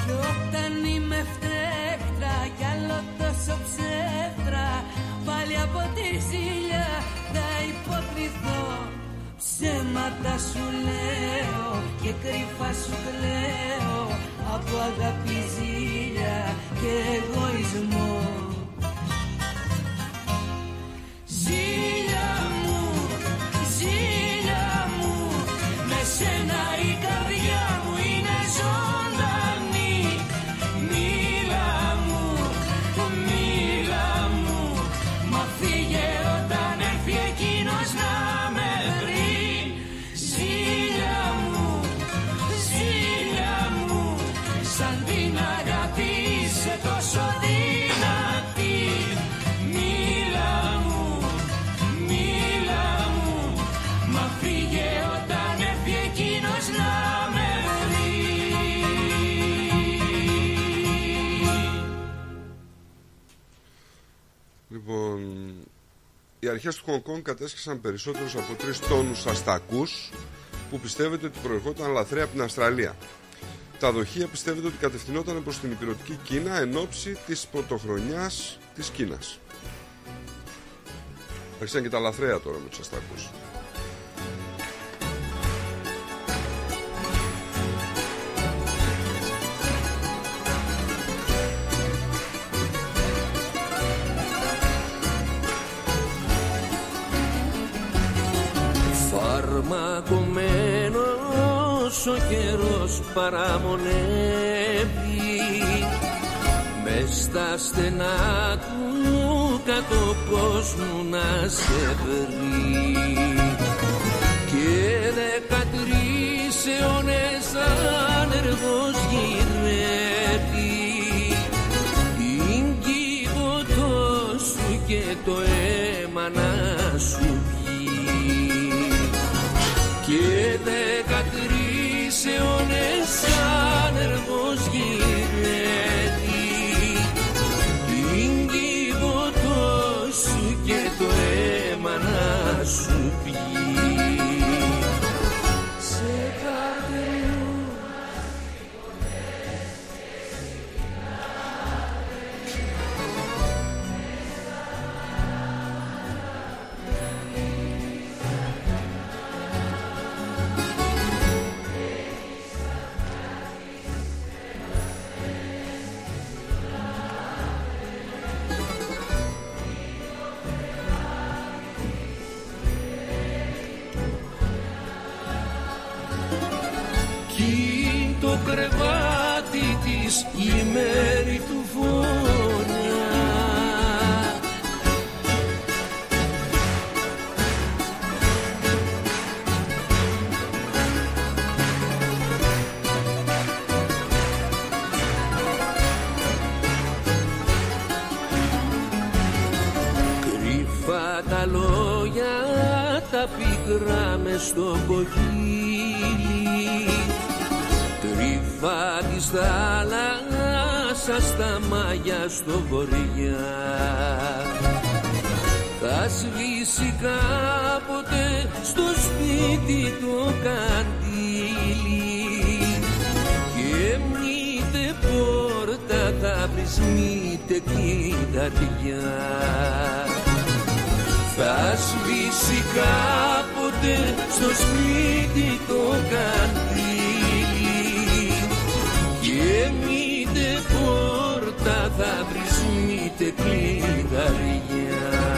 Κι όταν είμαι φταίχτρα κι άλλο τόσο ψεύτρα πάλι από τη ζήλια θα υποκριθώ. Ψέματα σου λέω και κρυφά σου κλαίω. Από αγάπη ζήλια και εγωισμό Λοιπόν, Οι αρχές του Χονγκ Κονγκ κατέσχεσαν περισσότερους από 3 τόνους αστακούς που πιστεύετε ότι προερχόταν λαθρέα από την Αυστραλία. Τα δοχεία πιστεύετε ότι κατευθυνόταν προς την υπηρετική Κίνα εν ώψη της πρωτοχρονιάς της Κίνας. Άρχισαν και τα λαθρέα τώρα με τους αστακούς. Φαρμακομένος ο καιρός παραμονεύει. Μες στα στενά του κάτω κόσμου να σε βρει. Και δεκατρεις αιώνες άνεργος γυρεύει. Την κύβωτό σου και το αίμα να σου βγει και δεκατρεις αιώνες άνεργος γυρεύει τα πικρά μες στο κοχύλι. Κρυφά της θάλασσας τα μάγια στο βορειά Θα σβήσει κάποτε στο σπίτι το καντήλι. Και μήτε πόρτα θα βρεις μήτε κλειδαριά θα σβήσει κάποτε στο σπίτι το καντήλι και μήτε πόρτα θα βρεις μήτε κλειδαριά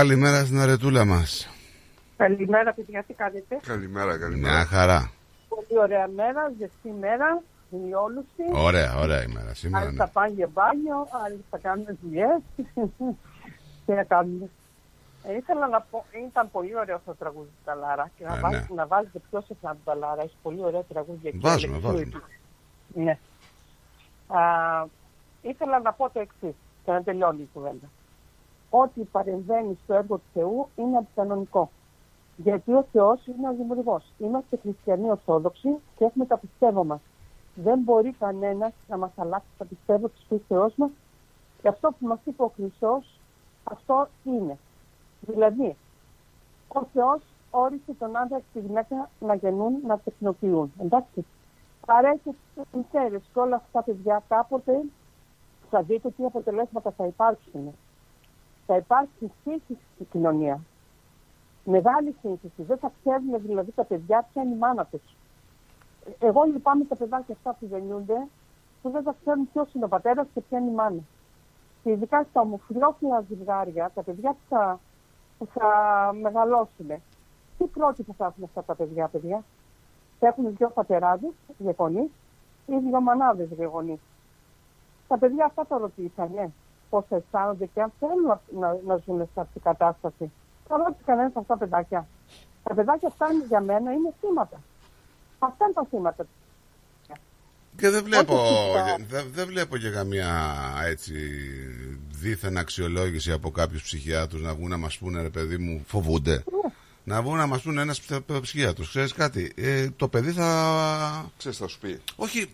Καλημέρα στην αρετούλα μας. Καλημέρα, παιδιά, τι κάνετε; Καλημέρα, καλημέρα. Μια χαρά. Πολύ ωραία μέρα, ζεστή μέρα, ηλιόλουστη. Ωραία, ωραία ημέρα σήμερα. Άλλοι ναι. θα πάνε για μπάνιο, άλλοι θα κάνουν δουλειές. *laughs* τι να κάνουμε. Ε, ήθελα να πω, ήταν πολύ ωραίο το τραγούδι του Ταλάρα και να, Ε, βάζετε, ναι. να βάζετε πιο συχνά τον Ταλάρα. Έχει πολύ ωραία τραγούδια εκεί. Βάζουμε, Αλεξίου βάζουμε. εκεί. Ναι. Α, ήθελα να πω το εξής και να τελειώνει η κουβέντα. Ό,τι παρεμβαίνει στο έργο του Θεού είναι αντικανονικό. Γιατί ο Θεός είναι ο δημιουργός. Είμαστε χριστιανοί Ορθόδοξοι και έχουμε τα πιστεύω μας. Δεν μπορεί κανένας να μας αλλάξει τα πιστεύω της πίστεώς μας και αυτό που μας είπε ο Χριστός, αυτό είναι. Δηλαδή, ο Θεός όρισε τον άντρα και τη γυναίκα να γεννούν, να τεχνοποιούν. Εντάξει. Παρέχει τις μητέρες και όλα αυτά τα παιδιά κάποτε θα δείτε τι αποτελέσματα θα υπάρξουν. Θα υπάρξει σύγχυση στην κοινωνία. Μεγάλη σύγχυση. Δεν θα ξέρουν δηλαδή τα παιδιά ποια είναι η μάνα τους. Εγώ λυπάμαι τα παιδάκια αυτά που γεννιούνται που δεν θα ξέρουν ποιος είναι ο πατέρας και ποια είναι η μάνα. Και ειδικά στα ομοφυλόφιλα ζευγάρια, τα παιδιά που θα, που θα μεγαλώσουν, τι πρότυπο θα έχουν αυτά τα παιδιά, παιδιά; Θα έχουν δύο πατεράδες, δύο γονεί, ή δύο μανάδες, δύο γονεί. Τα παιδιά αυτά το ρωτήσανε πώ αισθάνονται και αν θέλουν να, να, να ζουν σε αυτή την κατάσταση. Θα ρώτησε κανένας αυτά τα παιδάκια. Τα παιδάκια αυτά είναι για μένα είναι θύματα. Αυτά είναι τα θύματα. Και δεν βλέπω, Όχι φυσικά. δεν, δεν βλέπω και καμία έτσι δίθεν αξιολόγηση από κάποιους ψυχιάτρους να βγουν να μας πούνε ρε παιδί μου φοβούνται. Να βγουν να μας πούνε ένας ψ- ψυχίατρος. Ξέρεις κάτι, ε, το παιδί θα... Ξέρεις θα σου πει. Όχι,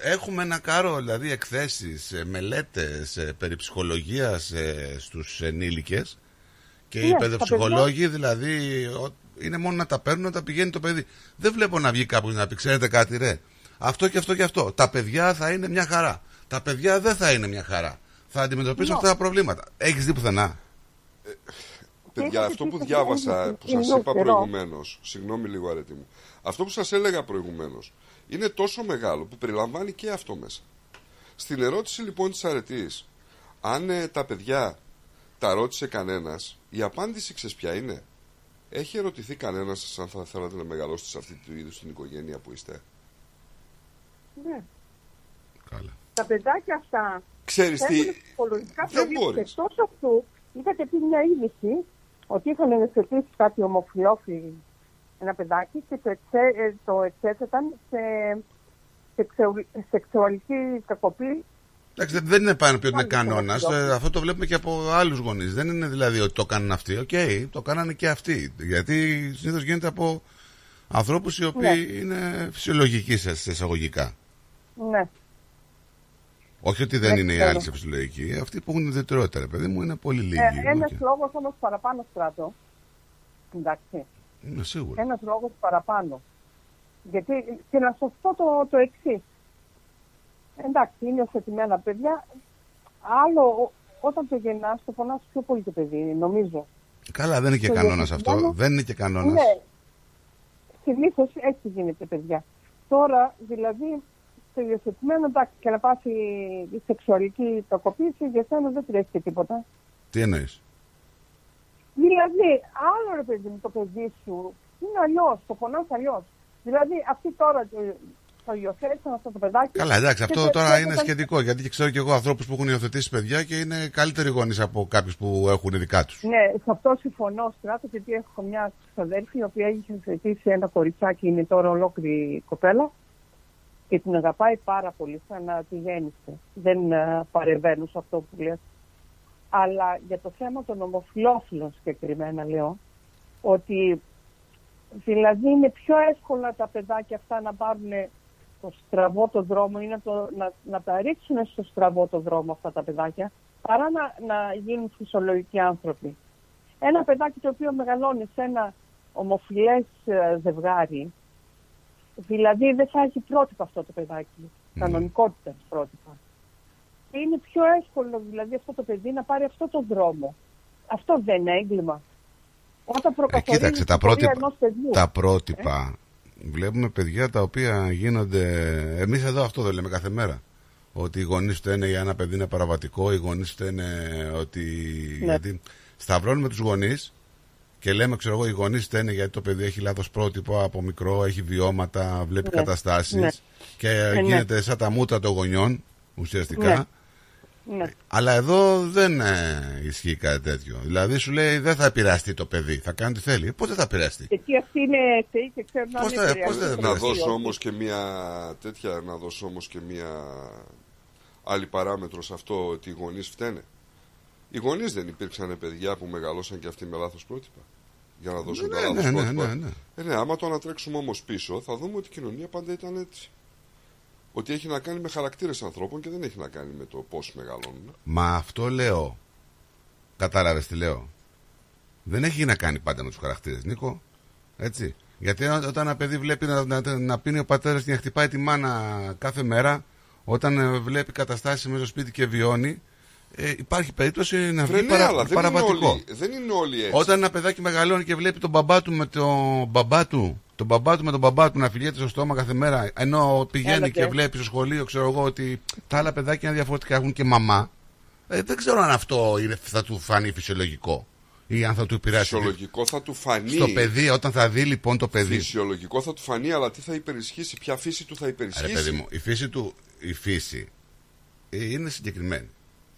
ε, έχουμε ένα κάρο δηλαδή εκθέσεις, ε, μελέτες ε, περί ψυχολογίας ε, στους ενήλικες και οι Ναι, παιδοψυχολόγοι δηλαδή ο- είναι μόνο να τα παίρνουν να τα πηγαίνει το παιδί. Δεν βλέπω να βγει κάποιος να πει ξέρετε κάτι ρε. Αυτό και αυτό και αυτό. Τα παιδιά θα είναι μια χαρά. Τα παιδιά δεν θα είναι μια χαρά. Θα αντιμετωπίσουν Ναι. αυτά τα προβλήματα. Έχεις δει πουθενά. Παιδιά, αυτό που πει διάβασα, που είναι σας είπα καιρό. προηγουμένως, συγγνώμη λίγο αρέτη μου, αυτό που σας έλεγα προηγουμένως, είναι τόσο μεγάλο που περιλαμβάνει και αυτό μέσα. Στην ερώτηση λοιπόν της αρετής, αν ε, τα παιδιά τα ρώτησε κανένας, η απάντηση ξέρεις ποια είναι; Έχει ερωτηθεί κανένας σας αν θα θέλατε να μεγαλώσετε σε αυτή του είδους την οικογένεια που είστε; Ναι. Καλά. Τα παιδάκια αυτά Ξέρεις τι, έχουν ψυχολογικά δεν προβλήματα. μπορείς. Εκτός αυτού, είχατε πει μια είδηση ότι είχαν ενεργοποιήσει κάποιοι ομοφυλόφιλοι ένα παιδάκι και το, εξέ, ε, το εξέθεταν σε, σε ξεου- σεξουαλική κακοποίηση. Εντάξει, δεν- δεν είναι πάνω πει ότι είναι Πάλι κανόνα. δεν αυτό το βλέπουμε και από άλλους γονείς. Δεν είναι δηλαδή ότι το κάνουν αυτοί. Οκ, το κάνανε και αυτοί. Γιατί συνήθως γίνεται από ανθρώπους οι οποίοι Ναι. είναι φυσιολογικοί σε σε εισαγωγικά. Ναι. Όχι ότι δεν Ναι, είναι οι ξέρω. άλλοι σε φυσιολογικοί. Αυτοί που έχουν ιδιαιτερότητα, ρε παιδί μου, είναι πολύ λίγοι. Ε, Ένας Οκ. λόγος όμως παραπάνω Στράτο. Εντάξει. Είναι σίγουρος. Ένας λόγος παραπάνω. Γιατί, και να σας πω το, το εξής. Εντάξει, είναι υιοθετημένα παιδιά. Άλλο, ό- όταν το γεννάς, το πονάς πιο πολύ το παιδί, νομίζω. Καλά, δεν είναι και Το κανόνας υιοθετημένο- αυτό. Δεν είναι και κανόνας. Ναι. Συνήθως έτσι γίνεται, παιδιά. Τώρα, δηλαδή, στο υιοθετημένο, εντάξει, και να πάθει η σεξουαλική κακοποίηση, για σένα δεν τρέχει τίποτα. Τι εννοείς; Δηλαδή, άλλο ρε παιδί μου το παιδί σου είναι αλλιώς, το πονά αλλιώς. Δηλαδή, αυτοί τώρα το, το υιοθέτησαν αυτό το παιδάκι. Καλά, εντάξει, και αυτό το τώρα εξέθεσαν- είναι σχετικό. Γιατί και ξέρω και εγώ ανθρώπους που έχουν υιοθετήσει παιδιά και είναι καλύτεροι γονείς από κάποιους που έχουν δικά τους. Ναι, σε αυτό συμφωνώ στράτο, γιατί έχω μια ξαδέρφη η οποία έχει υιοθετήσει ένα κοριτσάκι, είναι τώρα ολόκληρη κοπέλα και την αγαπάει πάρα πολύ, σαν να τη γέννησε. Δεν ε, παρεμβαίνω σε αυτό που λες. Αλλά για το θέμα των ομοφυλόφιλων συγκεκριμένα λέω, ότι δηλαδή είναι πιο εύκολα τα παιδάκια αυτά να πάρουν το στραβό το δρόμο ή να, το, να, να τα ρίξουν στο στραβό το δρόμο αυτά τα παιδάκια παρά να, να γίνουν φυσιολογικοί άνθρωποι. Ένα παιδάκι το οποίο μεγαλώνει σε ένα ομοφιλές ε, ζευγάρι, δηλαδή δεν θα έχει πρότυπα αυτό το παιδάκι, κανονικότητα πρότυπα. Και είναι πιο εύκολο δηλαδή αυτό το παιδί να πάρει αυτό το δρόμο. Αυτό δεν είναι έγκλημα. Όταν Ε, προκαθορίζεις κοίταξε, τα την πορεία πρότυπα, ενός παιδιού. τα πρότυπα βλέπουμε παιδιά τα οποία γίνονται. Εμείς εδώ αυτό δεν λέμε κάθε μέρα. Ότι οι γονείς φταίνε για ένα παιδί είναι παραβατικό, οι γονείς φταίνε ότι. Ναι. Γιατί σταυρώνουμε τους γονείς και λέμε, ξέρω εγώ, οι γονείς φταίνε γιατί το παιδί έχει λάθος πρότυπο από μικρό, έχει βιώματα, βλέπει Ναι. καταστάσεις Ναι. και Ε, ναι. γίνεται σαν τα μούτρα των γονιών ουσιαστικά. Ναι. Ναι. Αλλά εδώ δεν ε, ισχύει κάτι τέτοιο. Δηλαδή σου λέει δεν θα επηρεαστεί το παιδί, θα κάνει τι θέλει. Πώς δεν θα επηρεαστεί; Εκεί αυτοί είναι θεοί και ξέρουν να Πώς είναι θα- επηρεαστικοί. πώς δεν- Να Όχι, δώσω όχι. όμως και μια τέτοια, να δώσω όμως και μια άλλη παράμετρο σε αυτό ότι οι γονείς φταίνε. Οι γονείς δεν υπήρξαν παιδιά που μεγαλώσαν και αυτοί με λάθος πρότυπα. Για να δώσουν τα Ναι, λάθος ναι, ναι, πρότυπα. ναι, ναι. Ε, ναι, άμα το ανατρέξουμε όμως πίσω θα δούμε ότι η κοινωνία πάντα ήταν έτσι. ότι έχει να κάνει με χαρακτήρες ανθρώπων και δεν έχει να κάνει με το πώς μεγαλώνουν. Μα αυτό λέω. Κατάλαβες τι λέω. Δεν έχει να κάνει πάντα με τους χαρακτήρες, Νίκο. Έτσι. Γιατί ό- όταν ένα παιδί βλέπει να, να, να πίνει ο πατέρας και να χτυπάει τη μάνα κάθε μέρα, όταν ε, βλέπει καταστάσεις μέσα στο σπίτι και βιώνει, ε, υπάρχει περίπτωση να Βρε, βγει ναι, παρα, αλλά δεν είναι, παραβατικό. όλοι, δεν είναι όλοι έτσι. Όταν ένα παιδάκι μεγαλώνει και βλέπει τον μπαμπά του με τον μπαμπά του, τον μπαμπά του με τον μπαμπά του να φιλιέται στο στόμα κάθε μέρα, ενώ πηγαίνει Έλατε. και βλέπει στο σχολείο, ξέρω εγώ, ότι τα άλλα παιδάκια είναι διαφορετικά, έχουν και μαμά. Ε, δεν ξέρω αν αυτό είναι, θα του φανεί φυσιολογικό ή αν θα του επηρεάσει. Φυσιολογικό θα του φανεί. Στο παιδί, όταν θα δει λοιπόν το παιδί. Φυσιολογικό θα του φανεί, αλλά τι θα υπερισχύσει, ποια φύση του θα Ρε υπερισχύσει. παιδί μου, η φύση του, η φύση ε, είναι συγκεκριμένη.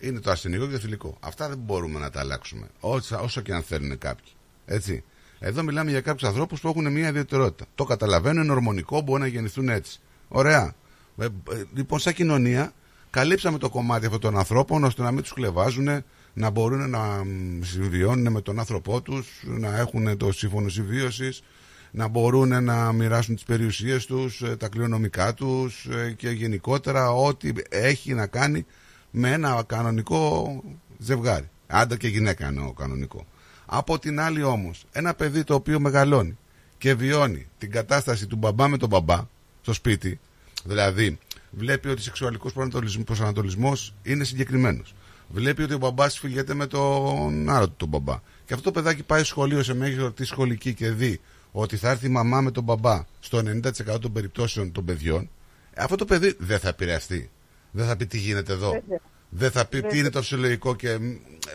Είναι το ασθενικό και το θηλυκό. Αυτά δεν μπορούμε να τα αλλάξουμε. Όσο, όσο και αν θέλουν κάποιοι. Έτσι. Εδώ μιλάμε για κάποιους ανθρώπους που έχουν μια ιδιαιτερότητα. Το καταλαβαίνω, είναι ορμονικό, μπορεί να γεννηθούν έτσι. Ωραία. Ε, ε, λοιπόν, σαν κοινωνία, καλύψαμε το κομμάτι αυτών των ανθρώπων ώστε να μην τους κλεβάζουν, να μπορούν να μ, συμβιώνουν με τον άνθρωπό τους, να έχουν το σύμφωνο συμβίωσης, να μπορούν να μοιράσουν τις περιουσίες τους, ε, τα κληρονομικά τους ε, και γενικότερα ό,τι έχει να κάνει με ένα κανονικό ζευγάρι. Άντρα και γυναίκα εννοώ κανονικό. Από την άλλη όμως, ένα παιδί το οποίο μεγαλώνει και βιώνει την κατάσταση του μπαμπά με τον μπαμπά στο σπίτι, δηλαδή βλέπει ότι ο σεξουαλικός προσανατολισμ- προσανατολισμός είναι συγκεκριμένος. Βλέπει ότι ο μπαμπάς φιλιέται με τον άλλο του τον μπαμπά. Και αυτό το παιδάκι πάει σχολείο σε μέγιστη σχολική και δει ότι θα έρθει η μαμά με τον μπαμπά στο 90% των περιπτώσεων των παιδιών, αυτό το παιδί δεν θα επηρεαστεί. Δεν θα πει τι γίνεται εδώ. Βέβαια. Δεν θα πει τι Βέβαια. είναι το φυσιολογικό και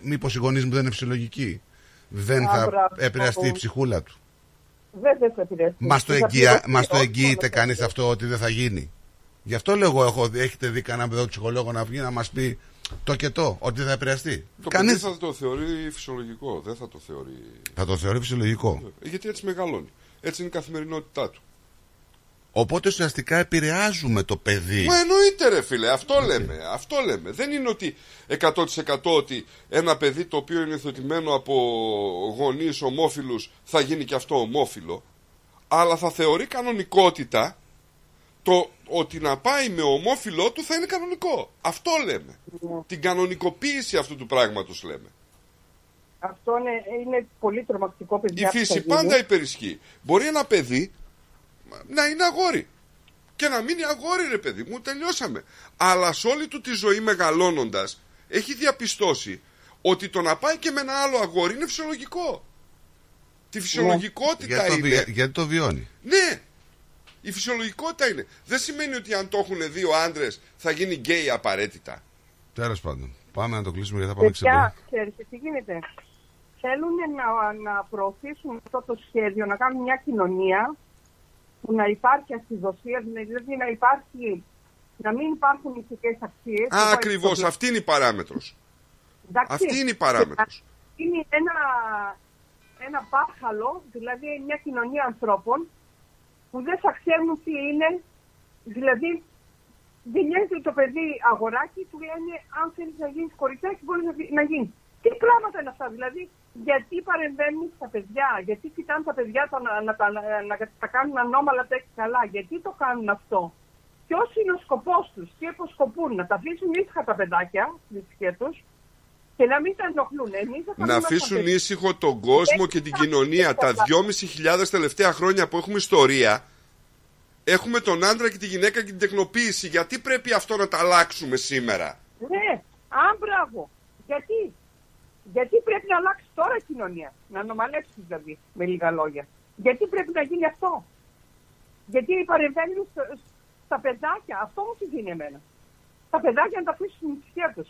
μήπως οι γονείς μου δεν είναι φυσιολογικοί. Δεν Α, θα μπράβο. επηρεαστεί η ψυχούλα του. Δεν δεν θα επηρεαστεί. Μα το, Θα εγγυα... πληρωθεί μας το όχι εγγυείται μόνο κανείς αυτό ότι δεν θα γίνει. Γι' αυτό λέω εγώ, έχω, έχετε δει κανένα παιδό ψυχολόγο να βγει να μας πει το και το, ότι δεν θα επηρεαστεί. Το Κανείς παιδί θα το θεωρεί φυσιολογικό, δεν θα το θεωρεί. θα το θεωρεί φυσιολογικό. Ε, Γιατί έτσι μεγαλώνει. Έτσι είναι η καθημερινότητά του. Οπότε ουσιαστικά επηρεάζουμε το παιδί. Μα εννοείται ρε φίλε, αυτό λέμε, αυτό λέμε. Δεν είναι ότι 100% ότι ένα παιδί το οποίο είναι υιοθετημένο από γονείς ομόφυλους θα γίνει και αυτό ομόφυλο, αλλά θα θεωρεί κανονικότητα το ότι να πάει με ομόφυλό του θα είναι κανονικό. Αυτό λέμε. Την κανονικοποίηση αυτού του πράγματος λέμε. Αυτό είναι, είναι πολύ τρομακτικό Η παιδιά. που θα φύση γίνει. πάντα υπερισχύει. Μπορεί ένα παιδί να είναι αγόρι. Και να μείνει αγόρι ρε παιδί μου, τελειώσαμε. Αλλά σε όλη του τη ζωή μεγαλώνοντας έχει διαπιστώσει ότι το να πάει και με ένα άλλο αγόρι είναι φυσιολογικό. Τη φυσιολογικότητα Γιατί το, είναι. βι- γιατί το βιώνει; Ναι, η φυσιολογικότητα είναι. Δεν σημαίνει ότι αν το έχουν δύο άντρες θα γίνει γκέι απαραίτητα. Τέλος πάντων. Πάμε να το κλείσουμε γιατί θα πάμε ξεπέρα. Παιδιά, ξέρετε τι γίνεται. Θέλουν να, να προωθήσουν αυτό το σχέδιο, να κάνουν μια κοινωνία που να υπάρχει ασυδοσία, δηλαδή να υπάρχει, να μην υπάρχουν ηθικές αξίες. Α, ακριβώς. Αυτή είναι η παράμετρος. Εντάξει. Αυτή είναι η παράμετρος. Είναι ένα, ένα μπάχαλο, δηλαδή μια κοινωνία ανθρώπων που δεν θα ξέρουν τι είναι. Δηλαδή, δηλιάζει το παιδί αγοράκι, του λένε αν θέλεις να γίνεις κοριτσάκι, μπορείς να, δι- να γίνεις. Τι πράγματα είναι αυτά, δηλαδή, γιατί παρεμβαίνουν στα παιδιά, γιατί κοιτάνε τα παιδιά τα, να, να, τα- να, να τα κάνουν ανώμαλα τέτοια καλά, γιατί το κάνουν αυτό. Ποιος είναι ο σκοπός τους, τι αποσκοπούν, να τα αφήσουν ήσυχα τα παιδάκια, τι ψυχέ τους, και να μην τα ενοχλούν. Εμείς θα Να κάνουμε αφήσουν αυτά. ήσυχο τον κόσμο και την κοινωνία. Τα 2.500 τελευταία χρόνια που έχουμε ιστορία, έχουμε τον άντρα και τη γυναίκα και την τεχνοποίηση. Γιατί πρέπει αυτό να τα αλλάξουμε σήμερα; Ναι, α, μπράβο. Γιατί, γιατί πρέπει να αλλάξει τώρα η κοινωνία, να ανομαλέψει δηλαδή, με λίγα λόγια. Γιατί πρέπει να γίνει αυτό; Γιατί παρεμβαίνουν στο- στα παιδάκια, αυτό μου συμβαίνει εμένα. Τα παιδάκια να τα αφήσουν στην ψυχία τους.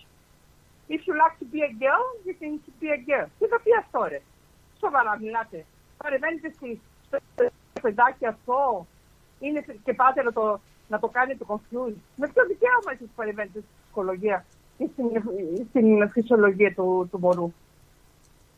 If you like to be a girl, you can be a girl. Τι θα πει αυτό, ρε; Σοβαρά μιλάτε. Παρεμβαίνετε στη- στο στο παιδάκι αυτό. Είναι και πάτε να το, να το κάνετε confused. Με ποιο δικαίωμα εσείς παρεμβαίνετε στη ψυχολογία; ή στην, στην φυσιολογία του, του μωρού.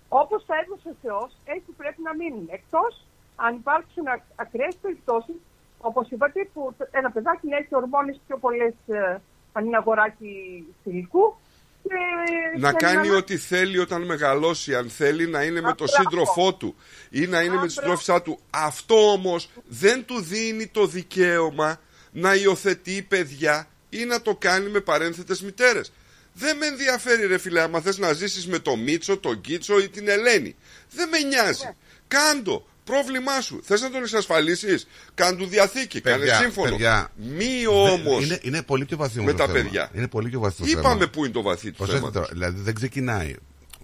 Όπως τα έδωσε ο Θεός, έτσι πρέπει να μείνουν. Εκτός αν υπάρξουν ακ- ακραίες περιπτώσεις, όπως είπατε, που ένα παιδάκι να έχει ορμόνες πιο πολλές, ε, αν είναι αγοράκι θηλυκού, και Να και κάνει ό,τι θέλει όταν μεγαλώσει. Αν θέλει να είναι με τον μπράβο. σύντροφό του ή να είναι με τη συντρόφισά του. Αυτό όμως δεν του δίνει το δικαίωμα να υιοθετεί παιδιά ή να το κάνει με παρένθετες μητέρες. Δεν με ενδιαφέρει ρε φίλε άμα θες να ζήσεις με το Μίτσο, τον Κίτσο ή την Ελένη. Δεν με νοιάζει. Κάντο. Πρόβλημά σου. Θες να τον εξασφαλίσεις; Κάν του διαθήκη. Κάνε Παιδιά, σύμφωνο. παιδιά, Μη δεν- όμως Είναι, είναι πολύ πιο βαθύ με όμως το τα θέμα. παιδιά. Είναι πολύ πιο βαθύ το θέμα. Είπαμε πού είναι το βαθύ του Προσέξτε θέματος. τώρα, δηλαδή δεν ξεκινάει.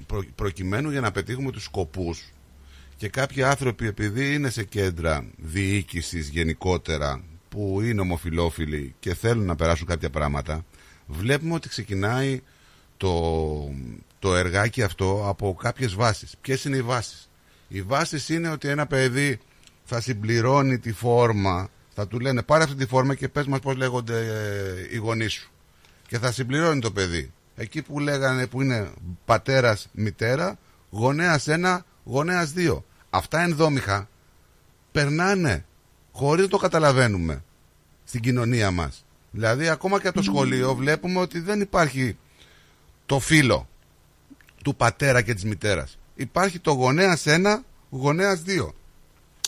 Προ, προκειμένου για να πετύχουμε τους σκοπούς και κάποιοι άνθρωποι επειδή είναι σε κέντρα διοίκησης γενικότερα που είναι ομοφιλόφιλοι και θέλουν να περάσουν κάποια πράγματα βλέπουμε ότι ξεκινάει το, το εργάκι αυτό από κάποιες βάσεις. Ποιες είναι οι βάσεις; Οι βάσεις είναι ότι ένα παιδί θα συμπληρώνει τη φόρμα θα του λένε πάρε αυτή τη φόρμα και πες μας πώς λέγονται ε, οι γονείς σου και θα συμπληρώνει το παιδί. Εκεί που λέγανε που είναι πατέρας, μητέρα, γονέας ένα, γονέας δύο. Αυτά ενδόμηχα περνάνε χωρίς να το καταλαβαίνουμε στην κοινωνία μας. Δηλαδή ακόμα και από το σχολείο βλέπουμε ότι δεν υπάρχει το φίλο του πατέρα και της μητέρας. Υπάρχει το γονέας ένα, γονέας δύο.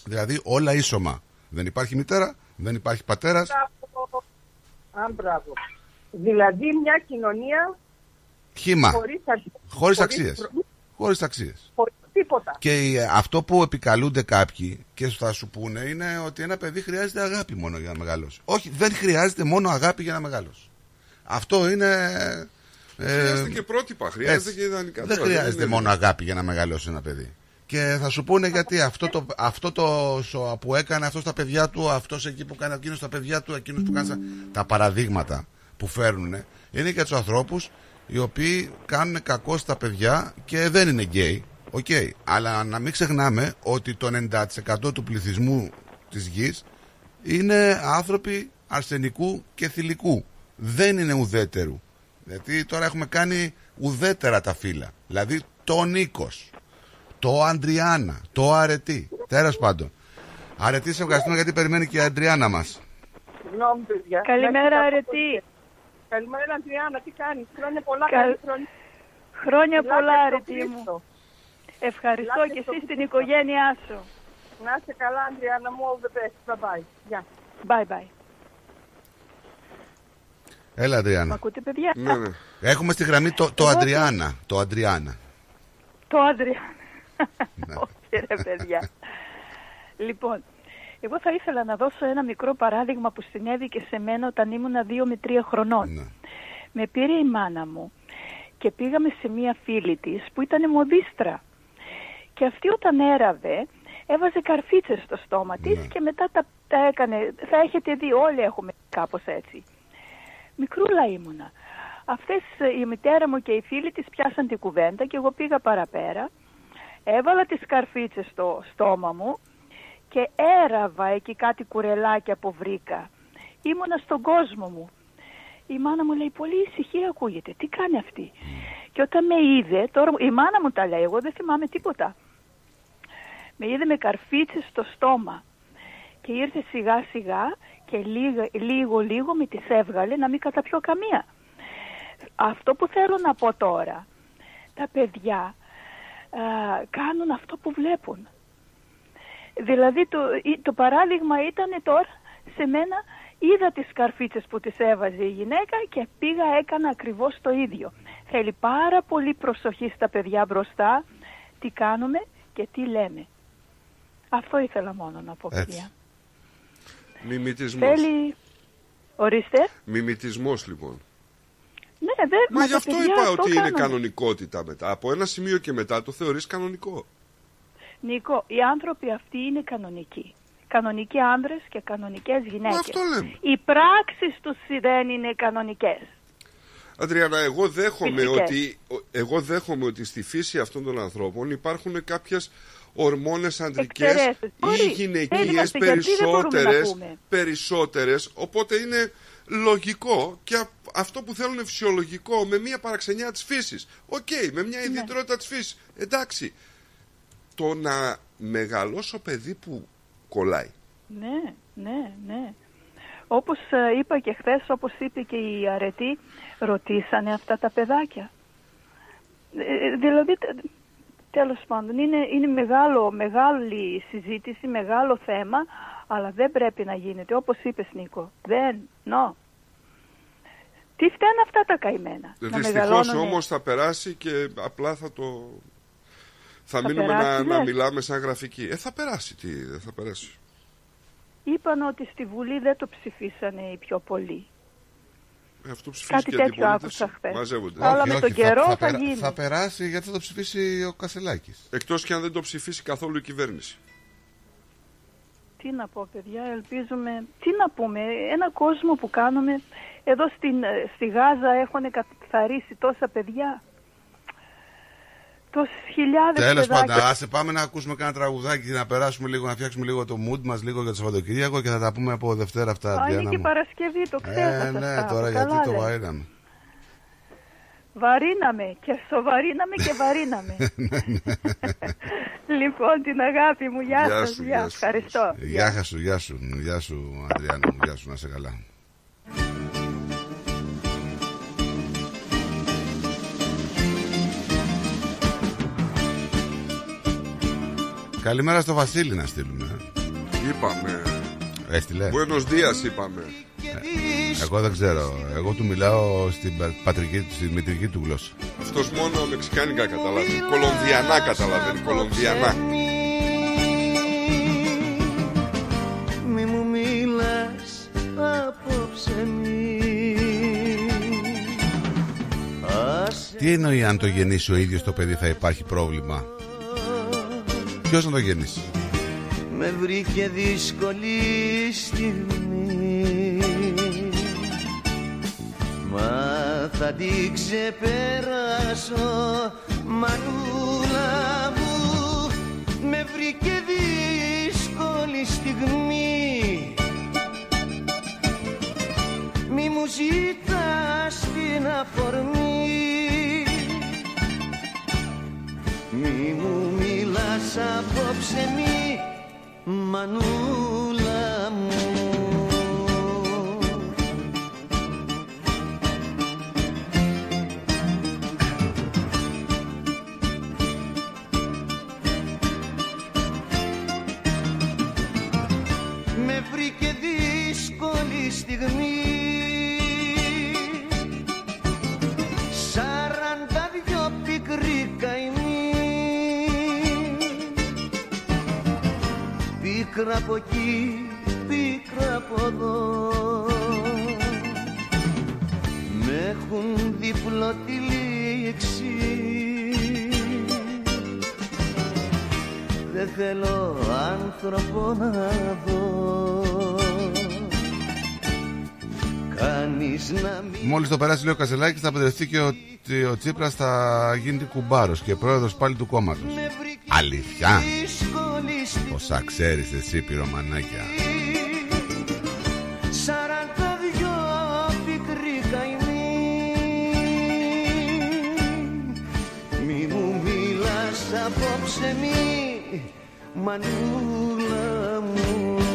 Δηλαδή όλα ίσωμα. Δεν υπάρχει μητέρα, δεν υπάρχει πατέρας. Αν μπράβο. Δηλαδή μια κοινωνία Χήμα. χωρίς, αξ- Χωρίς αξίες. προ- Χωρίς αξίες. χωρίς τίποτα. Και ε, αυτό που επικαλούνται κάποιοι και θα σου πούνε είναι ότι ένα παιδί χρειάζεται αγάπη μόνο για να μεγαλώσει. Όχι, δεν χρειάζεται μόνο αγάπη για να μεγαλώσει. Αυτό είναι. ε, Χρειάζεται και πρότυπα, χρειάζεται έτσι. και ιδανικά. Δεν Τώρα, χρειάζεται είναι- μόνο αγάπη για να μεγαλώσει ένα παιδί. Και θα σου πούνε γιατί αυτό το, αυτό το σο- που έκανε αυτός στα παιδιά του, αυτός εκεί που κάνει εκείνος στα παιδιά του, εκείνος που κάνει. στα- Τα παραδείγματα που φέρνουν είναι για τους ανθρώπους οι οποίοι κάνουν κακό στα παιδιά και δεν είναι γκέι. Οκ. Αλλά να μην ξεχνάμε ότι το 90% του πληθυσμού της γης είναι άνθρωποι αρσενικού και θηλυκού. Δεν είναι ουδέτερου. Γιατί τώρα έχουμε κάνει ουδέτερα τα φύλλα. Δηλαδή το Νίκος, το Αντριάννα, το Αρετή. Τέλος πάντων. Αρετή, σε ευχαριστούμε γιατί περιμένει και η Αντριάννα μας. Συγγνώμη, παιδιά. Καλημέρα, Να Αρετή. έχετε Καλημέρα, Αντριάννα. Τι κάνεις; Χρόνια πολλά. Καλ- καλή χρονιά. Χρόνια Μιλάτε πολλά, στο αρετή μου. Χρήστο. Ευχαριστώ Μιλάτε και στο εσύ στην Χρήστο. οικογένειά σου. Να είστε καλά, Αντριάννα μου. All the best. Bye bye. Γεια. Bye bye. Έλα, Μ' Αντριάννα. ακούτε, παιδιά; Ναι, ναι. Έχουμε στη γραμμή το, το Εγώ το- Αντριάννα. Το Αντριάννα. Το άντρια. Ναι. *laughs* Όχι, ρε παιδιά. λοιπόν, εγώ θα ήθελα να δώσω ένα μικρό παράδειγμα που συνέβη και σε μένα όταν ήμουνα δύο με τρία χρονών. Ναι. Με πήρε η μάνα μου και πήγαμε σε μία φίλη της που ήταν μοδίστρα. Και αυτή όταν έραβε έβαζε καρφίτσες στο στόμα της Ναι. και μετά τα, τα έκανε. Θα έχετε δει, όλοι έχουμε κάπως έτσι. Μικρούλα ήμουνα. Αυτές ε, η μητέρα μου και οι φίλοι της πιάσαν την κουβέντα και εγώ πήγα παραπέρα. Έβαλα τις καρφίτσες στο στόμα μου και έραβα εκεί κάτι κουρελάκια που βρήκα. Ήμουνα στον κόσμο μου. Η μάνα μου λέει πολύ ησυχία ακούγεται. Τι κάνει αυτή; Και όταν με είδε, τώρα η μάνα μου τα λέει, εγώ δεν θυμάμαι τίποτα. Με είδε με καρφίτσες στο στόμα και ήρθε σιγά σιγά και λίγο λίγο, λίγο με τις έβγαλε να μην καταπιώ καμία. Αυτό που θέλω να πω τώρα, τα παιδιά α, κάνουν αυτό που βλέπουν. Δηλαδή το, ή- το παράδειγμα ήταν τώρα σε μένα είδα τις καρφίτσες που τις έβαζε η γυναίκα και πήγα έκανα ακριβώς το ίδιο. Θέλει πάρα πολύ προσοχή στα παιδιά μπροστά, τι κάνουμε και τι λέμε. Αυτό ήθελα μόνο να πω Έτσι. παιδιά. Μιμητισμός. Θέλει... Ορίστε. Μιμητισμός λοιπόν. Ναι, δεν Μα γι' τα αυτό παιδιά είπα ότι είναι κάνουν. κανονικότητα μετά. Από ένα σημείο και μετά το θεωρείς κανονικό. Νίκο, οι άνθρωποι αυτοί είναι κανονικοί. Κανονικοί άνδρες και κανονικές γυναίκες. αυτό λέμε. Οι πράξεις τους δεν είναι κανονικές. Αντριάννα, εγώ δέχομαι, Φυσικές. ότι, εγώ δέχομαι ότι στη φύση αυτών των ανθρώπων υπάρχουν κάποιες ορμόνες αντρικές Εξαιρέσεις. ή Μπορεί. Δεν γυναικείες είμαστε γιατί δεν μπορούμε να περισσότερες, πούμε. περισσότερες, οπότε είναι λογικό και α- αυτό που θέλουν είναι φυσιολογικό με μια παραξενιά της φύσης. Οκ, με μια Ναι. ιδιαιτερότητα της φύσης. Εντάξει, το να μεγαλώσω παιδί που κολλάει. Ναι, ναι, ναι. Όπως ε, είπα και χθες, όπως είπε και η αρετή, ρωτήσανε αυτά τα παιδάκια. Ε, δηλαδή, τε- τέλος πάντων, είναι, είναι μεγάλο, μεγάλη συζήτηση, μεγάλο θέμα, Αλλά δεν πρέπει να γίνεται, όπως είπες Νίκο. Δεν, νο. Τι φταίνουν αυτά τα καημένα; να Δυστυχώς μεγαλώνουνε. όμως θα περάσει και απλά θα το. Θα, Θα μείνουμε περάσει, να, να λες; μιλάμε σαν γραφική. Ε, θα περάσει. Τι, δεν θα περάσει. Είπαν ότι στη Βουλή δεν το ψηφίσανε οι πιο πολλοί. Ε, αυτό ψηφίζει Κάτι και τέτοιο αντιπολίτευση. άκουσα χθες. Μαζεύονται. Αλλά με τον καιρό θα περα- γίνει. θα περάσει γιατί θα το ψηφίσει ο Κασελάκης. Εκτός και αν δεν το ψηφίσει καθόλου η κυβέρνηση. Τι να πω παιδιά, ελπίζουμε, τι να πούμε, ένα κόσμο που κάνουμε, εδώ στην, ε, στη Γάζα έχουν καθαρίσει τόσα παιδιά, τόσες χιλιάδες Τέλος παιδάκια. πάντων, άσε πάμε να ακούσουμε κάνα τραγουδάκι να περάσουμε λίγο, να φτιάξουμε λίγο το mood μας λίγο για το Σαββατοκύριακο και θα τα πούμε από Δευτέρα αυτά. Α, είναι Διάννα και μου. Παρασκευή, το ξέχασα. Ε, ναι, αυτά, τώρα καλά γιατί το λες. βαρύναμε. Βαρύναμε και σοβαρύναμε και *laughs* βαρύναμε. λοιπόν, την αγάπη μου, γεια, Γεια σας, σου, γεια. γεια σου. Ευχαριστώ. Γεια σου, γεια σου, γεια σου, Αντριάννα μου, γεια σου, να είσαι καλά. Καλημέρα στο Βασίλη να στείλουμε. Είπαμε. Έστειλε. Buenos Dias είπαμε. Εγώ δεν ξέρω. Εγώ του μιλάω στην πα- πατρική, στη μητρική του γλώσσα. Αυτός μόνο μεξικάνικα καταλαβαίνει. Κολομβιανά καταλαβαίνει. Κολομβιανά. Μη μου μιλάς απόψε μη Άσε Τι εννοεί αν το γεννήσει ο ίδιος το παιδί θα υπάρχει πρόβλημα; Ποιος να το γεννήσει; με βρήκε δύσκολη στιγμή. Μα θα την ξεπεράσω Μανούλα μου Με βρήκε δύσκολη στιγμή. Μη μου ζητάς την αφορμή Μη μου μιλάς απόψε μη Μανούλα μου. Με βρήκε δύσκολη στιγμή Πίκρα από εκεί, πίκρα από εδώ. Με έχουν διπλό τη λήξη. Δεν θέλω άνθρωπο να δω Κανείς να μην Μόλις το περάσει λέει ο Κασελάκης θα παντρευτεί και ότι ο Τσίπρας θα γίνει κουμπάρος και πρόεδρος πάλι του κόμματος. Αλήθεια. δύσκολης στιγμή Πόσα ξέρεις εσύ πυρομανάκια. Σαράντα δυο πικρή καημή Μη μου μιλάς απόψε μη Μανούλα μου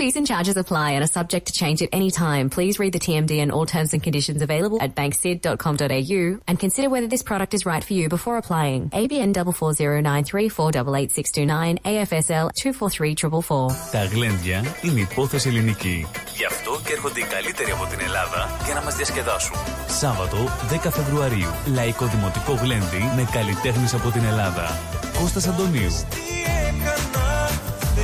Fees and charges apply and are subject to change at any time. Please read the TMD and all terms and conditions available at banksid.com.au and consider whether this product is right for you before applying. ABN 44093488629 AFSL 243444. Τα γλέντια είναι υπόθεση ελληνική. Γι' αυτό και έρχονται οι καλύτεροι από την Ελλάδα για να μας διασκεδάσουν. Σάββατο 10 Φεβρουαρίου. Λαϊκό Δημοτικό Γλέντι με καλλιτέχνες από την Ελλάδα. Κώστας Αντωνίου.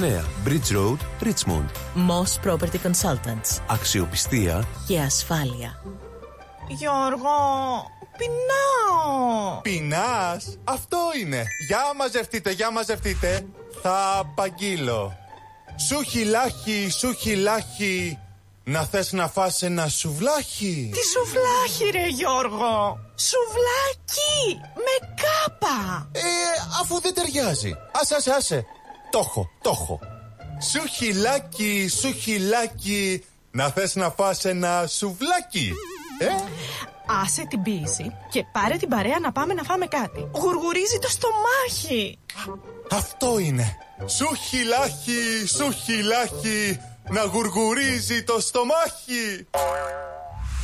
Bridge Road, Richmond. Moss Property Consultants. Αξιοπιστία Και ασφάλεια. Γιώργο, πεινάω. Πεινάς, αυτό είναι. Για μαζευτείτε, για μαζευτείτε. Θα απαγγείλω. Σου χιλάχι, σου χιλάχι. Να θες να φας ένα σουβλάχι. Τι σουβλάχι ρε Γιώργο. Σουβλάκι με κάπα. Ε, αφού δεν ταιριάζει. Άσε, άσε, άσε. Το έχω, το έχω. Σου χιλάκι, σου χιλάκι. Να θες να φας ένα σουβλάκι. Ε, Άσε την πίεση και πάρε την παρέα να πάμε να φάμε κάτι. Γουργουρίζει το στομάχι. αυτό είναι. Σου χιλάκι, σου χιλάκι. Να γουργουρίζει το στομάχι.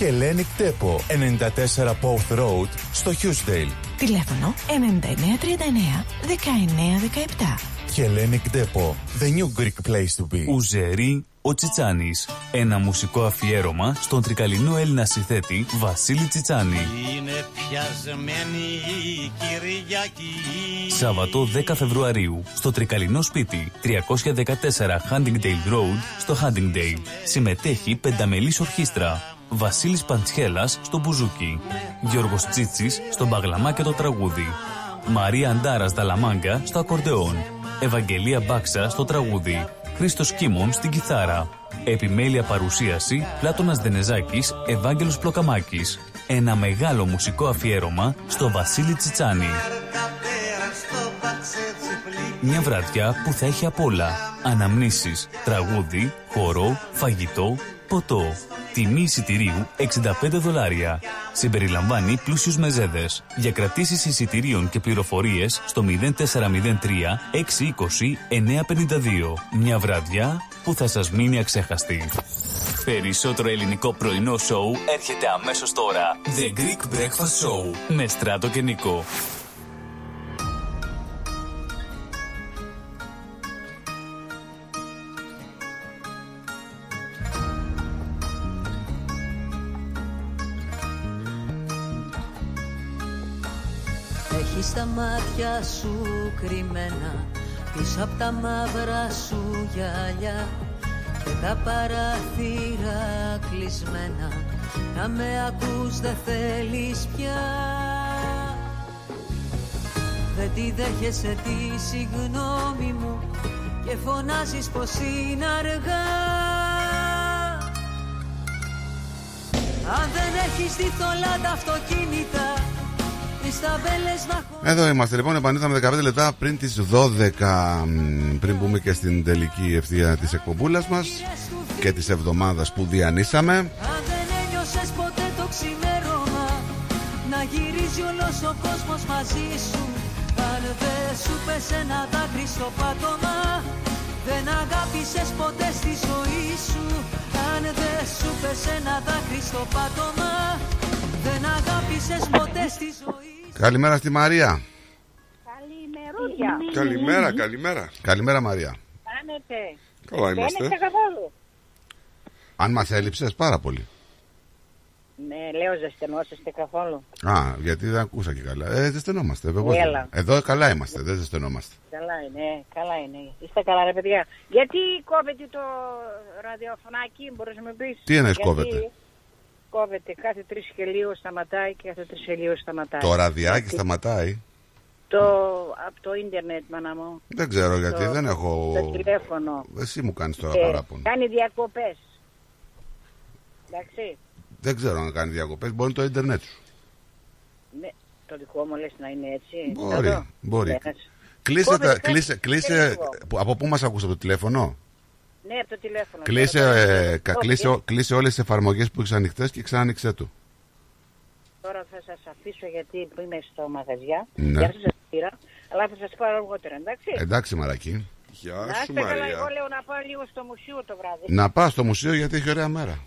Hellenic Depot, 94 Pouth Road, στο Hughesdale. Τηλέφωνο 9939 1917. Hellenic Depot, the new Greek place to be. Ουζερί ο Τσιτσάνης. Ένα μουσικό αφιέρωμα στον τρικαλινό Έλληνα συνθέτη Βασίλη Τσιτσάνη. Είναι πιασμένη η Κυριακή Σάββατο 10 Φεβρουαρίου στο τρικαλινό σπίτι 314 Huntingdale Road στο Huntingdale. Συμμετέχει πενταμελής ορχήστρα. Βασίλης Παντσχέλας στο μπουζούκι. Γιώργος Τσίτσης στο μπαγλαμά και το τραγούδι. Μαρία Αντάρας Δαλαμάγκα στο ακορντεόν. Ευαγγελία Μπάξα στο τραγούδι. Χρήστος Κίμων στην κιθάρα. Επιμέλεια παρουσίαση Πλάτωνας Δενεζάκης, Ευάγγελος Πλοκαμάκης. Ένα μεγάλο μουσικό αφιέρωμα στο Βασίλη Τσιτσάνη. Μια βραδιά που θα έχει απ' όλα. Αναμνήσεις, τραγούδι, χορό, φαγητό, ποτό. Τιμή εισιτηρίου 65 δολάρια. Συμπεριλαμβάνει πλούσιους μεζέδες. Για κρατήσεις εισιτηρίων και πληροφορίες στο 0403 620 952. Μια βραδιά που θα σας μείνει αξέχαστη. Περισσότερο ελληνικό πρωινό σοου έρχεται αμέσως τώρα. The Greek Breakfast Show με Στράτο και Νικό. Έχεις τα μάτια σου κρυμμένα Πίσω απ' τα μαύρα σου γυαλιά Και τα παραθύρα κλεισμένα. Να με ακούς δεν θέλεις πια. Δεν τη δέχεσαι τη συγγνώμη μου Και φωνάζεις πως είναι αργά. Αν δεν έχεις δει θολά τα αυτοκίνητα Τις ταμπέλες να Εδώ είμαστε λοιπόν, επανήλθαμε 15 λεπτά πριν τις 12 μ, πριν μπούμε και στην τελική ευθεία της εκπομπούλας μας και της εβδομάδας που διανύσαμε. Αν δεν ένιωσες ποτέ το ξημέρωμα Να γυρίζει όλος ο κόσμος μαζί σου. Αν δεν σου πες ένα δάκρυ στο πάτωμα Δεν αγάπησες ποτέ στη ζωή σου. Αν δεν σου πες ένα δάκρυ στο πάτωμα Δεν αγάπησες ποτέ στη ζωή Καλημέρα στη Μαρία. Καλημερούδια. Καλημέρα, καλημέρα. Καλημέρα Μαρία. Κάνετε. Καλά είμαστε. Δεν είστε καθόλου. Αν μας έλειψες πάρα πολύ. Ναι, λέω ζεσθενόσαστε καθόλου. Α, γιατί δεν ακούσα και καλά. Ε, δεν στενόμαστε. Εδώ, Έλα. εδώ καλά είμαστε, δεν ζεσθενόμαστε. Καλά είναι, καλά είναι. Είστε καλά ρε παιδιά. Γιατί κόβεται το ραδιοφωνάκι, μπορείς να με πεις; Τι εννοείς Γιατί κόβεται; Κόβεται, κάθε τρεις και λίγο σταματάει και κάθε τρεις και λίγο σταματάει. Το ραδιάκι Γιατί σταματάει. Το, από το ίντερνετ, μάνα μου. Δεν ξέρω γιατί, Το- δεν έχω... Το τηλέφωνο. Εσύ μου κάνεις τώρα Ε, παράπονο. κάνει διακοπές. Εντάξει. Δεν ξέρω αν κάνει διακοπές, μπορεί το ίντερνετ σου. Ναι, το δικό μου λες να είναι έτσι. Μπορεί, Να δω. μπορεί. Λες. Κλείσε, Κόβεται τα, κάτι κλείσε, και κλείσε, λίγο. που- από πού μας ακούς, από το τηλέφωνο; Ναι, από το τηλέφωνο. Κλείσε, Τώρα, ε, κα- κόβεται. κλείσε, κλείσε όλες τις εφαρμογές που έχεις ανοιχτές και ξανάνοιξε του. Τώρα θα σας αφήσω γιατί είμαι στο μαγαζιά. Ναι. Για αυτό σας πήρα. Αλλά θα σας πάρω αργότερα, εντάξει; Εντάξει Μαρακή. Γεια να είστε καλά, εγώ λέω να πάω λίγο στο μουσείο το βράδυ. Να πας στο μουσείο γιατί έχει ωραία μέρα.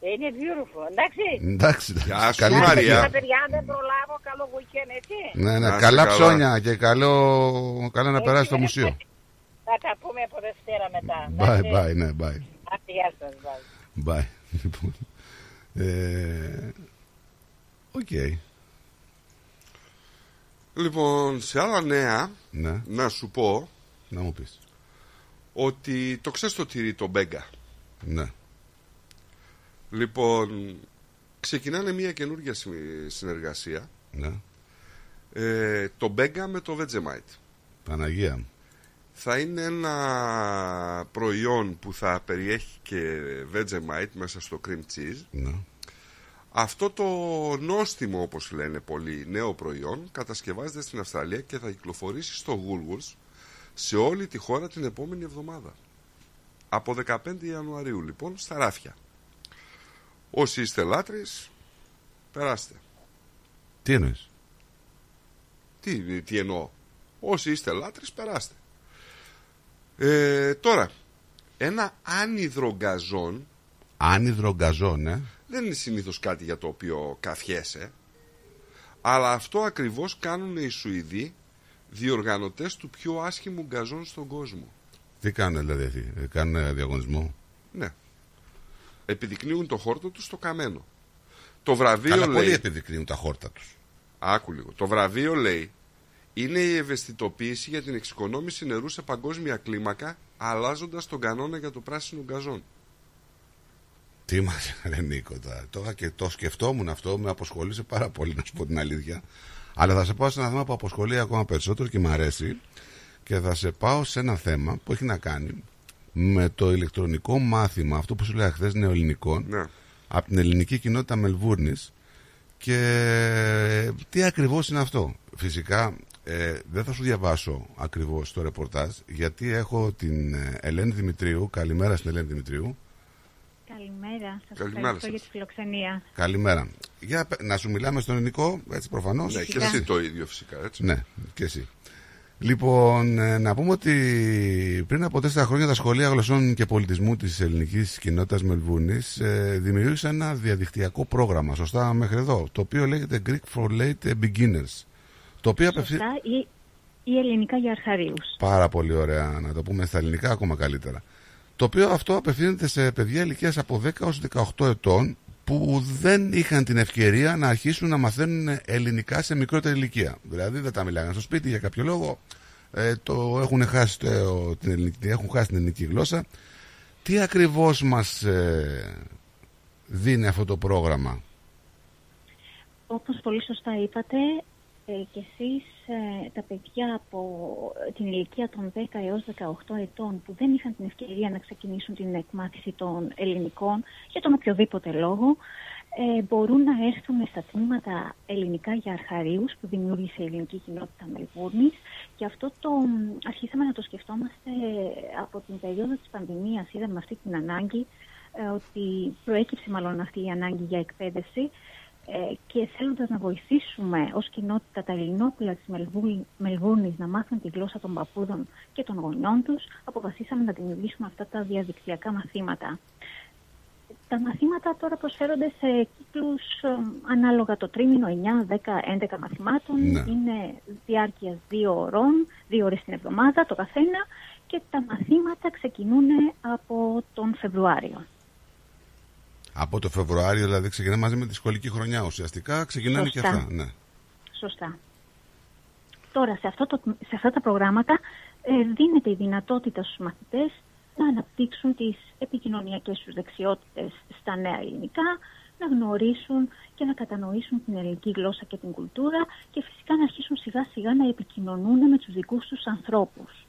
Ε, Είναι beautiful, εντάξει; Εντάξει. Γεια σου, Καλή Μαρία. επιτυχία. Τα παιδιά δεν προλάβω, καλό weekend, έτσι; Ναι, Να ναι, είστε καλά καλά. ψώνια και καλό, καλά να Έτσι, περάσει στο ρε, μουσείο. Θα τα πούμε από Δευτέρα μετά. Bye, εντάξει. bye, ναι, bye. Άντε, Γεια σας, bye. Bye. *laughs* Λοιπόν, ε, Οκ. Λοιπόν, σε άλλα νέα, Ναι, να σου πω να μου πεις. ότι το ξέρεις το τυρί, το μπέγκα; Ναι. Λοιπόν, ξεκινάνε μια καινούργια συ- συνεργασία. Ναι. Ε, το μπέγκα με το Vegemite. Παναγία μου. Θα είναι ένα προϊόν που θα περιέχει και Vegemite μέσα στο cream cheese. Ναι. Αυτό το νόστιμο, όπως λένε πολλοί, νέο προϊόν κατασκευάζεται στην Αυστραλία και θα κυκλοφορήσει στο Woolworths σε όλη τη χώρα την επόμενη εβδομάδα. Από 15 Ιανουαρίου λοιπόν στα ράφια. Όσοι είστε λάτρεις, περάστε. Τι εννοείς; Τι, τι εννοώ; Όσοι είστε λάτρεις, περάστε. Ε, τώρα, ένα άνυδρο γκαζόν Άνυδρο γκαζό, ναι. δεν είναι συνήθως κάτι για το οποίο καφιέσαι, αλλά αυτό ακριβώς κάνουν οι Σουηδοί διοργανωτές του πιο άσχημου γκαζόν στον κόσμο. Τι κάνουν δηλαδή αυτοί, ε, κάνουν διαγωνισμό; Ναι. Επιδεικνύουν το χόρτο τους στο καμένο. Το βραβείο Καλά, λέει... πολλοί επιδεικνύουν τα χόρτα τους. Άκου λίγο. Το βραβείο λέει είναι η ευαισθητοποίηση για την εξοικονόμηση νερού σε παγκόσμια κλίμακα αλλάζοντας τον κανόνα για το πράσινο γκαζόν. Τι μας ρε Νίκο, τώρα. το είχα και το σκεφτόμουν αυτό, με αποσχολήσε πάρα πολύ να σου πω την αλήθεια. Αλλά θα σε πάω σε ένα θέμα που αποσχολεί ακόμα περισσότερο και μου αρέσει και θα σε πάω σε ένα θέμα που έχει να κάνει με το ηλεκτρονικό μάθημα, αυτό που σου λέγα χθες νεοελληνικών, Ναι. από την ελληνική κοινότητα Μελβούρνης και τι ακριβώς είναι αυτό. Φυσικά ε, δεν θα σου διαβάσω ακριβώς το ρεπορτάζ γιατί έχω την ε, Ελένη Δημητρίου, καλημέρα στην Ελένη Δημητρίου, Καλημέρα. Σας Καλημέρα ευχαριστώ σας. για τη φιλοξενία. Καλημέρα. Για πε- να σου μιλάμε στον ελληνικό, έτσι προφανώς. Ναι, και εσύ το ίδιο φυσικά, έτσι. Ναι, και εσύ. Λοιπόν, ε, να πούμε ότι πριν από τέσσερα χρόνια τα σχολεία γλωσσών και πολιτισμού της ελληνικής κοινότητας Μελβούνης ε, δημιούργησαν ένα διαδικτυακό πρόγραμμα, σωστά μέχρι εδώ, το οποίο λέγεται Greek for Late Beginners. Το οποίο απευθύ... Σωστά ή, ή ελληνικά για αρχαρίους. Πάρα πολύ ωραία, να το πούμε στα ελληνικά ακόμα καλύτερα. Το οποίο αυτό απευθύνεται σε παιδιά ηλικίας από 10 έως 18 ετών που δεν είχαν την ευκαιρία να αρχίσουν να μαθαίνουν ελληνικά σε μικρότερη ηλικία. Δηλαδή δεν τα μιλάγαν στο σπίτι για κάποιο λόγο, ε, το έχουν χάσει, το, την ελληνική, έχουν χάσει την ελληνική γλώσσα Τι ακριβώς μας ε, δίνει αυτό το πρόγραμμα; Όπως πολύ σωστά είπατε, ε, και εσείς ε, τα παιδιά από την ηλικία των 10 έως 18 ετών που δεν είχαν την ευκαιρία να ξεκινήσουν την εκμάθηση των ελληνικών για τον οποιοδήποτε λόγο ε, μπορούν να έρθουν στα τμήματα ελληνικά για αρχαρίους που δημιούργησε η ελληνική κοινότητα Μελβούρνης. Και αυτό το μ, αρχίσαμε να το σκεφτόμαστε από την περίοδο της πανδημίας. Είδαμε αυτή την ανάγκη ε, ότι προέκυψε μάλλον αυτή η ανάγκη για εκπαίδευση. ε, και θέλοντας να βοηθήσουμε ως κοινότητα τα ελληνόπουλα της Μελβούρ- Μελβούρνης να μάθουν τη γλώσσα των παππούδων και των γονιών τους, αποφασίσαμε να δημιουργήσουμε αυτά τα διαδικτυακά μαθήματα. Τα μαθήματα τώρα προσφέρονται σε κύκλους ε, ανάλογα το τρίμηνο 9, 10, 11 μαθημάτων. Ναι. Είναι διάρκειας δύο ωρών, δύο ώρες την εβδομάδα το καθένα και τα μαθήματα ξεκινούν από τον Φεβρουάριο. Από το Φεβρουάριο δηλαδή ξεκινά μαζί με τη σχολική χρονιά ουσιαστικά. Ξεκινάνε και Σωστά. αυτά. Ναι. Σωστά. Τώρα, σε, αυτό το, σε αυτά τα προγράμματα ε, δίνεται η δυνατότητα στους μαθητές να αναπτύξουν τις επικοινωνιακές τους δεξιότητες στα νέα ελληνικά, να γνωρίσουν και να κατανοήσουν την ελληνική γλώσσα και την κουλτούρα και φυσικά να αρχίσουν σιγά σιγά να επικοινωνούν με τους δικούς τους ανθρώπους.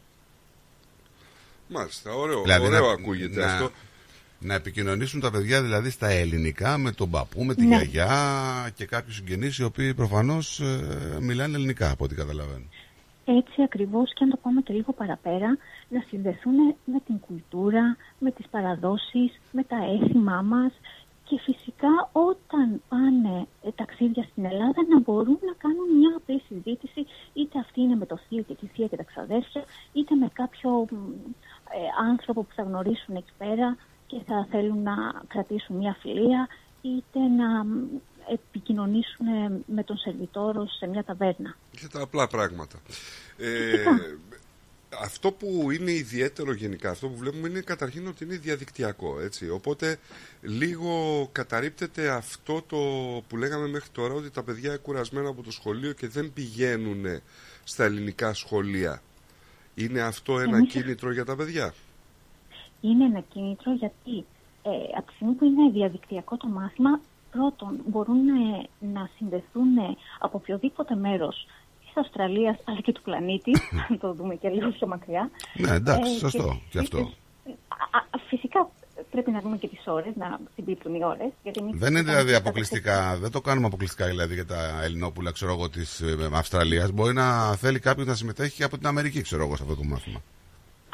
Μάλιστα, ωραίο, Δηλαδή ωραίο να- ακούγεται να- αυτό. Να επικοινωνήσουν τα παιδιά δηλαδή στα ελληνικά με τον παππού, με τη Ναι. γιαγιά και κάποιους συγγενείς οι οποίοι προφανώς ε, μιλάνε ελληνικά από ό,τι καταλαβαίνω. Έτσι ακριβώς και αν το πάμε και λίγο παραπέρα, να συνδεθούν με την κουλτούρα, με τις παραδόσεις, με τα έθιμά μας και φυσικά όταν πάνε ε, ταξίδια στην Ελλάδα να μπορούν να κάνουν μια απλή συζήτηση είτε αυτή είναι με το θείο και τη θεία και τα ξαδέρφια είτε με κάποιο μ, ε, άνθρωπο που θα γνωρίσουν εκεί πέρα και θα θέλουν να κρατήσουν μια φιλία είτε να μ, επικοινωνήσουν ε, με τον σερβιτόρο σε μια ταβέρνα. Και τα απλά πράγματα. Ε, αυτό που είναι ιδιαίτερο γενικά, αυτό που βλέπουμε είναι καταρχήν ότι είναι διαδικτυακό. Έτσι. Οπότε λίγο καταρρύπτεται αυτό το που λέγαμε μέχρι τώρα ότι τα παιδιά είναι κουρασμένα από το σχολείο και δεν πηγαίνουν στα ελληνικά σχολεία. Είναι αυτό ένα Εμείς- κίνητρο για τα παιδιά; Είναι ένα κίνητρο γιατί ε, από τη στιγμή που είναι διαδικτυακό το μάθημα, πρώτον μπορούν ε, να συνδεθούν ε, από οποιοδήποτε μέρος της Αυστραλίας αλλά και του πλανήτη, *laughs* αν το δούμε και λίγο πιο μακριά. Ναι, εντάξει, Ε, σωστό και αυτό. Α, α, φυσικά πρέπει να δούμε και τις ώρες, να συμπίπτουν οι ώρες. Γιατί εμείς Δεν είναι κάνουμε δηλαδή τα αποκλειστικά, δεν το κάνουμε αποκλειστικά δηλαδή για τα Ελληνόπουλα, ξέρω εγώ, της Αυστραλίας. Μπορεί να θέλει κάποιος να συμμετέχει και από την Αμερική, ξέρω εγώ, σε αυτό το μάθημα.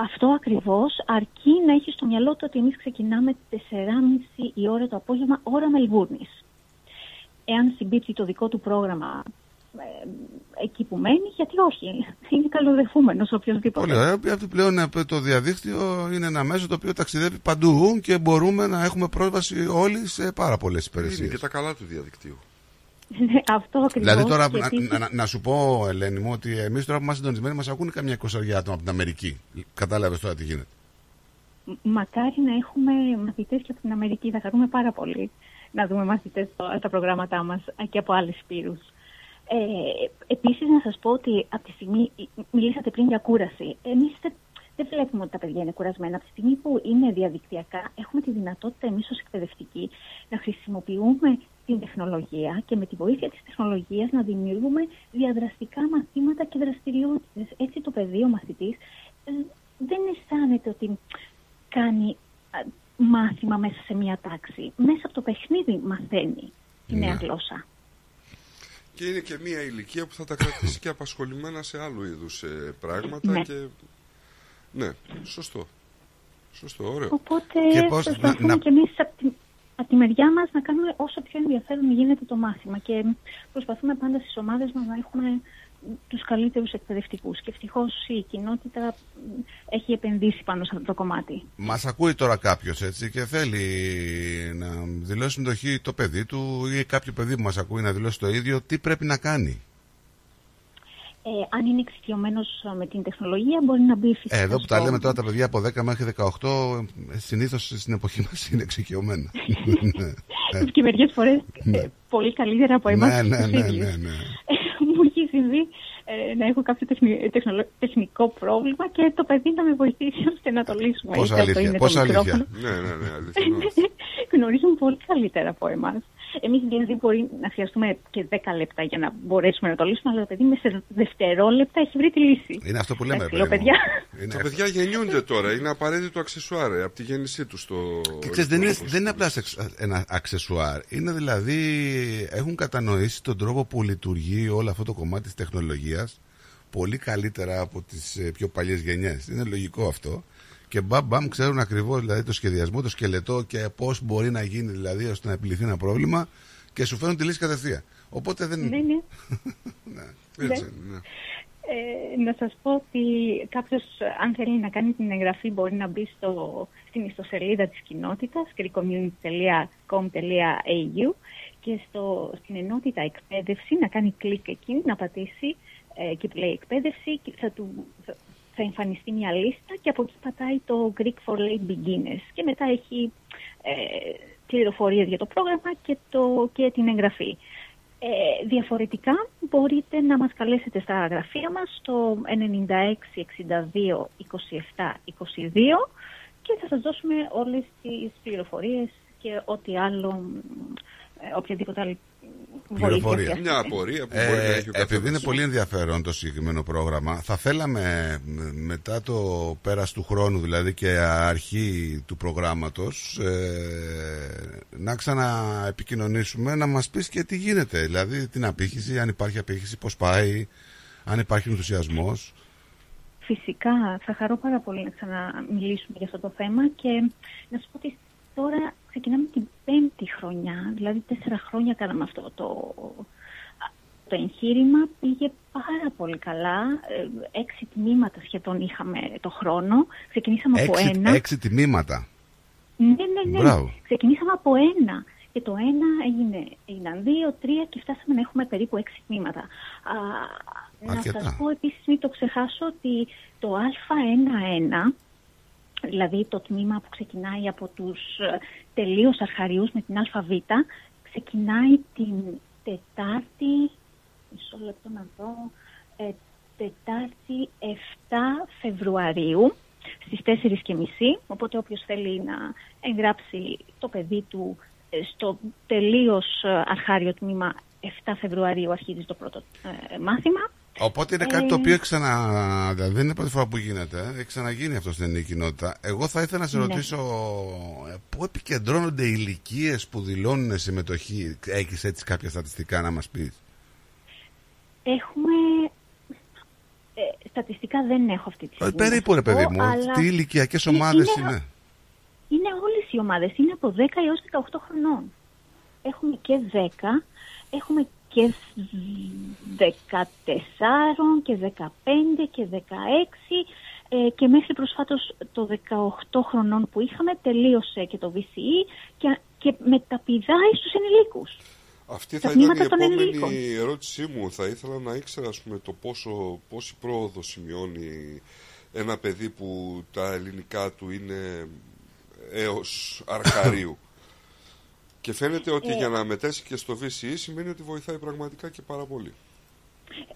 Αυτό ακριβώς αρκεί να έχει στο μυαλό του ότι εμείς ξεκινάμε 4.30 η ώρα το απόγευμα, ώρα Μελβούρνης. Εάν συμπίπτει το δικό του πρόγραμμα ε, εκεί που μένει, γιατί όχι. Είναι καλοδεχούμενος οποιοδήποτε. Πολύ ωραία. Γιατί πλέον ε, το διαδίκτυο είναι ένα μέσο το οποίο ταξιδεύει παντού και μπορούμε να έχουμε πρόσβαση όλοι σε πάρα πολλές Είναι υπηρεσίες. και τα καλά του διαδικτύου. Ναι, αυτό ακριβώς. Δηλαδή τώρα, Και να, επίσης- να, να σου πω, Ελένη μου, ότι εμείς τώρα που είμαστε συντονισμένοι μας ακούνε καμιά εικοσαριά άτομα από την Αμερική. Κατάλαβες τώρα τι γίνεται. Μακάρι να έχουμε μαθητές και από την Αμερική. Θα χαρούμε πάρα πολύ να δούμε μαθητές στο- στα προγράμματά μας και από άλλες σπήρους. Ε, επίσης να σας πω ότι από τη στιγμή, μιλήσατε πριν για κούραση, εμείς δεν, δεν βλέπουμε ότι τα παιδιά είναι κουρασμένα. Από τη στιγμή που είναι διαδικτυακά, έχουμε τη δυνατότητα εμείς ως εκπαιδευτικοί να χρησιμοποιούμε την τεχνολογία και με τη βοήθεια της τεχνολογίας να δημιουργούμε διαδραστικά μαθήματα και δραστηριότητες. Έτσι το παιδί, ο μαθητής, ε, δεν αισθάνεται ότι κάνει α, μάθημα μέσα σε μια τάξη. Μέσα από το παιχνίδι μαθαίνει τη νέα Ναι. γλώσσα. Και είναι και μια ηλικία που θα τα κρατήσει και απασχολημένα σε άλλου είδους ε, πράγματα. Ναι. Και... ναι, σωστό. Σωστό, ωραίο. Οπότε Και πώς- προσπαθούμε να- να- και εμείς από τη, απ' τη μεριά μας να κάνουμε όσο πιο ενδιαφέρον γίνεται το μάθημα και προσπαθούμε πάντα στις ομάδες μας να έχουμε τους καλύτερους εκπαιδευτικούς και ευτυχώς η κοινότητα μ, έχει επενδύσει πάνω σε αυτό το κομμάτι. Μας ακούει τώρα κάποιος έτσι και θέλει να δηλώσει συμμετοχή το παιδί του ή κάποιο παιδί που μας ακούει να δηλώσει το ίδιο, τι πρέπει να κάνει. Ε, αν είναι εξοικειωμένος με την τεχνολογία μπορεί να μπει φυσικά Ε, εδώ που τα στο- λέμε τώρα τα παιδιά από 10 μέχρι 18, συνήθως στην εποχή μας είναι εξοικειωμένα. *laughs* Ναι. Ε, και μερικές φορές Ναι. ε, πολύ καλύτερα από εμάς ναι, ναι, τους ναι, ίδιους. ναι, ναι. Μου έχει συμβεί ε, να έχω κάποιο τεχνη- τεχνολο- τεχνικό πρόβλημα και το παιδί να με βοηθήσει ώστε να το λύσουμε. Πόσα Είτε αυτό αλήθεια, είναι το πόσα αλήθεια. μικρόφωνο. Ναι, ναι, ναι, αληθινό. *laughs* Γνωρίζουν πολύ καλύτερα από εμάς. Εμείς δηλαδή μπορεί να χρειαστούμε και 10 λεπτά για να μπορέσουμε να το λύσουμε, αλλά το παιδί μέσα σε δευτερόλεπτα έχει βρει τη λύση. Είναι αυτό που λέμε, Εντάξει, παιδί λέω, μου. παιδιά. Είναι Τα παιδιά γεννιούνται τώρα, είναι απαραίτητο αξεσουάρ ε, από τη γέννησή τους στο. Και ξέρεις, δεν, είναι, στο- δεν είναι απλά σεξ- ένα αξεσουάρ. Είναι δηλαδή, έχουν κατανοήσει τον τρόπο που λειτουργεί όλο αυτό το κομμάτι της τεχνολογίας πολύ καλύτερα από τις ε, πιο παλιές γενιές. Είναι λογικό αυτό. Και μπαμ μπαμ ξέρουν ακριβώς δηλαδή, το σχεδιασμό, το σκελετό και πώς μπορεί να γίνει δηλαδή ώστε να επιληθεί ένα πρόβλημα και σου φέρνουν τη λύση κατευθείαν. Οπότε δεν... Ναι, *laughs* ναι. Έτσι, Ναι. ναι. Ε, να σας πω ότι κάποιος αν θέλει να κάνει την εγγραφή μπορεί να μπει στο, στην ιστοσελίδα της κοινότητας greekcommunity.com.au και στο, στην ενότητα εκπαίδευση να κάνει κλικ εκεί, να πατήσει ε, εκεί που λέει εκπαίδευση και θα, του, θα, θα εμφανιστεί μια λίστα και από εκεί πατάει το Greek for Late Beginners και μετά έχει ε, πληροφορίες για το πρόγραμμα και, το, και την εγγραφή. Ε, διαφορετικά μπορείτε να μας καλέσετε στα γραφεία μας στο 96 62 27 22 και θα σας δώσουμε όλες τις πληροφορίες και ό,τι άλλο, ε, οποιαδήποτε άλλη βοήθεια. Πληροφορία. χρειαστείτε. Μια απορία που μπορεί να Ε, έχει ο επειδή καθένας. είναι πολύ ενδιαφέρον το συγκεκριμένο πρόγραμμα, θα θέλαμε μ, μετά το πέρας του χρόνου, δηλαδή και αρχή του προγράμματος, ε, να ξαναεπικοινωνήσουμε, να μας πεις και τι γίνεται. Δηλαδή την απήχηση, αν υπάρχει απήχηση, πώς πάει, αν υπάρχει ενθουσιασμός. Φυσικά, θα χαρώ πάρα πολύ να ξαναμιλήσουμε για αυτό το θέμα και να σου πω ότι τώρα ξεκινάμε την πέμπτη χρονιά, δηλαδή τέσσερα χρόνια κάναμε αυτό το, το εγχείρημα, πήγε πάρα πολύ καλά, Ε, έξι τμήματα σχεδόν είχαμε το χρόνο, ξεκινήσαμε από Έξι, ένα. έξι τιμήματα. Ναι, ναι, ναι. Μπράβο. Ξεκινήσαμε από ένα. Και το ένα έγινε, έγιναν δύο, τρία και φτάσαμε να έχουμε περίπου έξι τμήματα. Α, να Αρκετά. σας πω επίσης, μην το ξεχάσω, ότι το Α11, δηλαδή το τμήμα που ξεκινάει από τους ε, τελείως αρχαριούς με την ΑΒ, ξεκινάει την Τετάρτη, μισό λεπτό να δω, ε, Τετάρτη 7 Φεβρουαρίου στις 4.30, οπότε όποιος θέλει να εγγράψει το παιδί του ε, στο τελείως ε, αρχάριο τμήμα 7 Φεβρουαρίου αρχίζει το πρώτο ε, μάθημα. Οπότε είναι Ε, κάτι το οποίο ξανα... δηλαδή δεν είναι πρώτη φορά που γίνεται. Έχει ξαναγίνει αυτό στην ελληνική κοινότητα. Εγώ θα ήθελα να σε Ναι. ρωτήσω ε, πού επικεντρώνονται οι ηλικίες που δηλώνουν συμμετοχή; Έχεις έτσι κάποια στατιστικά να μας πεις; Έχουμε... ε, στατιστικά δεν έχω αυτή τη στιγμή. να Περίπου ρε σας παιδί πω, μου. αλλά Τι ηλικιακές είναι- ομάδες είναι- είναι; Είναι όλες οι ομάδες. Είναι από 10 έως 18 χρονών. Έχουμε και 10, έχουμε και 14 και 15 και 16 ε, και μέχρι προσφάτως το 18 χρονών που είχαμε τελείωσε και το VCE και, και μεταπηδάει στους ενηλίκους. Αυτή Τα θα ήταν η τμήματα των επόμενη ενηλίκων. ερώτησή μου. Θα ήθελα να ήξερα ας πούμε, το πόσο, πόση πρόοδο σημειώνει ένα παιδί που τα ελληνικά του είναι έως αρχαρίου. *laughs* και φαίνεται ότι Ε. για να μετέσει και στο VCE σημαίνει ότι βοηθάει πραγματικά και πάρα πολύ.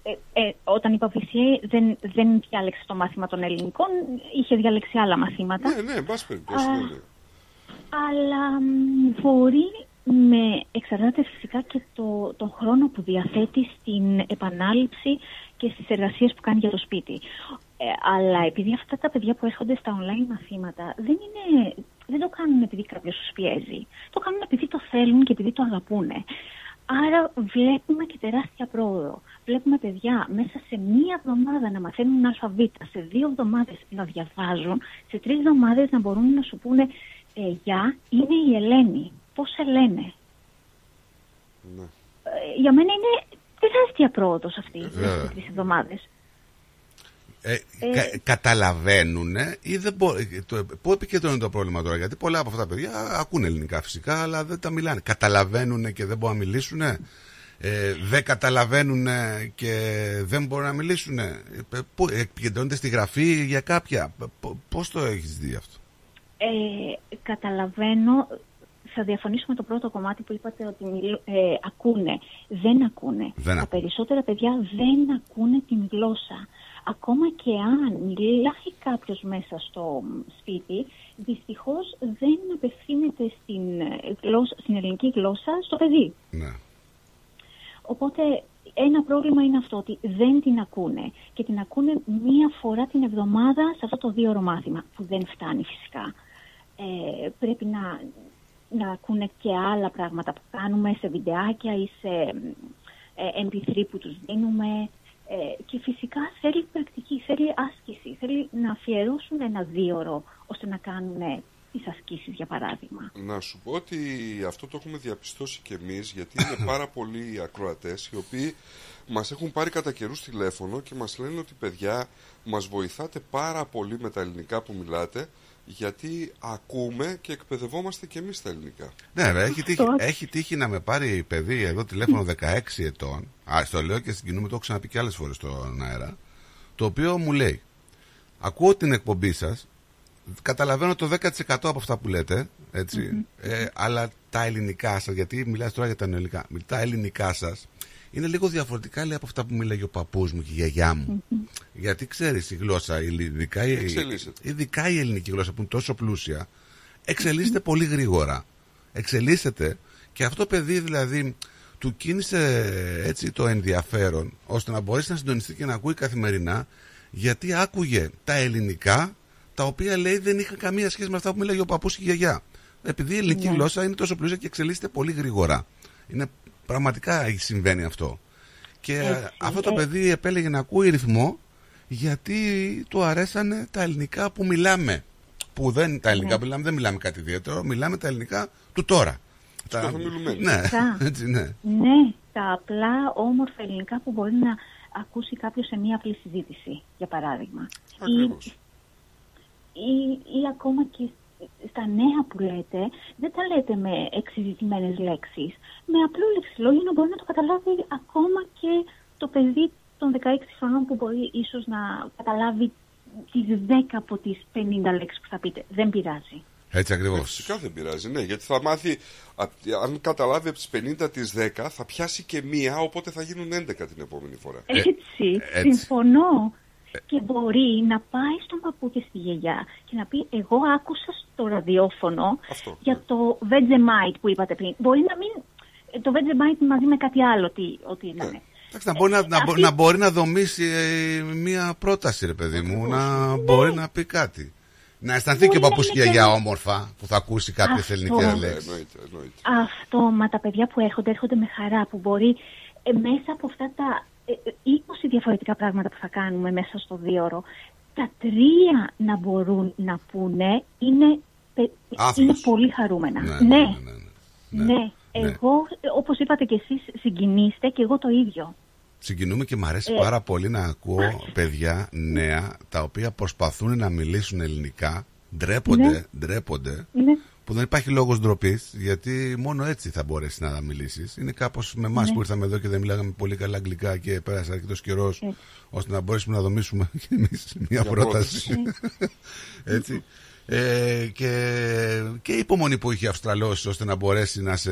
Ε, ε, όταν είπα VCE δεν, δεν διάλεξε το μάθημα των ελληνικών, είχε διαλέξει άλλα μαθήματα. Ναι, ναι, εν πάση περιπτώσει. Α, ναι, ναι. Αλλά μ, μπορεί με εξαρτάται φυσικά και το, τον χρόνο που διαθέτει στην επανάληψη και στις εργασίες που κάνει για το σπίτι. Ε, αλλά επειδή αυτά τα παιδιά που έρχονται στα online μαθήματα δεν, είναι, δεν το κάνουν επειδή κάποιος τους πιέζει. Το κάνουν επειδή το θέλουν και επειδή το αγαπούνε. Άρα βλέπουμε και τεράστια πρόοδο. Βλέπουμε παιδιά μέσα σε μία εβδομάδα να μαθαίνουν ΑΒ, σε δύο εβδομάδες να διαβάζουν, σε τρεις εβδομάδες να μπορούν να σου πούνε ε, «Γεια, είναι η Ελένη, πώς σε λένε». Ναι. Ε, για μένα είναι τεράστια πρόοδος αυτή Βέβαια. σε τρεις εβδομάδες. Ε, Ε, κα, καταλαβαίνουν ή δεν μπορεί. Το, πού επικεντρώνεται το πρόβλημα τώρα, Γιατί πολλά από αυτά τα παιδιά ακούνε ελληνικά φυσικά, αλλά δεν τα μιλάνε. Καταλαβαίνουν και δεν μπορούν να μιλήσουν. Ε, δεν καταλαβαίνουν και δεν μπορούν να μιλήσουν. Ε, πού επικεντρώνεται στη γραφή για κάποια; Πώς το έχεις δει αυτό; Ε, καταλαβαίνω, θα διαφωνήσω με το πρώτο κομμάτι που είπατε ότι μιλ- ε, ακούνε. Δεν ακούνε. Δεν Τα ακούνε. περισσότερα παιδιά δεν ακούνε την γλώσσα. Ακόμα και αν μιλάει κάποιος μέσα στο μ, σπίτι, δυστυχώς δεν απευθύνεται στην, ε, γλώσσα, στην ελληνική γλώσσα στο παιδί. Ναι. Οπότε ένα πρόβλημα είναι αυτό ότι δεν την ακούνε και την ακούνε μία φορά την εβδομάδα σε αυτό το δύο ώρο μάθημα που δεν φτάνει φυσικά. Ε, πρέπει να, να ακούνε και άλλα πράγματα που κάνουμε σε βιντεάκια ή σε ε, MP3 που τους δίνουμε ε, και φυσικά θέλει πρακτική, θέλει άσκηση, θέλει να αφιερώσουν ένα δύο ώρο ώστε να κάνουν τις ασκήσεις για παράδειγμα. Να σου πω ότι αυτό το έχουμε διαπιστώσει και εμείς γιατί είναι *coughs* πάρα πολλοί ακροατές οι οποίοι μας έχουν πάρει κατά καιρούς τηλέφωνο και μας λένε ότι παιδιά μας βοηθάτε πάρα πολύ με τα ελληνικά που μιλάτε γιατί ακούμε και εκπαιδευόμαστε και εμείς τα ελληνικά. Ναι, ρε, έχει, τύχει, έχει τύχει να με πάρει παιδί εδώ τηλέφωνο 16 ετών. Α, στο λέω και συγκινούμε, το έχω ξαναπεί και άλλες φορές στον αέρα. Το οποίο μου λέει: Ακούω την εκπομπή σας, καταλαβαίνω το 10% από αυτά που λέτε, έτσι, ε, αλλά τα ελληνικά σας, γιατί μιλάς τώρα για τα ελληνικά, τα ελληνικά σας είναι λίγο διαφορετικά λέει, από αυτά που μίλαγε ο παππούς μου και η γιαγιά μου. Γιατί ξέρεις η γλώσσα, η- ειδικά, η- Εξελίσσεται. ειδικά η ελληνική γλώσσα που είναι τόσο πλούσια, εξελίσσεται πολύ γρήγορα. Εξελίσσεται και αυτό παιδί δηλαδή του κίνησε έτσι το ενδιαφέρον ώστε να μπορέσει να συντονιστεί και να ακούει καθημερινά γιατί άκουγε τα ελληνικά τα οποία λέει δεν είχαν καμία σχέση με αυτά που μίλαγε ο παππούς και η γιαγιά. Επειδή η ελληνική Ναι. γλώσσα είναι τόσο πλούσια και εξελίσσεται πολύ γρήγορα. Είναι πραγματικά συμβαίνει αυτό. Και Έτσι, αυτό το ε. παιδί επέλεγε να ακούει ρυθμό γιατί του αρέσανε τα ελληνικά που μιλάμε. Που δεν τα ελληνικά Ναι. που μιλάμε, δεν μιλάμε κάτι ιδιαίτερο, μιλάμε τα ελληνικά του τώρα. Τα... καθομιλουμένου. Ναι, Φυσικά. *laughs* έτσι, ναι. Ναι, τα απλά όμορφα ελληνικά που μπορεί να ακούσει κάποιος σε μία απλή συζήτηση, για παράδειγμα. Ακριβώς. Ή, ή ακόμα και στα νέα που λέτε, δεν τα λέτε με εξειδικημένες λέξεις. Με απλό λεξιλόγιο να μπορεί να το καταλάβει ακόμα και το παιδί των 16 χρονών που μπορεί ίσως να καταλάβει τις 10 από τις 50 λέξεις που θα πείτε. Δεν πειράζει. Έτσι Ε, ακριβώ. Φυσικά δεν πειράζει, ναι, γιατί θα μάθει, απ- αν καταλάβει από τις 50 τις 10, θα πιάσει και μία, οπότε θα γίνουν 11 την επόμενη φορά. Έτσι, Ε, έτσι. συμφωνώ. Και μπορεί να πάει στον παππού και στη γιαγιά και να πει εγώ άκουσα στο ραδιόφωνο Αυτό, για το Vegemite που είπατε πριν. Μπορεί να μην... ε, Το Vegemite μαζί με κάτι άλλο τι, ότι ήταν. Εντάξει, να μπορεί να, να, μπο- Αυτή- να μπορεί να δομήσει ε, μία πρόταση, ρε παιδί μου, να μπορεί να πει κάτι. Να αισθανθεί και ο Μπορεί να παππούς και η είναι γιαγιά και- όμορφα που θα ακούσει κάποιες Αυτό. ελληνικές Ε, λέξεις. Εννοείται, εννοείται. Αυτό, μα τα παιδιά που έρχονται, έρχονται με χαρά που μπορεί ε, μέσα από αυτά τα ε, ε, 20 διαφορετικά πράγματα που θα κάνουμε μέσα στο δίωρο, τα τρία να μπορούν να πούνε είναι, πε- Άθλος. είναι πολύ χαρούμενα. Ναι, ναι. ναι, ναι, Ναι, εγώ, ε, όπως είπατε και εσείς, συγκινήστε και εγώ το ίδιο. Συγκινούμε και μου αρέσει Ε. πάρα πολύ να ακούω παιδιά νέα τα οποία προσπαθούν να μιλήσουν ελληνικά, ντρέπονται, Ναι. ντρέπονται, Ναι. Που δεν υπάρχει λόγος ντροπής, γιατί μόνο έτσι θα μπορέσεις να μιλήσεις. Είναι κάπως με εμάς Ναι. που ήρθαμε εδώ και δεν μιλάγαμε πολύ καλά αγγλικά και πέρασε αρκετός καιρός ώστε να μπορέσουμε να δομήσουμε *laughs* και εμείς μια Μια πρόταση. *laughs* έτσι. Ε, και, και η υπομονή που είχε ο Αυστραλός ώστε να μπορέσει να σε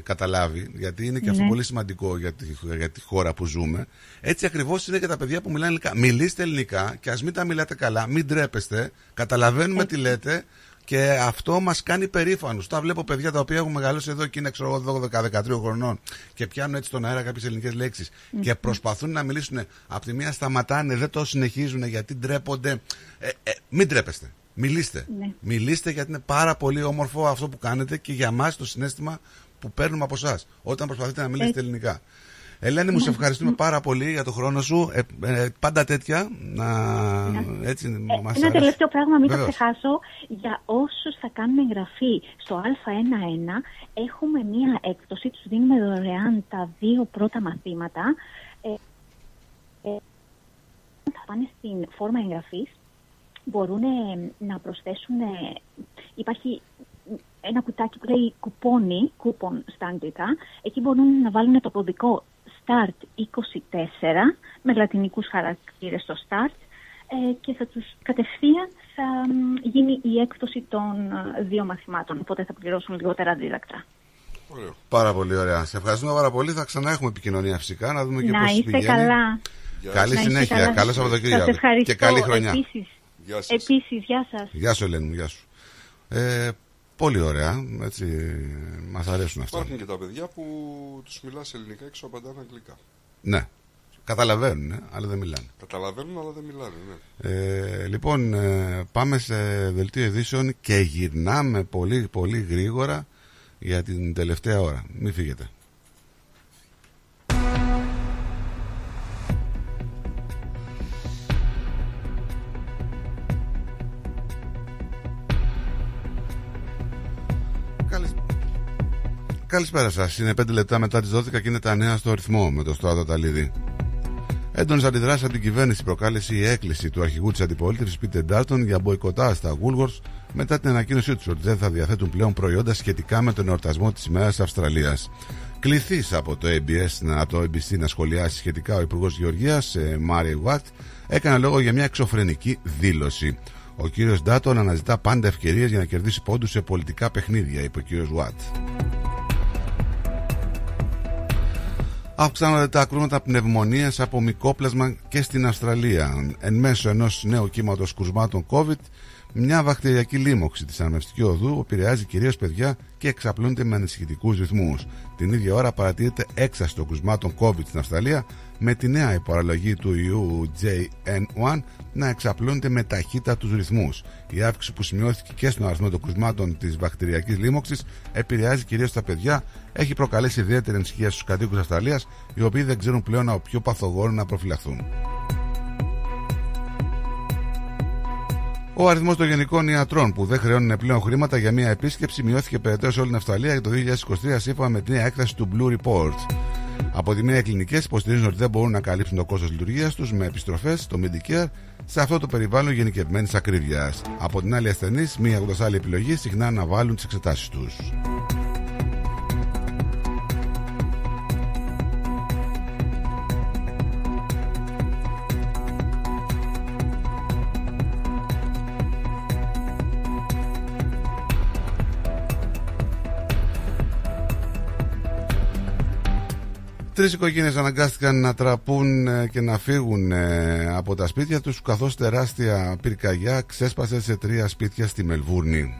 καταλάβει γιατί είναι και αυτό Ναι. πολύ σημαντικό για τη, για τη χώρα που ζούμε έτσι ακριβώς είναι και τα παιδιά που μιλάνε ελληνικά μιλήστε ελληνικά και ας μην τα μιλάτε καλά μην τρέπεστε, καταλαβαίνουμε τι λέτε και αυτό μας κάνει περήφανους τα βλέπω παιδιά τα οποία έχουν μεγαλώσει εδώ και είναι ξέρω εγώ 12-13 χρονών και πιάνουν έτσι στον αέρα κάποιες ελληνικές λέξεις και προσπαθούν να μιλήσουν από τη μία σταματάνε δεν το συνεχίζουν γιατί ντρέπονται ε, ε, μην τρέπεστε Μιλήστε. Ναι. Μιλήστε γιατί είναι πάρα πολύ όμορφο αυτό που κάνετε και για μας το συνέστημα που παίρνουμε από εσάς όταν προσπαθείτε να μιλήσετε Έτσι. ελληνικά. Ελένη, μου σε ευχαριστούμε πάρα πολύ για το χρόνο σου. Ε, ε, πάντα τέτοια. Να, έτσι, μας Ένα αρέσει. τελευταίο πράγμα, μην Βεβαίως. το ξεχάσω. Για όσους θα κάνουν εγγραφή στο Α11, έχουμε μία έκπτωση, τους δίνουμε δωρεάν τα δύο πρώτα μαθήματα. Ε, ε, θα πάνε στην φόρμα εγγραφής, μπορούν ε, να προσθέσουν, ε, υπάρχει ένα κουτάκι που λέει κουπόνι, κούπον στα αγγλικά, εκεί μπορούν να βάλουν το κωδικό START24 με λατινικούς χαρακτήρες στο START ε, και θα τους κατευθείαν θα μ, γίνει η έκπτωση των ε, δύο μαθημάτων, οπότε θα πληρώσουν λιγότερα δίδακτρα. Πάρα πολύ ωραία. Σε ευχαριστούμε πάρα πολύ. Θα ξανά έχουμε επικοινωνία φυσικά να δούμε και Να πώς είστε πηγαίνει. καλά. Καλή Να είστε συνέχεια. καλά. Καλό Σας Σαββατοκύριακο. ευχαριστώ. Και καλή χρονιά. Επίσης, Γεια σας. επίσης γεια σας. Γεια σου, Ελένη μου, γεια σου. Ε, πολύ ωραία. Έτσι, μας αρέσουν αυτά. Υπάρχουν και τα παιδιά που τους μιλάς ελληνικά και σου απαντάνε αγγλικά. Ναι. Καταλαβαίνουν, ε, αλλά δεν μιλάνε. Καταλαβαίνουν αλλά δεν μιλάνε. Ναι. Ε, λοιπόν, ε, πάμε σε δελτίο ειδήσεων και γυρνάμε πολύ πολύ γρήγορα για την τελευταία ώρα. Μην φύγετε. Καλησπέρα σας. Είναι 5 λεπτά μετά τις 12 και είναι τα νέα στο ρυθμό με το Στράτο Ταλίδη. Έντονες αντιδράσεις από την κυβέρνηση προκάλεσε η έκκληση του αρχηγού της αντιπολίτευσης Πίτερ Ντάρτον για μποϊκοτά στα Woolworths μετά την ανακοίνωσή τους ότι δεν θα διαθέτουν πλέον προϊόντα σχετικά με τον εορτασμό της ημέρα Αυστραλίας. Κληθεί από το ABS, να- από το ABC να σχολιάσει σχετικά ο Υπουργός Γεωργίας, Μάρι Βουάτ, έκανε λόγο για μια εξωφρενική δήλωση. Ο κύριος Ντάρτον αναζητά πάντα ευκαιρίες για να κερδίσει πόντους σε πολιτικά παιχνίδια, είπε ο κύριος Βουάτ. Αυξάνονται τα κρούσματα πνευμονίας από μικόπλασμα και στην Αυστραλία. Εν μέσω ενός νέου κύματος κρουσμάτων COVID, μια βακτηριακή λίμωξη της αναμνευστική οδού επηρεάζει κυρίως παιδιά και εξαπλούνται με ανησυχητικούς ρυθμούς. Την ίδια ώρα παρατηρείται έξαση των κρουσμάτων COVID στην Αυστραλία, με τη νέα υποραλλαγή του ιού JN1 να εξαπλούνται με ταχύτατου ρυθμούς. Η αύξηση που σημειώθηκε και στον αριθμό των κρουσμάτων της βακτηριακής λίμωξης επηρεάζει κυρίως τα παιδιά, έχει προκαλέσει ιδιαίτερη ανησυχία στους κατοίκους Αυστραλίας, οι οποίοι δεν ξέρουν πλέον από ποιο παθογόνο να προφυλαχθούν. Ο αριθμός των γενικών ιατρών που δεν χρεώνουν πλέον χρήματα για μια επίσκεψη μειώθηκε περαιτέρω σε όλη την Αυστραλία για το 2023 σύμφωνα με την νέα έκθεση του Blue Report. Από τη μία, οι κλινικές υποστηρίζουν ότι δεν μπορούν να καλύψουν το κόστος λειτουργίας τους με επιστροφές στο Medicare σε αυτό το περιβάλλον γενικευμένης ακρίβειας. Από την άλλη, οι ασθενείς, μία έχοντα άλλη επιλογή, συχνά αναβάλουν τις εξετάσεις τους. Τρεις οικογένειες αναγκάστηκαν να τραπούν ε, και να φύγουν ε, από τα σπίτια τους, καθώς τεράστια πυρκαγιά ξέσπασε σε τρία σπίτια στη Μελβούρνη.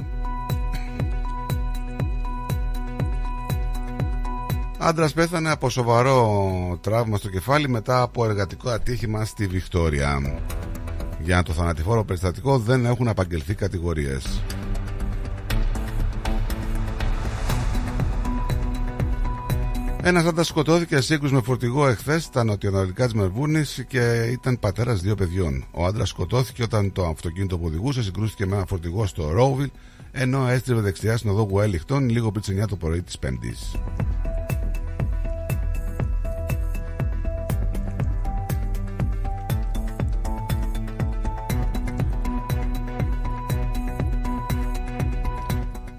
Άντρας πέθανε από σοβαρό τραύμα στο κεφάλι μετά από εργατικό ατύχημα στη Βικτόρια. Για το θανατηφόρο περιστατικό δεν έχουν απαγγελθεί κατηγορίες. Ένας άντρα σκοτώθηκε σε σύγκρουση με φορτηγό εχθές στα νοτιοανατολικά της Μελβούρνη και ήταν πατέρας δύο παιδιών. Ο άντρας σκοτώθηκε όταν το αυτοκίνητο που οδηγούσε συγκρούστηκε με ένα φορτηγό στο Ρόουβιλ, ενώ έστριβε δεξιά στην οδό Γουέλιχτον λίγο πριν τις 9 το πρωί της Πέμπτης.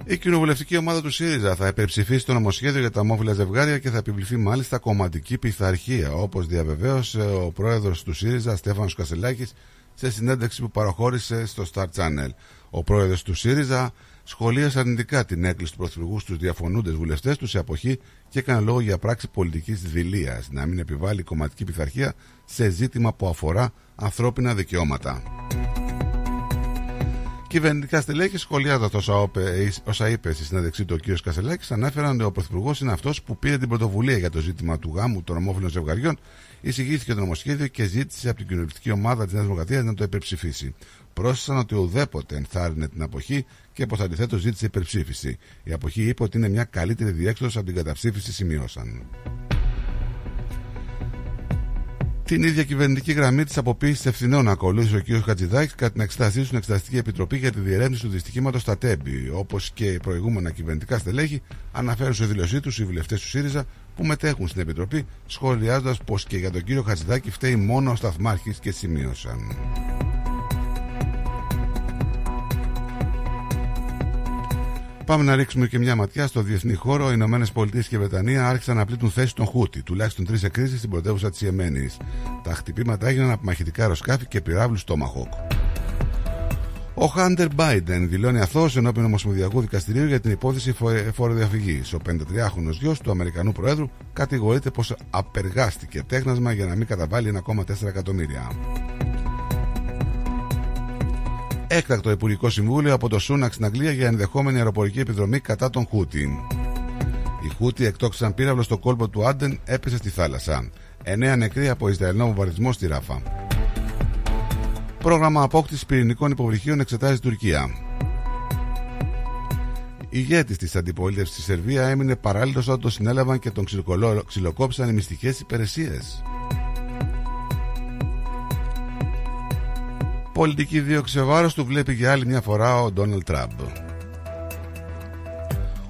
Η κοινοβουλευτική ομάδα του ΣΥΡΙΖΑ θα υπερψηφίσει το νομοσχέδιο για τα ομόφυλα ζευγάρια και θα επιβληθεί μάλιστα κομματική πειθαρχία, όπως διαβεβαίωσε ο πρόεδρος του ΣΥΡΙΖΑ, Στέφανος Κασελάκης, σε συνέντευξη που παραχώρησε στο Star Channel. Ο πρόεδρος του ΣΥΡΙΖΑ σχολίασε αρνητικά την έκκληση του Πρωθυπουργού στους διαφωνούντες βουλευτές του σε αποχή και έκανε λόγο για πράξη πολιτικής δηλίας να μην επιβάλλει κομματική πειθαρχία σε ζήτημα που αφορά ανθρώπινα δικαιώματα. Κυβερνητικά στελέχη, σχολιάζοντα όσα, όσα είπε στη συνέντευξή του ο κ. Κασελάκης, ανέφεραν ότι ο Πρωθυπουργός είναι αυτός που πήρε την πρωτοβουλία για το ζήτημα του γάμου των ομόφυλων ζευγαριών, εισηγήθηκε το νομοσχέδιο και ζήτησε από την κοινοβουλευτική ομάδα της Νέας Δημοκρατίας να το υπερψηφίσει. Πρόσθεσαν ότι ουδέποτε ενθάρρυνε την αποχή και πως αντιθέτως ζήτησε υπερψήφιση. Η αποχή είπε ότι είναι μια καλύτερη διέξοδος από την καταψήφιση, σημειώσαν. Την ίδια κυβερνητική γραμμή της αποποίησης ευθυνών ακολούθησε ο κ. Χατζηδάκης κατά την εξετασή του στην Εξεταστική Επιτροπή για τη διερεύνηση του δυστυχήματος στα Τέμπη. Όπως και οι προηγούμενα κυβερνητικά στελέχη, αναφέρουν σε δήλωσή τους οι βουλευτές του ΣΥΡΙΖΑ που μετέχουν στην Επιτροπή, σχολιάζοντας πως και για τον κύριο Χατζηδάκη φταίει μόνο ο Σταθμάρχης και σημείωσαν. Πάμε να ρίξουμε και μια ματιά στο διεθνή χώρο. Οι Ηνωμένες Πολιτείες και η Βρετανία άρχισαν να πλήττουν θέση των Χούτι, τουλάχιστον τρεις εκρήσει στην πρωτεύουσα της Ιεμένης. Τα χτυπήματα έγιναν από μαχητικά αεροσκάφη και πυράβλους στο Μαχόκ. Ο Χάντερ Μπάιντεν δηλώνει αθώος ενώπιον Ομοσπονδιακού Δικαστηρίου για την υπόθεση φοροδιαφυγής. Ο 53χρονο γιος του Αμερικανού Προέδρου κατηγορείται πως απεργάστηκε τέχνασμα για να μην καταβάλει 1,4 εκατομμύρια. Έκτακτο Υπουργικό Συμβούλιο από το Σούναξ στην Αγγλία για ενδεχόμενη αεροπορική επιδρομή κατά τον Χούτιν. Οι Χούτι εκτόξαν πύραυλο στο κόλπο του Άντεν, έπεσε στη θάλασσα. Εννέα νεκροί από Ισραηλινό βομβαρδισμό στη Ράφα. Πρόγραμμα απόκτησης πυρηνικών υποβρυχίων εξετάζει η Τουρκία. Ηγέτης της αντιπολίτευσης στη Σερβίας έμεινε παράλληλος όταν το συνέλαβαν και τον ξυλοκόψαν οι μυστικές υπηρεσίες. Πολιτική δίωξη βάρος του βλέπει για άλλη μια φορά ο Ντόναλτ Τραμπ.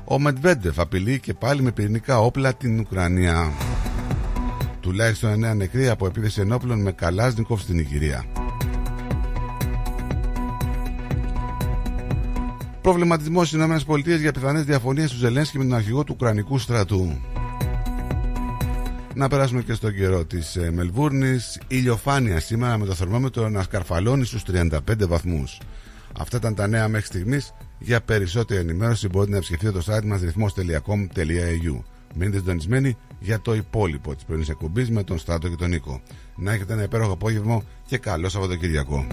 Ο Μετβέντεφ απειλεί και πάλι με πυρηνικά όπλα την Ουκρανία. Τουλάχιστον 9 νεκροί από επίθεση ενόπλων με Καλάζνικοφ στην Ιγυρία. Προβληματισμός στις ΗΠΑ για πιθανές διαφωνίες του Ζελένσκι με τον αρχηγό του Ουκρανικού στρατού. Να περάσουμε και στον καιρό της ε, Μελβούρνης. Ηλιοφάνεια σήμερα με το θερμόμετρο να σκαρφαλώνει στους 35 βαθμούς. Αυτά ήταν τα νέα μέχρι στιγμής. Για περισσότερη ενημέρωση μπορείτε να επισκεφτείτε το site μας ρυθμό.com.au. Μείνετε συντονισμένοι για το υπόλοιπο της πρωινής εκπομπής με τον Στάτο και τον Νίκο. Να έχετε ένα υπέροχο απόγευμα και καλό Σαββατοκυριακό.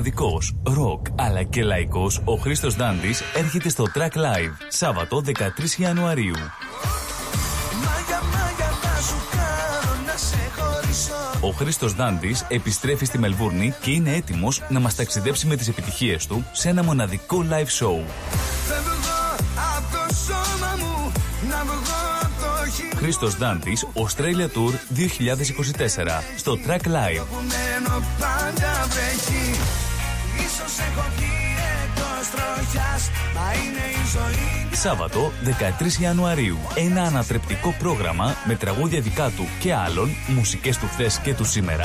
Μοναδικός, ροκ αλλά και λαϊκός, ο Χρήστος Δάντης έρχεται στο Track Live, Σάββατο 13 Ιανουαρίου. Ο Χρήστος Δάντη επιστρέφει στη Μελβούρνη και είναι έτοιμος να μας ταξιδέψει με τις επιτυχίες του σε ένα μοναδικό live show. Χρήστος Δάντη, Australia Tour 2024 στο Track Live. Σάββατο 13 Ιανουαρίου. Ένα ανατρεπτικό πρόγραμμα με τραγούδια δικά του και άλλων, μουσικές του χθες και του σήμερα.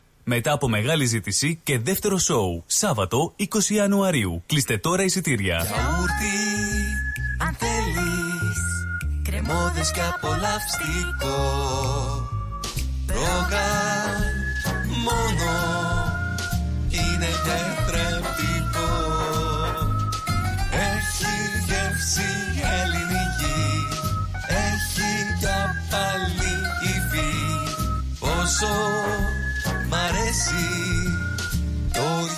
Μετά από μεγάλη ζήτηση και δεύτερο σοου. Σάββατο 20 Ιανουαρίου. Κλείστε τώρα εισιτήρια. Γιαούρτι, αν θέλεις Κρεμόδες και απολαυστικό Ρόγαν μόνο Είναι τετρεπτικό Έχει γεύση ελληνική Έχει για πάλι υφή Πόσο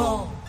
Ακούς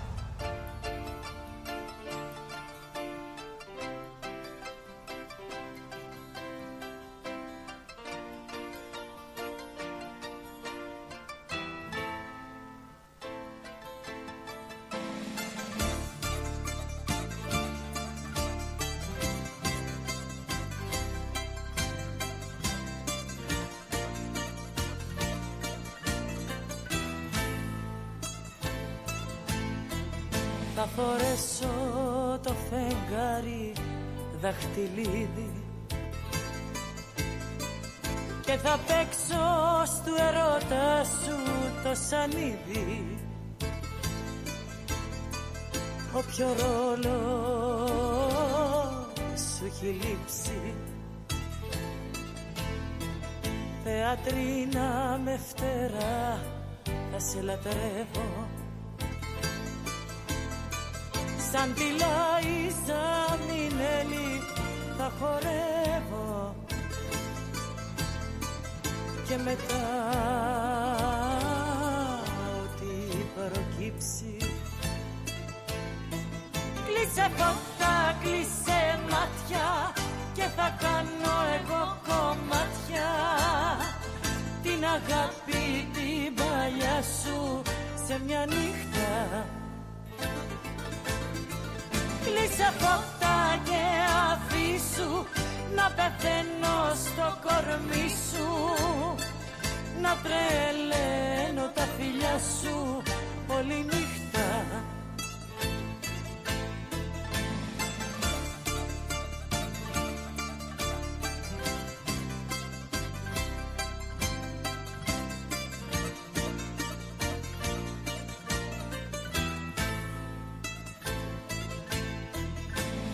τρελαίνω τα φιλιά σου όλη νύχτα.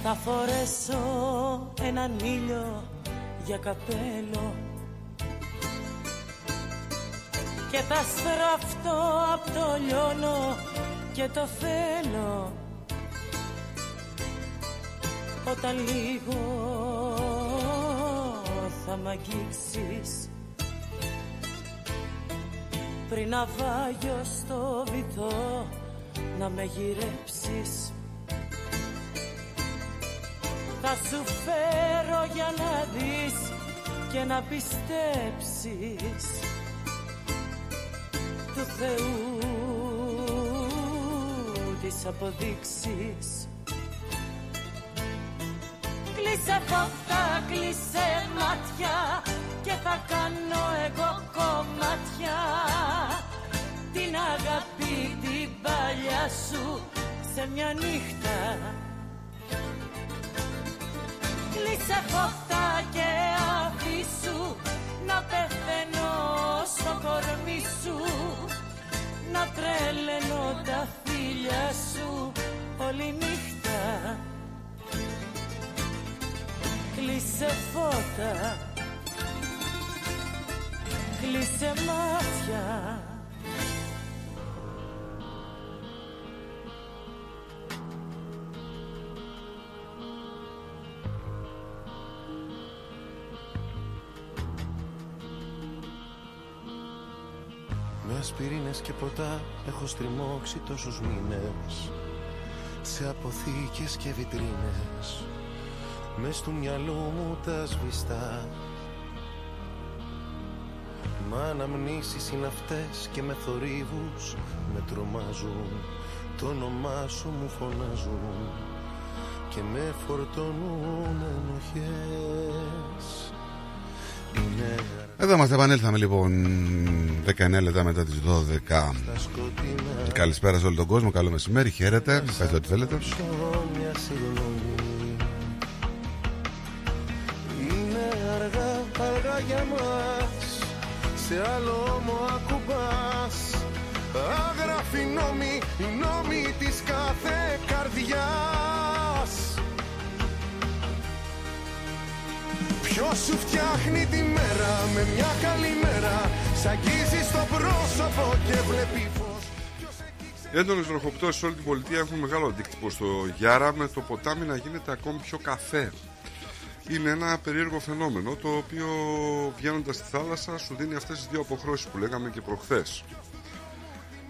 Θα φορέσω έναν ήλιο για καπέλο και θα στραφτώ απ' το λιώνο και το θέλω. Όταν λίγο θα μ' αγγίξεις πριν να βάγιο στο βυθό να με γυρέψεις. Θα σου φέρω για να δεις και να πιστέψεις. του Θεού τις αποδείξεις. Κλείσε φώτα, κλείσε μάτια και θα κάνω εγώ κομμάτια. Την αγάπη την παλιά σου σε μια νύχτα. Κλείσε φώτα και αφήσου να πεθαίνω στο κορμί σου να τρελαίνω τα φίλια σου όλη νύχτα. Κλείσε φώτα Κλείσε μάτια ασπιρίνες και ποτά έχω στριμώξει τόσους μήνες. Σε αποθήκες και βιτρίνες Μες του μυαλού μου τα σβηστά. Μα αναμνήσεις είναι αυτές και με θορύβους με τρομάζουν. Το όνομά σου μου φωνάζουν και με φορτώνουν ενοχές. Είναι Εδώ είμαστε, επανέλθαμε λοιπόν 19 λεπτά μετά τις 12 Καλησπέρα σε όλο τον κόσμο, καλό μεσημέρι, χαίρετε, πέστε ό,τι θέλετε. Μια συγγνώμη Είναι αργά, αργά για μας Σε άλλο μου ακουμπάς. Άγραφοι νόμοι, οι νόμοι της κάθε καρδιάς Ποιος σου φτιάχνει τη μέρα με μια καλή μέρα Σ' αγγίζει στο πρόσωπο και βλέπει φως Έντονε βροχοπτώσει σε όλη την πολιτεία έχουν μεγάλο αντίκτυπο στο Γιάρα με το ποτάμι να γίνεται ακόμη πιο καφέ. Είναι ένα περίεργο φαινόμενο το οποίο βγαίνοντας στη θάλασσα σου δίνει αυτές τις δύο αποχρώσεις που λέγαμε και προχθές.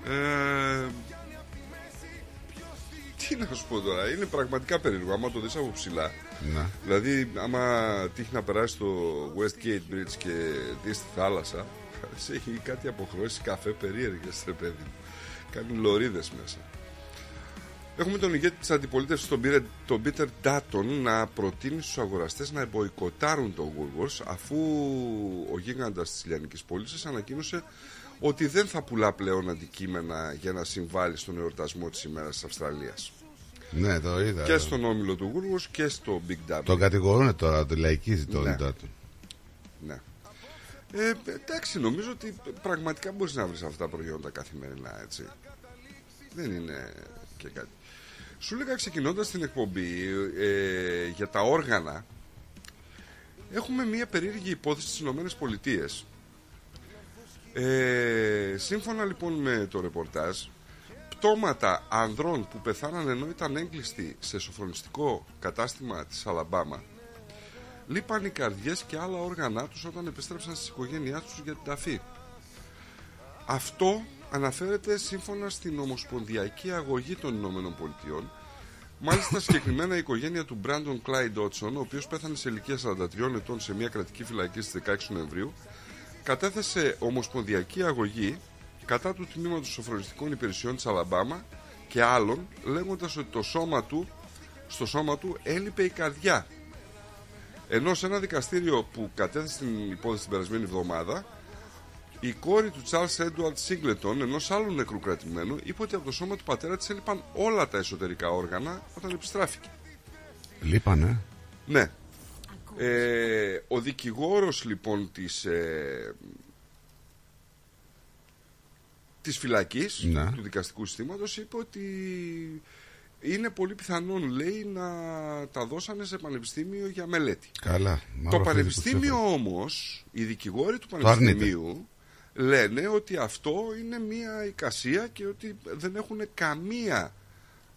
Ε, τι να σου πω τώρα, είναι πραγματικά περίεργο. Άμα το δεις από ψηλά, Ναι. δηλαδή άμα τύχει να περάσει το Westgate Bridge και δεις τη θάλασσα, σε έχει κάτι αποχρώσεις καφέ περίεργες, ρε παιδί μου. Κάνει λωρίδες μέσα. Έχουμε τον ηγέτη της αντιπολίτευσης, τον, Πίρε- τον Πίτερ Ντάτον, να προτείνει στους αγοραστές να εμποϊκοτάρουν το Woolworths αφού ο γίγαντας της Λιανικής πώλησης ανακοίνωσε ότι δεν θα πουλά πλέον αντικείμενα για να συμβάλλει στον εορτασμό της ημέρας της Αυστραλίας. Ναι, το είδα. Και στον όμιλο του Woolworths και στο Big W. Τον κατηγορούν τώρα, το λαϊκίζει το Ναι. ναι. του. Ναι. Ε, εντάξει, νομίζω ότι πραγματικά μπορείς να βρεις αυτά τα προϊόντα καθημερινά, έτσι. Δεν είναι και κάτι. Σου έλεγα ξεκινώντας την εκπομπή ε, για τα όργανα, έχουμε μια περίεργη υπόθεση στις Ηνωμένες Πολιτείες. Ε, σύμφωνα λοιπόν με το ρεπορτάζ, πτώματα ανδρών που πεθάναν ενώ ήταν έγκλειστοι σε σοφρονιστικό κατάστημα της Αλαμπάμα λείπαν οι καρδιές και άλλα όργανα τους όταν επιστρέψαν στις οικογένειάς τους για την ταφή. Αυτό αναφέρεται σύμφωνα στην Ομοσπονδιακή Αγωγή των Ηνωμένων Πολιτειών. Μάλιστα, συγκεκριμένα η οικογένεια του Μπράντον Κλάιντ Ότσον, ο οποίος πέθανε σε ηλικία 43 ετών σε μια κρατική φυλακή στις 16 Νοεμβρίου, κατέθεσε ομοσπονδιακή αγωγή κατά του τμήματος σοφρονιστικών υπηρεσιών της Αλαμπάμα και άλλων, λέγοντας ότι το σώμα του, στο σώμα του έλειπε η καρδιά. Ενώ σε ένα δικαστήριο που κατέθεσε την υπόθεση την περασμένη εβδομάδα, η κόρη του Charles Edward Singleton, ενός άλλου νεκρού κρατημένου, είπε ότι από το σώμα του πατέρα της έλειπαν όλα τα εσωτερικά όργανα όταν επιστράφηκε. Λείπανε; Ναι. Ε, ο δικηγόρος λοιπόν της, ε, της φυλακής, Ναι. του δικαστικού συστήματος, είπε ότι είναι πολύ πιθανόν, λέει, να τα δώσανε σε πανεπιστήμιο για μελέτη. Καλά. Το Μάλλον πανεπιστήμιο όμως, οι δικηγόροι του Το αρνείται. πανεπιστημίου λένε ότι αυτό είναι μία εικασία και ότι δεν έχουν καμία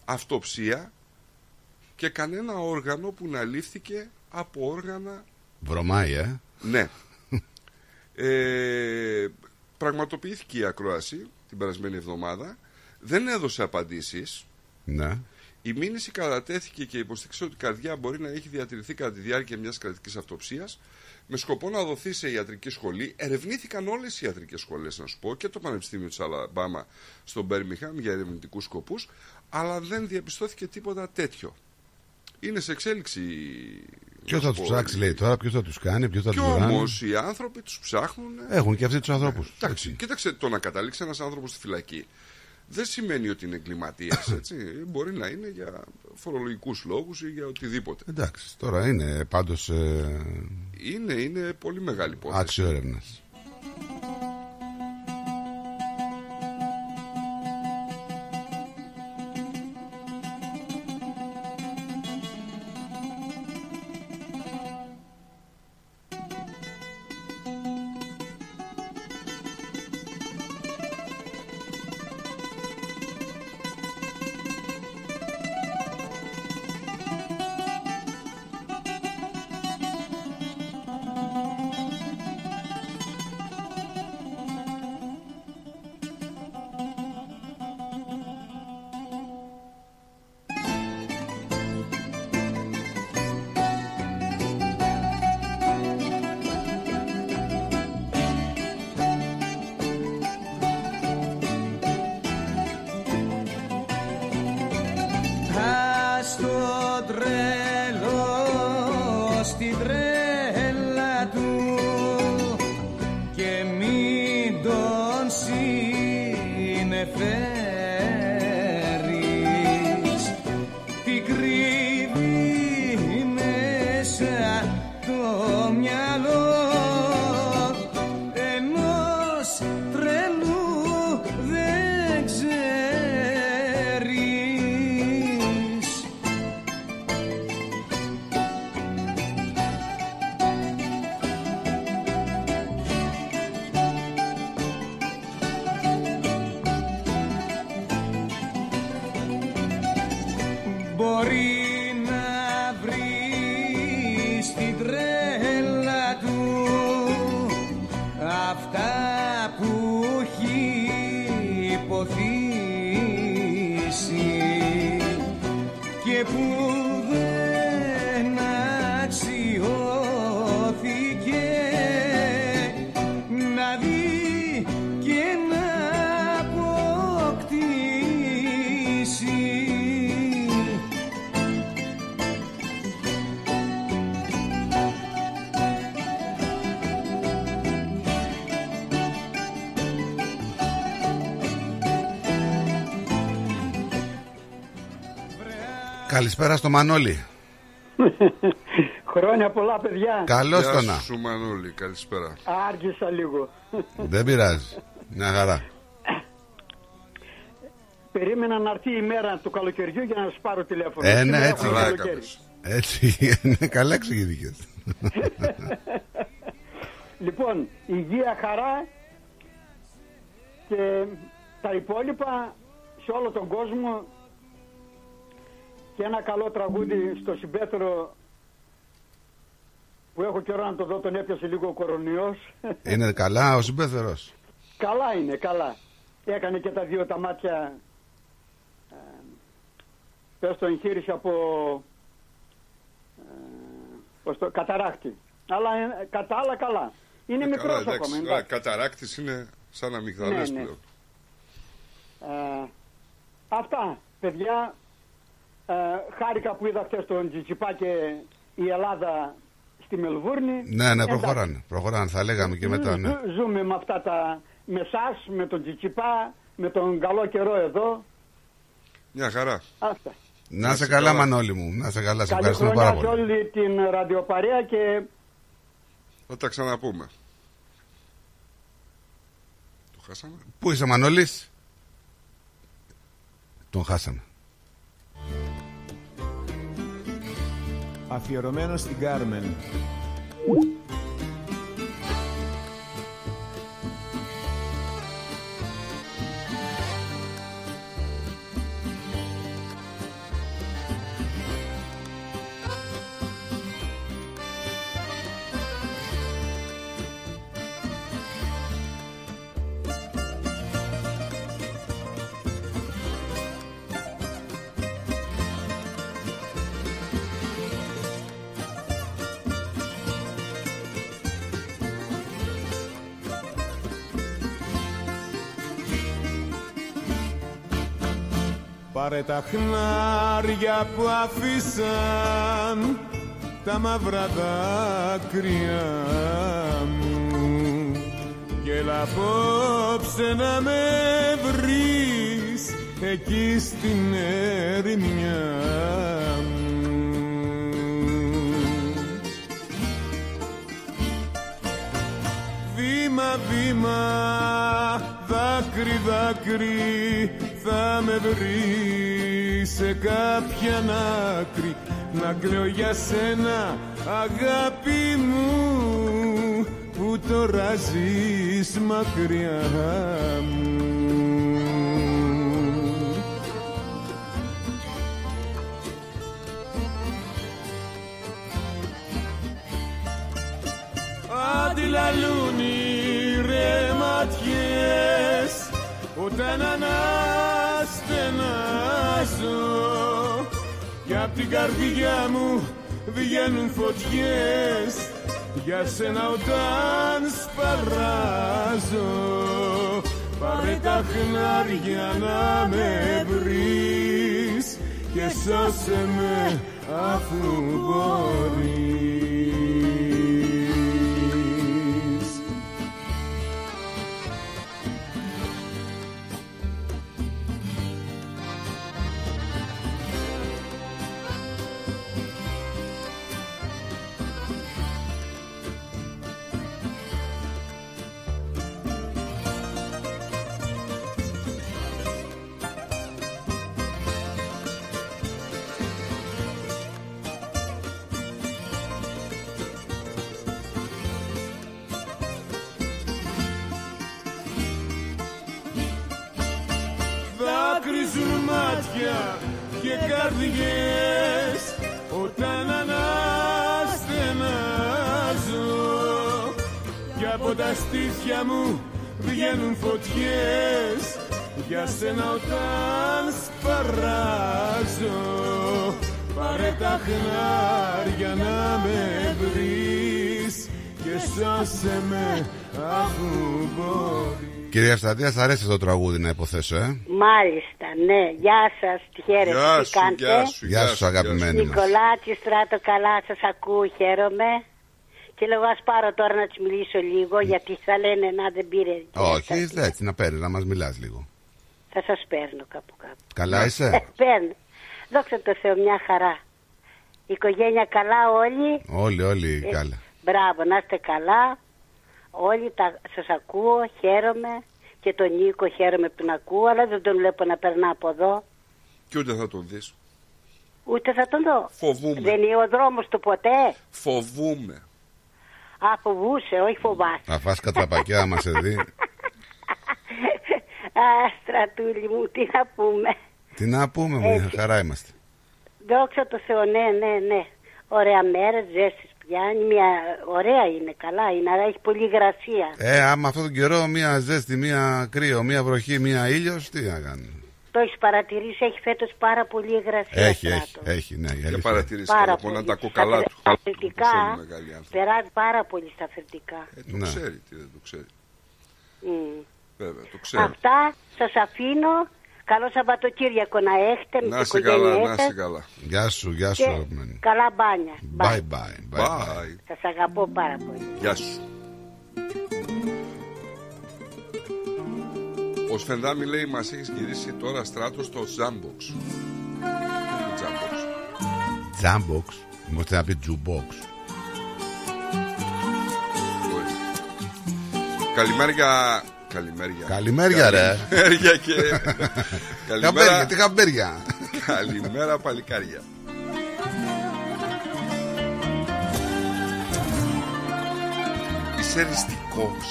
αυτοψία και κανένα όργανο που να λήφθηκε από όργανα Βρωμάει, ε. ναι. *laughs* ε, πραγματοποιήθηκε η ακρόαση την περασμένη εβδομάδα. Δεν έδωσε απαντήσεις. Ναι. Η μήνυση κατατέθηκε και υποστήριξε ότι η καρδιά μπορεί να έχει διατηρηθεί κατά τη διάρκεια μιας κρατικής αυτοψίας με σκοπό να δοθεί σε ιατρική σχολή. Ερευνήθηκαν όλες οι ιατρικές σχολές, να σου πω, και το Πανεπιστήμιο της Αλαμπάμα στο Μπέρμιχαμ για ερευνητικούς σκοπούς, αλλά δεν διαπιστώθηκε τίποτα τέτοιο. Είναι σε εξέλιξη. Ποιος να θα σου τους πω, ψάξει, λέει τώρα, ποιος θα τους κάνει, ποιος θα Κι τους κάνει. όμως οι άνθρωποι τους ψάχνουν. Έχουν και αυτοί τους ανθρώπους. Εντάξει, κοίταξε, το να καταλήξει ένας άνθρωπος στη φυλακή δεν σημαίνει ότι είναι εγκληματίας. *coughs* Μπορεί να είναι για φορολογικούς λόγους ή για οτιδήποτε. Εντάξει, τώρα είναι πάντως ε, Είναι, είναι πολύ μεγάλη υπόθεση. άξιο έρευνα. Καλησπέρα στο Μανώλη. *laughs* Χρόνια πολλά, παιδιά. Καλώς Γεια το να. σου Μανούλη, καλησπέρα. Άργησα λίγο. Δεν πειράζει. Μια χαρά. Περίμενα να έρθει η μέρα του καλοκαιριού για να σας πάρω τηλέφωνο. Ε, ναι, Σήμερα έτσι. έχουμε Καλά καλοκαίρι. Έτσι, ναι, καλά εξηγηθήκες. *laughs* Λοιπόν, υγεία, χαρά και τα υπόλοιπα σε όλο τον κόσμο και ένα καλό τραγούδι στο συμπέθρο που έχω καιρό να το δω, τον έπιασε λίγο ο κορονοϊός. Είναι καλά ο συμπέθερος; καλά είναι, καλά. Έκανε και τα δύο τα μάτια ε, πες το εγχείρηση από ε, πώς το, καταράκτη. Αλλά ε, κατά άλλα καλά. Είναι Ε, μικρός καλά, εντάξει. ακόμα. Α, εντάξει. Καταρράκτης είναι σαν αμυγδαλές Ναι, ναι. πλέον. Ε, αυτά, παιδιά. Ε, χάρηκα που είδα χθες τον Τσιτσιπά και η Ελλάδα στη Μελβούρνη. Ναι, ναι, Εντάξει. προχωράνε. Προχωράνε, θα λέγαμε και μετά, ναι. Ζου- ζούμε με αυτά τα... Με εσάς, με τον Τσιτσιπά, με τον καλό καιρό εδώ. Μια χαρά. Αυτά. Να σε καλά, Μανώλη μου. Να σε καλά, σε Καλή ευχαριστούμε χρονιά πάρα σε πολύ. όλη την ραδιοπαρέα και Θα τα ξαναπούμε. Το χάσαμε; Πού είσαι, Μανώλης; Τον χάσαμε. Αφιερωμένο στην Κάρμεν. Πάρε τα χνάρια που αφήσαν τα μαύρα δάκρυα μου και έλα απόψε να με βρεις εκεί στην ερημιά μου. Βήμα, βήμα, δάκρυ, δάκρυ θα με βρεις σε κάποια άκρη να κλαίω για σένα αγάπη μου που τώρα ζεις μακριά μου. Αντιλαλούν οι ρε ματιές όταν αναστενάζω κι απ' την καρδιά μου βγαίνουν φωτιές. Για σένα όταν σπαράζω πάρε τα χνάρια να με βρεις. Και σώσε με αφού μπορείς Κυρία Στρατεία, θα αρέσει το τραγούδι να υποθέσω, ε; Μάλιστα, ναι. Γεια σας, τι χαίρετε, Γεια τι σου, κάνετε. γεια σου, Γεια σου, αγαπημένη μας. Νικολάτσι, στράτο, καλά σας ακούω, χαίρομαι. Και λέω, ας πάρω τώρα να του μιλήσω λίγο, γιατί θα λένε να δεν πήρε. Όχι, έτσι να παίρνεις, να μας μιλάς λίγο. Θα σας παίρνω κάπου κάπου. Καλά είσαι; Ε, παίρνω. Δόξα τω Θεώ, μια χαρά. Η οικογένεια καλά όλοι; Όλοι, όλοι Ε, καλά. Μπράβο, να είστε καλά. Όλοι τα, σας ακούω, χαίρομαι. Και τον Νίκο χαίρομαι που τον ακούω, αλλά δεν τον βλέπω να περνά από εδώ. Και ούτε θα τον δεις. Ούτε θα τον δω. Φοβούμαι. Δεν είναι ο δρόμος του ποτέ. Φοβούμαι. Α, φοβούσε, όχι φοβάσαι. Θα φας κατραπακιά άμα σε δει. *laughs* Α, στρατούλη μου, τι να πούμε. Τι να πούμε, μου, μια χαρά είμαστε. Δόξα τω Θεώ, ναι, ναι, ναι. Ωραία μέρα, ζέστης πιάνει. Μια... Ωραία είναι, καλά είναι, αλλά έχει πολύ υγρασία. Ε, άμα αυτόν τον καιρό μία ζέστη, μία κρύο, μία βροχή, μία ήλιος, τι να κάνει. Το έχεις παρατηρήσει, έχει φέτος πάρα πολύ υγρασία. Έχει, έχει, Στράτος. έχει, ναι. η αλήθεια. Για παρατηρήσεις Πάρα καλά, πολύ. πονάνε τα κοκαλά Στα τους. φε- φερτικά, Ξέρουν μεγάλοι άνθρωποι. περάζει πάρα πολύ στα φερτικά. Ε, το Ναι. ξέρει, τι δεν το ξέρει. Μμ. Βέβαια, το ξέρει. Αυτά σας αφήνω. Καλό Σαββατοκύριακο να έχετε με Να την είσαι οικογένειά καλά, να σας. είσαι καλά. Γεια σου, γεια σου, Και αγαπημένη. καλά μπάνια. Bye bye. bye, bye. Bye. Σας αγαπώ πάρα πολύ. Γεια σου. Ο Σφενδάμι λέει μας έχεις γυρίσει τώρα στράτος στο Jambox. Τι είναι Jambox; Jambox; Μου θέλει να πει jukebox. Όχι. Καλημέρα για... Καλημέρα. Καλημέρια, ρε. Καλημέρια και... *laughs* Χαμπέρια, τι χαμπέρια. Καλημέρα παλικάρια. Είσαι εριστικός.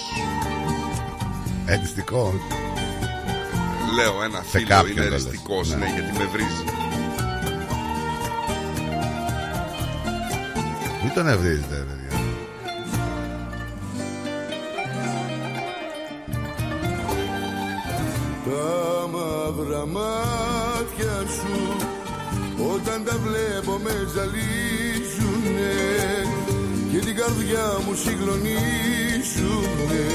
Εριστικό. Λέω ένα Σε φίλο κάποιον είναι το λες. εριστικός, Ναι. ναι, γιατί με βρίζει. Μην τον ευρίζετε, Τα μαύρα μάτια σου Όταν τα βλέπω με ζαλίζουνε Και την καρδιά μου συγκλονίζουνε.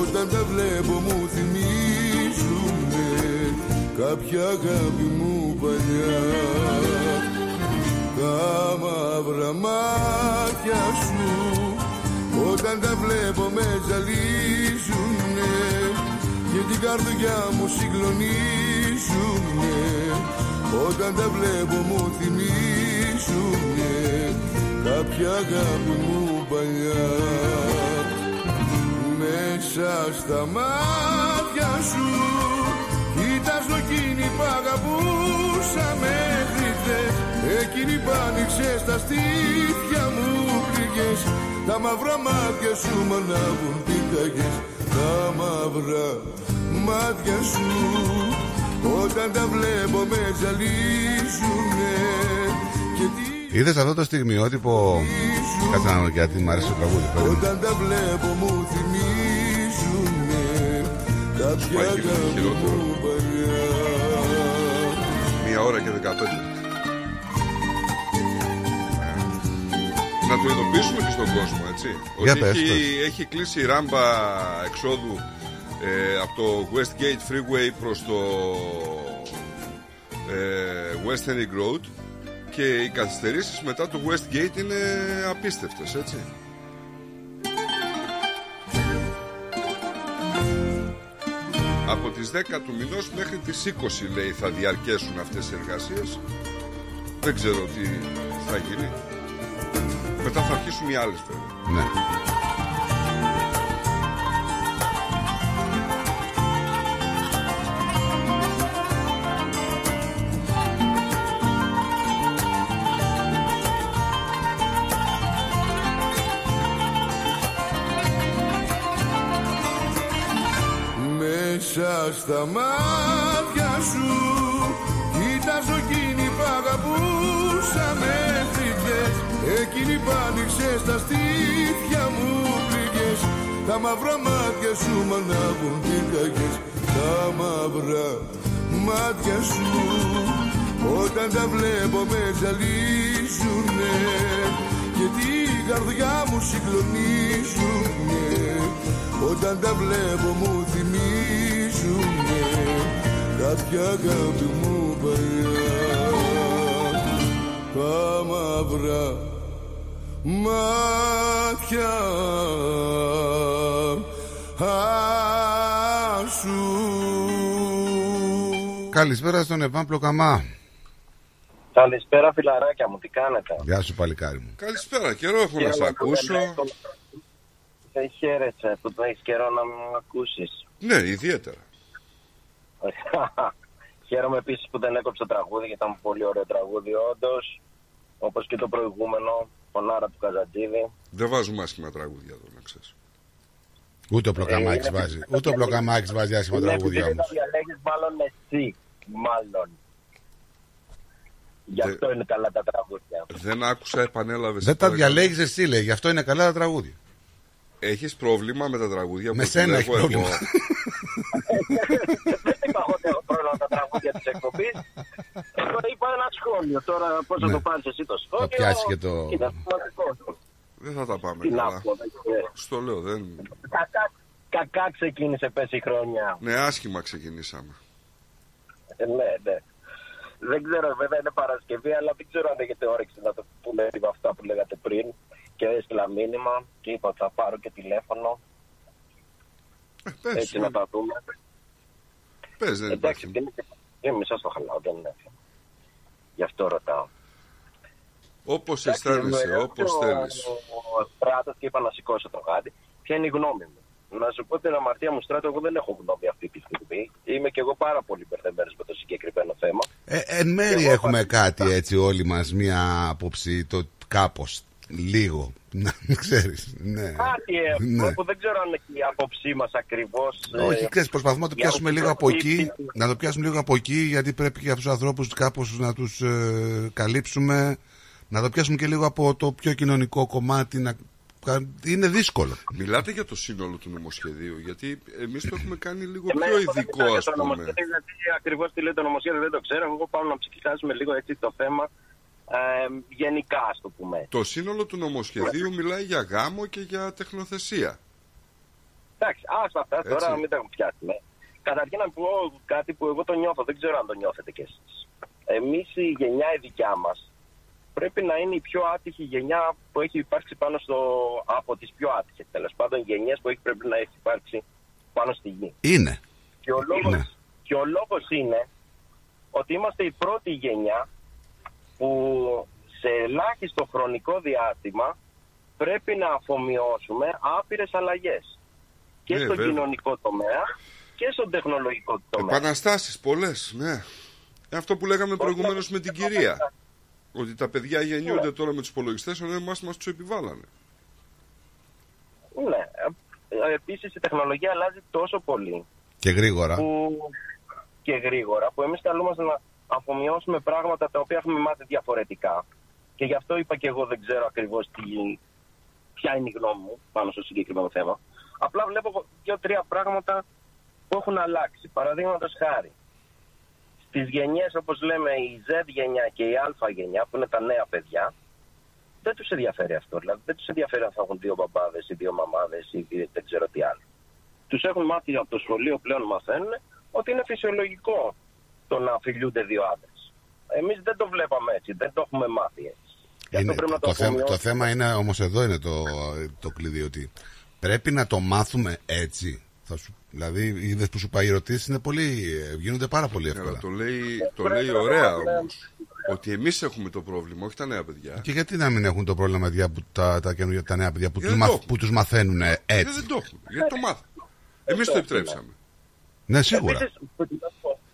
Όταν τα βλέπω μου θυμίζουνε Κάποια αγάπη μου παλιά. Τα μαύρα μάτια σου Όταν τα βλέπω με ζαλίζουνε και την καρδιά μου συγκλονίζουνε. Όταν τα βλέπω μου θυμίζουνε. Κάποια αγάπη μου παλιά. Μέσα στα μάτια σου Κοιτάζω εκείνη που αγαπούσα μέχρι χθες. Εκείνη που άνοιξες στα στήθια μου πληγές Τα μαύρα μάτια σου μ' ανάβουν πυρκαγιές Τα μαύρα μάτια σου Όταν τα βλέπω με ζαλίζουνε Και τι Είδες αυτό το στιγμιότυπο. Κάτσε να δω γιατί μου αρέσει το τραγούδι. περίμενε. όταν τα βλέπω μου θυμίζουνε Κάποια πάει και το αγάπη χειρότερο. μου παλιά Μία ώρα και 15. Να το ειδοποιήσουμε και στον κόσμο, έτσι. Για ότι πες, έχει, πες. έχει κλείσει η ράμπα εξόδου ε, από το Westgate Freeway προς το ε, West Henning Road και οι καθυστερήσεις μετά το Westgate είναι απίστευτες, έτσι. Από τις 10 του μηνός μέχρι τις 20 λέει θα διαρκέσουν αυτές οι εργασίες. Δεν ξέρω τι θα γίνει. Μετά θα αρχίσουν οι άλλες βέβαια. Ναι. Στα μάτια σου. Κοιτάζω εκείνη που αγαπούσα μέχρι χθες Εκείνη που άνοιξες στα στήθια μου πληγές Τα μαύρα μάτια σου μ' ανάβουν πυρκαγιές Τα μαύρα μάτια σου Όταν τα βλέπω με ζαλίζουνε Και την καρδιά μου συγκλονίζουνε όταν τα βλέπω μου θυμίζουνε Κάποια αγάπη μου παλιά Τα μαύρα μάτια σου Καλησπέρα στον Εβάν Πλοκαμά. Καλησπέρα φιλαράκια μου, τι κάνετε; Γεια σου παλικάρι μου. Καλησπέρα, καιρό έχω να σε Χαίρομαι που ακούσω. Δεν έχω- Δεν χαίρεσαι που δεν έχεις καιρό να μου ακούσεις. Ναι, ιδιαίτερα. *laughs* Χαίρομαι επίσης που δεν έκοψε τραγούδι, γιατί ήταν πολύ ωραίο τραγούδι, όντως. Όπως και το προηγούμενο, φωνάρα του Καζαντζίδη. Δεν βάζουμε άσχημα τραγούδια εδώ, να ξέρεις. Ούτε ο Πλοκαμάκης Ε, είναι- βάζει. Ούτε ο Πλοκαμάκης βάζει άσχημα Είναι τραγούδια επειδή όμως. τα διαλέγεις μάλλον εσύ, μάλλον. Γι' αυτό είναι καλά τα τραγούδια. Δεν άκουσα, επανέλαβες. Δεν τα διαλέγεις εσύ λέει, γι' αυτό είναι καλά τα τραγούδια. Έχεις πρόβλημα με τα τραγούδια που Με σένα έχει επιλέγω εγώ. πρόβλημα. Δεν είπα εγώ ότι έχω πρόβλημα με τα τραγούδια της εκπομπής. Εγώ είπα ένα σχόλιο. Τώρα πώς θα Ναι. το πάρεις εσύ το σχόλιο. Θα πιάσει και το- Είναι σημαντικό. Δεν θα τα πάμε Τι να καλά. πω, δεν ξέρω. Στο λέω, δεν. Κακά, κακά ξεκίνησε πες η χρονιά. Ναι, άσχημα ξεκινήσαμε. Ε, ναι, ναι. Δεν ξέρω, βέβαια είναι Παρασκευή, αλλά δεν ξέρω αν έχετε όρεξη να το πούμε με αυτά που λέγατε πριν. Και έστειλα μήνυμα και είπα ότι θα πάρω και τηλέφωνο. πες, Έτσι να τα δούμε. Πες, δεν Εντάξει, δεν είναι και μισό στο χαλάω, δεν είναι θέμα. Γι' αυτό ρωτάω. Όπως Εντάξει, αισθάνεσαι, με όπως ρώτησε θέλεις. Ο, ο Στράτος και είπα να σηκώσω το γάντι. Ποια είναι η γνώμη μου; Να σου πω την αμαρτία μου, Στράτο, εγώ δεν έχω γνώμη αυτή τη στιγμή. Είμαι και εγώ πάρα πολύ μπερδεμένος με το συγκεκριμένο θέμα. Ε, εν μέρη έχουμε κάτι έτσι όλοι μας, μία άποψη, το κάπως, λίγο, να ξέρεις, ναι. Κάτι έχουμε Ναι. που δεν ξέρω αν είναι και η άποψή μας ακριβώς. Όχι, ξέρεις, προσπαθούμε να το πιάσουμε λίγο από εκεί, να το πιάσουμε λίγο από εκεί, γιατί πρέπει και αυτούς τους ανθρώπους κάπως να τους ε, καλύψουμε, να το πιάσουμε και λίγο από το πιο κοινωνικό κομμάτι, να... είναι δύσκολο. Μιλάτε για το σύνολο του νομοσχεδίου, γιατί εμείς το έχουμε κάνει λίγο Εμένα πιο αυτό δεν ειδικό, ξέρω ας για το πούμε. νομοσχέδιο, Γιατί ακριβώς τι λέει το νομοσχέδιο δεν το ξέρω. Εγώ πάω να ψηφίσουμε λίγο έτσι το θέμα ε, γενικά, ας το πούμε. Το σύνολο του νομοσχεδίου μιλάει για γάμο και για τεχνοθεσία. Εντάξει, άστα αυτά τώρα Έτσι. να μην τα έχουμε πιάσει. Ναι. Καταρχήν να πω κάτι που εγώ το νιώθω, δεν ξέρω αν το νιώθετε κι εσείς. Εμείς η γενιά η δικιά μας πρέπει να είναι η πιο άτυχη γενιά που έχει υπάρξει πάνω στο. από τις πιο άτυχες τέλος πάντων γενιές που έχει πρέπει να έχει υπάρξει πάνω στη γη. Είναι. Και ο λόγος, Ναι. και ο λόγος είναι ότι είμαστε η πρώτη γενιά που σε ελάχιστο χρονικό διάστημα πρέπει να αφομοιώσουμε άπειρες αλλαγές. Και Ναι, στον βέβαια. κοινωνικό τομέα και στον τεχνολογικό τομέα. Επαναστάσεις πολλές, ναι. Αυτό που λέγαμε προηγουμένως με την κυρία. Ότι τα παιδιά γεννιούνται τώρα με τους υπολογιστές, ενώ εμάς μας τους επιβάλλανε. Ναι. Ε, Επίσης η τεχνολογία αλλάζει τόσο πολύ Και γρήγορα. που και γρήγορα που εμείς καλούμαστε να αφομοιώσουμε πράγματα τα οποία έχουμε μάθει διαφορετικά. Και γι' αυτό είπα και εγώ δεν ξέρω ακριβώς τι, ποια είναι η γνώμη μου πάνω στο συγκεκριμένο θέμα. Απλά βλέπω δύο-τρία πράγματα που έχουν αλλάξει. Παραδείγματος χάρη, στις γενιές όπως λέμε η Z γενιά και η Α γενιά, που είναι τα νέα παιδιά, δεν τους ενδιαφέρει αυτό. Δηλαδή δεν τους ενδιαφέρει αν θα έχουν δύο μπαμπάδες ή δύο μαμάδες ή δύο- δεν ξέρω τι άλλο. Τους έχουν μάθει από το σχολείο πλέον μαθαίνουν ότι είναι φυσιολογικό το να φιλιούνται δύο άντρες. Εμείς δεν το βλέπαμε έτσι, δεν το έχουμε μάθει έτσι. Γι' αυτό Είναι, πρέπει να το, θέμα, το αφομοιώσουμε. θέμα είναι όμως εδώ είναι το, το κλειδί ότι πρέπει να το μάθουμε έτσι. Θα σου, δηλαδή οι είδες που σου πάει οι ερωτήσεις είναι πολύ, ε, γίνονται πάρα πολύ εύκολα. Αλλά το λέει, το λέει ωραία όμως. Ότι εμείς έχουμε το πρόβλημα, όχι τα νέα παιδιά. Και γιατί να μην έχουν το πρόβλημα παιδιά που, τα, τα, καινούργια- τα νέα παιδιά που, Γιατί τους, δεν το μαθ, που τους μαθαίνουν ε, Γιατί έτσι. δεν το έχουν. Γιατί το μάθαμε. Εμείς το επιτρέψαμε. Ναι, σίγουρα. Επίσης,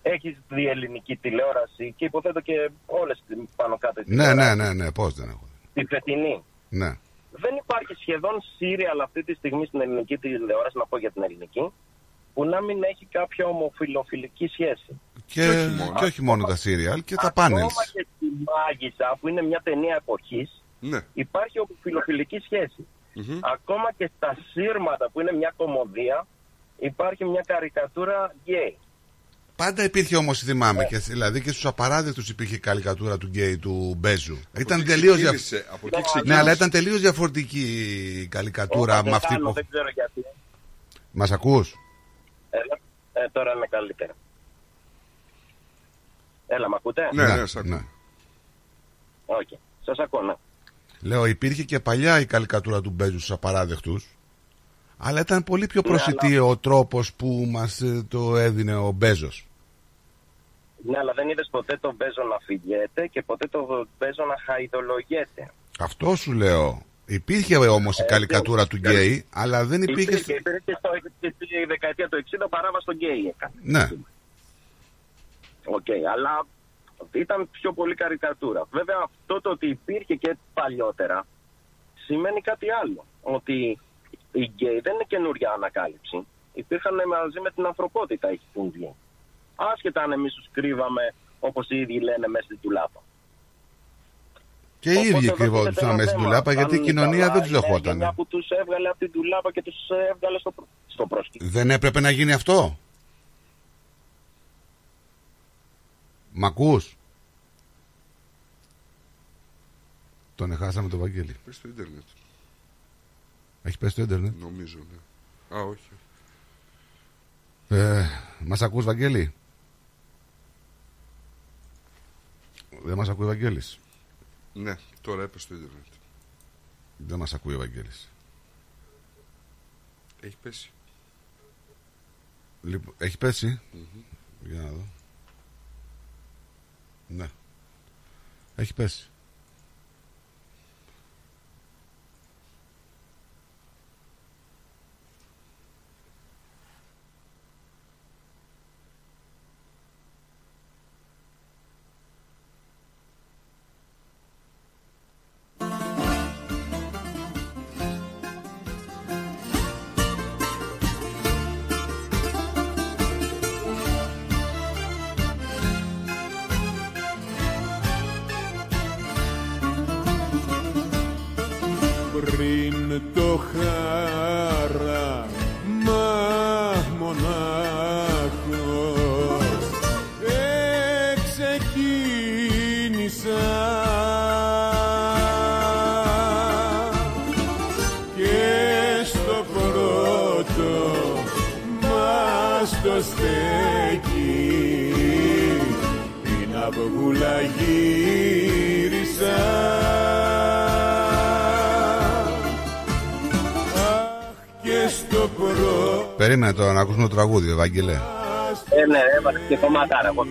έχεις δει ελληνική τηλεόραση και υποθέτω και όλες τις πάνω κάτω τις Ναι, ναι, τηλεοράσεις. ναι, ναι, πώς δεν έχω. Τη φετινή. Ναι. Δεν υπάρχει σχεδόν σύριαλ αυτή τη στιγμή στην ελληνική τηλεόραση, να πω για την ελληνική, που να μην έχει κάποια ομοφυλοφιλική σχέση. Και, και, όχι μόνο τα σίριαλ και τα πάνελς. Ακόμα και στη Μάγισσα, που είναι μια ταινία εποχής, Ναι. υπάρχει ομοφυλοφιλική σχέση. Ακόμα και στα Σύρματα, που είναι μια κωμωδία, υπάρχει μια καρικατούρα γκέι. Πάντα υπήρχε όμως, θυμάμαι, και, δηλαδή και στους απαράδεκτους υπήρχε η καλικατούρα του γκέι του Μπέζου. Ήταν εκεί τελείως ξεκίνησε, από εκεί Ναι, ξεκίνησε. αλλά ήταν τελείως διαφορετική η καλικατούρα Όταν με δεν αυτή κάνω, που. Δεν ξέρω γιατί. Μας ακούς; Έλα, ε, τώρα είναι καλύτερα. Έλα, μ' ακούτε; Ναι, ναι, σ' ακούω. ναι. Οκ. Σας ακούω, ναι. Λέω, υπήρχε και παλιά η καλικατούρα του Μπέζου στους απαράδεκτους. Αλλά ήταν πολύ πιο Ναι, προσιτή ο τρόπος που μας το έδινε ο Μπέζος. Ναι, αλλά δεν είδες ποτέ τον Μπέζο να φιλιέται και ποτέ τον Μπέζο να χαϊδολογιέται. Αυτό σου λέω. Υπήρχε όμως η καλικατούρα του γκέι, αλλά δεν υπήρχε. Υπήρχε, υπήρχε και στο, και στη δεκαετία του 60 Παράβας τον γκέι έκανε. Ναι. Οκ, αλλά ήταν πιο πολύ καρικατούρα. Βέβαια αυτό το ότι υπήρχε και παλιότερα σημαίνει κάτι άλλο. Ότι οι γκέι δεν είναι καινούρια ανακάλυψη. Υπήρχαν μαζί με την ανθρωπότητα οι γκέι. Άσχετα αν εμείς τους κρύβαμε όπως οι ίδιοι λένε μέσα στην τουλάπα. Και οι ίδιοι κρυβόντουσαν μέσα στην τουλάπα γιατί η κοινωνία δεν τους δεχόταν. Μια που τους έβγαλε από την τουλάπα και τους έβγαλε στο, προ- στο πρόσκυνο. Δεν έπρεπε να γίνει αυτό; Μ' ακούς; Τον εχάσαμε το Βαγγέλη. Πες στο ίντερνετ. Έχει πέσει το ίντερνετ; Νομίζω, ναι. Α, όχι. Ε, μας ακούς Βαγγέλη; Δεν μας ακούει ο Βαγγέλης. Ναι, τώρα έπεσε στο ίντερνετ. Δεν μας ακούει ο Βαγγέλης. Έχει πέσει. Λοιπόν, έχει πέσει. Μμμ. Για να δω. Ναι. Έχει πέσει. Πρώτο Περίμενε τώρα να ακούσουμε το τραγούδι, Ευαγγελέ. Ε, ναι, έβαλε και κομματάρα από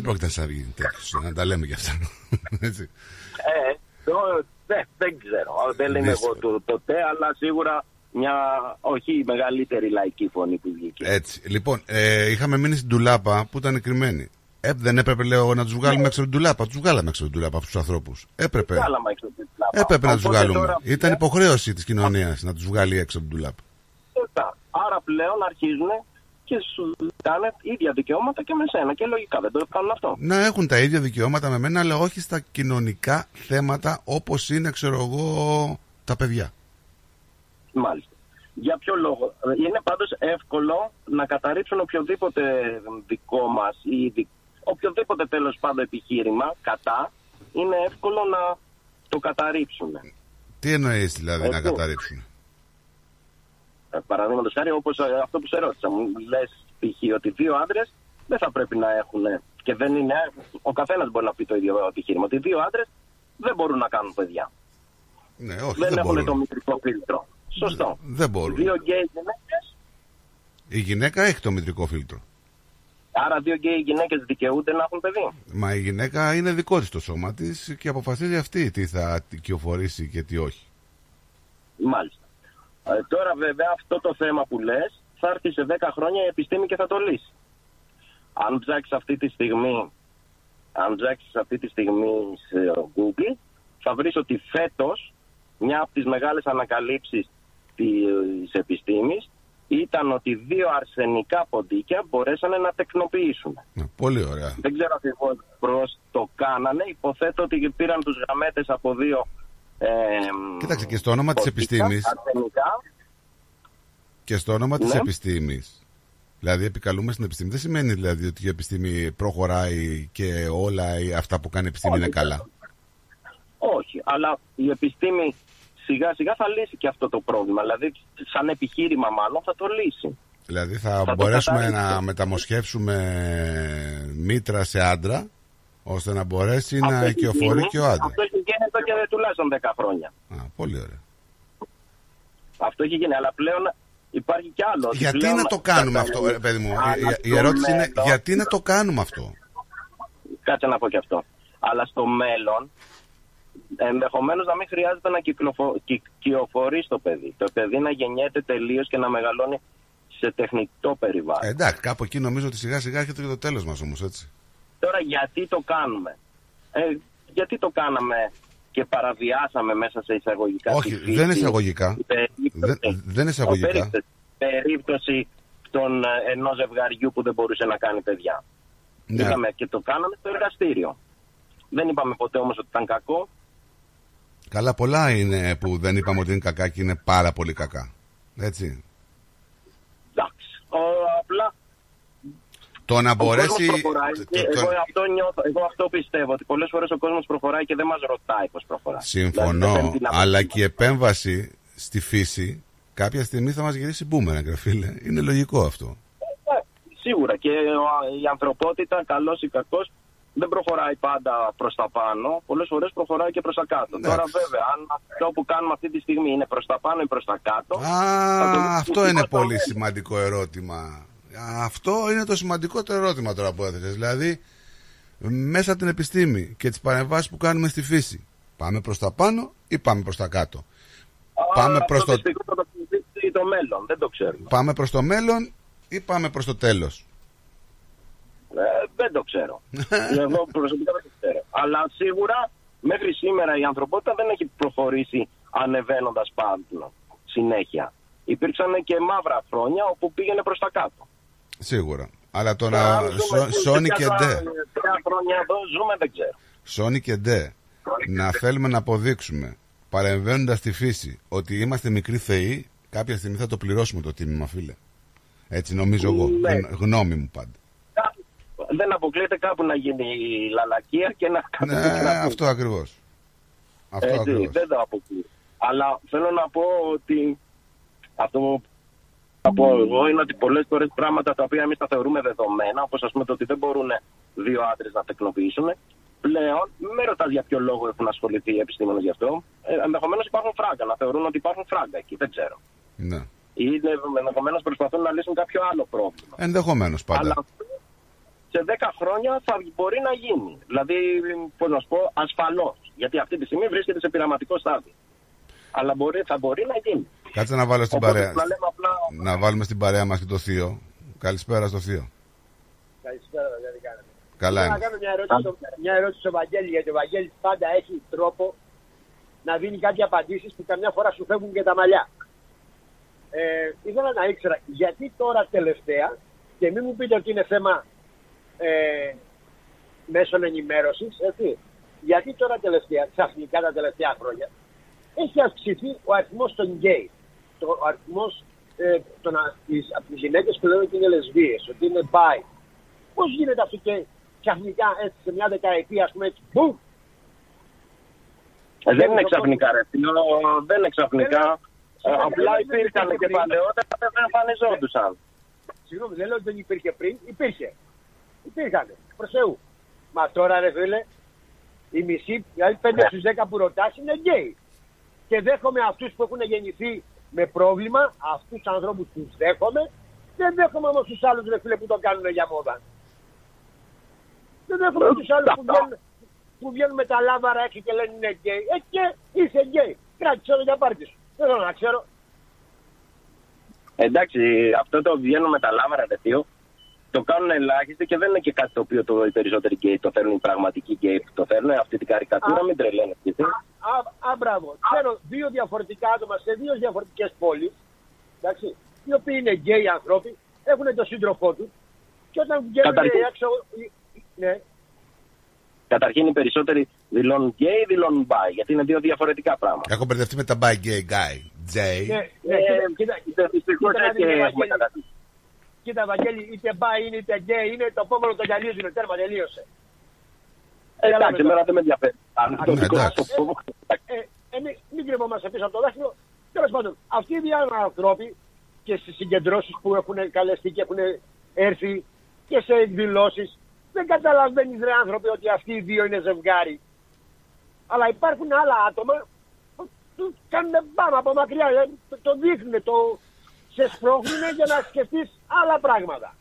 δεν πρόκειται να σα βγει τέτοιος. Να τα λέμε κι αυτά. *laughs* Έτσι. Ε, το- ναι, δεν ξέρω. Δεν είμαι εγώ Δύσκολο. το, το τε, αλλά σίγουρα μια όχι η μεγαλύτερη λαϊκή φωνή που βγήκε. Έτσι. Λοιπόν, ε, είχαμε μείνει στην τουλάπα που ήταν κρυμμένη. Ε, δεν έπρεπε, λέω, να τους βγάλουμε έξω από την τουλάπα. Τους βγάλαμε έξω από την τουλάπα αυτούς τους ανθρώπους. Έπρεπε. Βγάλαμε έξω από την τουλάπα. Έπρεπε να τους Οπότε βγάλουμε. τώρα- Ήταν υποχρέωση της κοινωνίας να τους βγάλει έξω από την τουλάπα. Σωστά. Άρα πλέον αρχίζουν και σου ζητάνε ίδια δικαιώματα και με σένα. Και λογικά δεν το κάνουν αυτό. Να έχουν τα ίδια δικαιώματα με μένα, αλλά όχι στα κοινωνικά θέματα όπως είναι, ξέρω εγώ, τα παιδιά. Μάλιστα. Για ποιο λόγο; Είναι πάντως εύκολο να καταρρύψουν οποιοδήποτε δικό μας ή δι- οποιοδήποτε τέλος πάντων επιχείρημα κατά είναι εύκολο να το καταρρύψουν. Τι εννοείς δηλαδή να Έτσι. καταρρύψουν. Ε, Παραδείγματος χάρη όπως ε, αυτό που σε ρώτησα. Μου λες π.χ. ότι δύο άντρες δεν θα πρέπει να έχουν και δεν είναι, ο καθένας μπορεί να πει το ίδιο επιχείρημα, ότι δύο άντρες δεν μπορούν να κάνουν παιδιά. Ναι, όχι, δεν δεν, έχουν μπορούν. το μητρικό φίλτρο. Σωστό. Δεν μπορούν. Δύο γκέι γυναίκες Η γυναίκα έχει το μητρικό φίλτρο. Άρα δύο γκέι γυναίκες δικαιούνται να έχουν παιδί. Μα η γυναίκα είναι δικό της το σώμα της και αποφασίζει αυτή τι θα κυοφορήσει και τι όχι. Μάλιστα. Ε, τώρα βέβαια αυτό το θέμα που λες θα έρθει σε 10 χρόνια η επιστήμη και θα το λύσει. Αν ψάξεις αυτή τη στιγμή, αν ψάξεις αυτή τη στιγμή σε Google, θα βρεις ότι φέτος μια από τις μεγάλες ανακαλύψεις της επιστήμης ήταν ότι δύο αρσενικά ποντίκια μπορέσανε να τεκνοποιήσουν. Πολύ ωραία. Δεν ξέρω ακριβώς πώς το κάνανε. Υποθέτω ότι πήραν τους γαμέτε από δύο. Ε, Κοίταξε και στο όνομα της ποντίκια, επιστήμης αρσενικά. και στο όνομα της Ναι. επιστήμης Δηλαδή επικαλούμε στην επιστήμη. Δεν σημαίνει δηλαδή ότι η επιστήμη προχωράει και όλα οι- αυτά που κάνει η επιστήμη είναι καλά. Όχι, αλλά η επιστήμη σιγά σιγά θα λύσει και αυτό το πρόβλημα. Δηλαδή, σαν επιχείρημα, μάλλον θα το λύσει. Δηλαδή θα, το μπορέσουμε καταρρύψει. να μεταμοσχεύσουμε μήτρα σε άντρα ώστε να μπορέσει να Αυτό έχει οικειοφορεί γίνει. και ο άντρα. Αυτό έχει γίνει εδώ και τουλάχιστον 10 χρόνια. Πολύ ωραία. Αυτό έχει γίνει, αλλά πλέον υπάρχει κι άλλο. ότι Γιατί πλέον να το κάνουμε κατά- αυτό, ρε παιδί μου; Αλλά Η- Η, η στο ερώτηση είναι μέλλον- γιατί να το κάνουμε αυτό; Κάτσε να πω και αυτό. Αλλά στο μέλλον, ενδεχομένως να μην χρειάζεται να κυκλοφο... κυ- κυοφορεί το παιδί. Το παιδί να γεννιέται τελείως και να μεγαλώνει σε τεχνητό περιβάλλον. Ε, εντάξει, κάπου εκεί νομίζω ότι σιγά σιγά έρχεται και το τέλος μας όμως, έτσι. Τώρα, γιατί το κάνουμε; Ε, γιατί το κάναμε και παραβιάσαμε μέσα σε εισαγωγικά. Όχι, τη δεν είναι φύση, εισαγωγικά. την περίπτωση- Δεν, δεν είναι εισαγωγικά. περίπτωση- περίπτωση των ε, ενός ζευγαριού που δεν μπορούσε να κάνει παιδιά. Ναι. Είχαμε και το κάναμε στο εργαστήριο. Δεν είπαμε ποτέ όμως ότι ήταν κακό. Καλά, πολλά είναι που δεν είπαμε ότι είναι κακά και είναι πάρα πολύ κακά. Έτσι. Εντάξει. Ο, απλά Το να ο μπορέσει. κόσμος προχωράει. το- και το- εγώ, αυτό νιώθω, εγώ αυτό πιστεύω. Ότι πολλές φορές ο κόσμος προχωράει και δεν μας ρωτάει πώς προχωράει. Δηλαδή, δεν Συμφωνώ, παίρνει την αλλά και η επέμβαση στη φύση κάποια στιγμή θα μας γυρίσει μπούμεραγκ, ρε φίλε. Είναι λογικό αυτό. Ε, Σίγουρα και ο- η ανθρωπότητα, καλός ή κακός, δεν προχωράει πάντα προς τα πάνω. Πολλές φορές προχωράει και προς τα κάτω. Τώρα βέβαια, αν αυτό που κάνουμε αυτή τη στιγμή είναι προς τα πάνω ή προς τα κάτω... θα το Α, δούμε αυτό στο είναι μέλλον. πολύ σημαντικό ερώτημα. Αυτό είναι το σημαντικότερο ερώτημα τώρα που έθεσες. Δηλαδή, μέσα από την επιστήμη και τις παρεμβάσεις που κάνουμε στη φύση, πάμε προς τα πάνω ή πάμε προς τα κάτω; Πάμε Α, προς αυτό το, δυστυχώς θα το συζητήσει το μέλλον, δεν το ξέρουμε. πάμε προς το μέλλον ή πάμε προς το τέλος; Ε, δεν το ξέρω. *laughs* Εγώ προσωπικά δεν το ξέρω. Αλλά σίγουρα μέχρι σήμερα η ανθρωπότητα δεν έχει προχωρήσει ανεβαίνοντας πάνω συνέχεια. Υπήρξαν και μαύρα χρόνια όπου πήγαινε προς τα κάτω. Σίγουρα. Αλλά το Τώρα, να. αν ζούμε Σο- σε Σόνι ποια και τα Ντε. Τρία χρόνια εδώ ζούμε δεν ξέρω. Σόνι και Ντε. Να θέλουμε να αποδείξουμε παρεμβαίνοντας στη φύση ότι είμαστε μικροί θεοί, κάποια στιγμή θα το πληρώσουμε το τίμημα, φίλε. Έτσι νομίζω εγώ. Ναι. Γν- Γνώμη μου πάντα. Δεν αποκλείεται κάπου να γίνει η λαλακία και να Ναι, κατευθυνθεί. αυτό ακριβώς. Αυτό Έτσι, ακριβώς. δεν το αποκλείω. Αλλά θέλω να πω ότι αυτό που θα πω εγώ είναι ότι πολλές φορές πράγματα τα οποία εμείς τα θεωρούμε δεδομένα, όπως ας πούμε το ότι δεν μπορούν δύο άντρες να τεκνοποιήσουν, πλέον με ρωτάς για ποιο λόγο έχουν ασχοληθεί οι επιστήμονες γι' αυτό. Ε, Ενδεχομένως υπάρχουν φράγκα, να θεωρούν ότι υπάρχουν φράγκα εκεί, δεν ξέρω. Ναι. Ή ενδεχομένως προσπαθούν να λύσουν κάποιο άλλο πρόβλημα. Ενδεχομένως πάντα. Αλλά σε 10 χρόνια θα μπορεί να γίνει. Δηλαδή, πώς να σου πω, ασφαλώς. Γιατί αυτή τη στιγμή βρίσκεται σε πειραματικό στάδιο. Αλλά μπορεί, θα μπορεί να γίνει. Κάτσε να βάλω στην Οπότε, παρέα. να λέμε απλά Να βάλουμε στην παρέα μας και το θείο. Καλησπέρα στο θείο. Καλησπέρα, δεν κάνετε. Καλά Θέλω να είναι. κάνω μια ερώτηση, στο, μια ερώτηση στο Βαγγέλη, γιατί ο Βαγγέλης πάντα έχει τρόπο να δίνει κάτι απαντήσεις που καμιά φορά σου φεύγουν και τα μαλλιά. Ε, ήθελα να ήξερα γιατί τώρα τελευταία, και μην μου πείτε ότι είναι θέμα ε, μέσων ενημέρωσης, έτσι, γιατί τώρα τελευταία, ξαφνικά τα τελευταία χρόνια, έχει αυξηθεί ο αριθμός των γκέι. Το, ο αριθμός ε, των, α- της, από τις γυναίκες που λένε ότι είναι λεσβείες, ότι είναι bi. Πώς γίνεται αυτό και ξαφνικά έτσι σε μια δεκαετία, ας πούμε έτσι, μπου, Ε, δεν είναι ξαφνικά, ρε. φίλο, Δεν είναι ξαφνικά. Ε, απλά υπήρχαν και παλαιότερα, δεν εμφανιζόντουσαν. Συγγνώμη, δεν λέω ότι δεν υπήρχε πριν, υπήρχε. Υπήρχαν, προς Θεού. Μα τώρα ρε φίλε, η μισή, δηλαδή 5 στους 10 που ρωτάς είναι γκέι. Και δέχομαι αυτούς που έχουν γεννηθεί με πρόβλημα, αυτούς τους ανθρώπους τους δέχομαι, δεν δέχομαι όμως τους άλλους ρε φίλε που το κάνουν για μόδα. Δεν δέχομαι τους άλλους που βγαίνουν, που βγαίνουν με τα λάβαρα έξω και λένε είναι γκέι. Ε, και είσαι γκέι. Κράτησε το για πάρτη σου. Δεν θέλω να ξέρω. Εντάξει, αυτό το βγαίνουν με τα λάβαρα, ρε θείο, το κάνουν ελάχιστοι και δεν είναι και κάτι το οποίο το, οι περισσότεροι γκέι το θέλουν, οι πραγματικοί γκέι που το θέλουν. Αυτή την καρικατούρα, μην τρελαίνε. Α, α, μπράβο. Ξέρω δύο διαφορετικά άτομα σε δύο διαφορετικές πόλεις. Εντάξει, οι οποίοι είναι γκέι άνθρωποι, έχουν τον σύντροφό τους και όταν βγαίνουν Καταρχήν- έξω. Ναι, Καταρχήν οι περισσότεροι δηλώνουν γκέι, δηλώνουν bi, γιατί είναι δύο διαφορετικά πράγματα. Έχω μπερδευτεί με τα bi, gay, bi, gay. ναι, ναι, Ε, κοίτα, κοίτα, δυστυχώς κοίτα, Κοίτα, Βαγγέλη, είτε bi είναι είτε γκέι είναι, το επόμενο το γυαλίζουν. Τέρμα, τελείωσε. Εντάξει, εμένα δεν με ενδιαφέρει. Αν το Ναι, δικό εντάξει. σας το πω. Ε, ε, μην, μην κρυβόμαστε πίσω από το δάχτυλο. Τέλος πάντων, αυτοί οι δύο άνθρωποι και στις συγκεντρώσεις που έχουν καλεστεί και έχουν έρθει και σε εκδηλώσεις, δεν καταλαβαίνεις, ρε άνθρωποι, ότι αυτοί οι δύο είναι ζευγάρι. Αλλά υπάρχουν άλλα άτομα που τους κάνουν μπαμ από μακριά. ε, Το, το δείχνουν, το σε σπρώχνουν για να σκεφτείς άλλα πράγματα.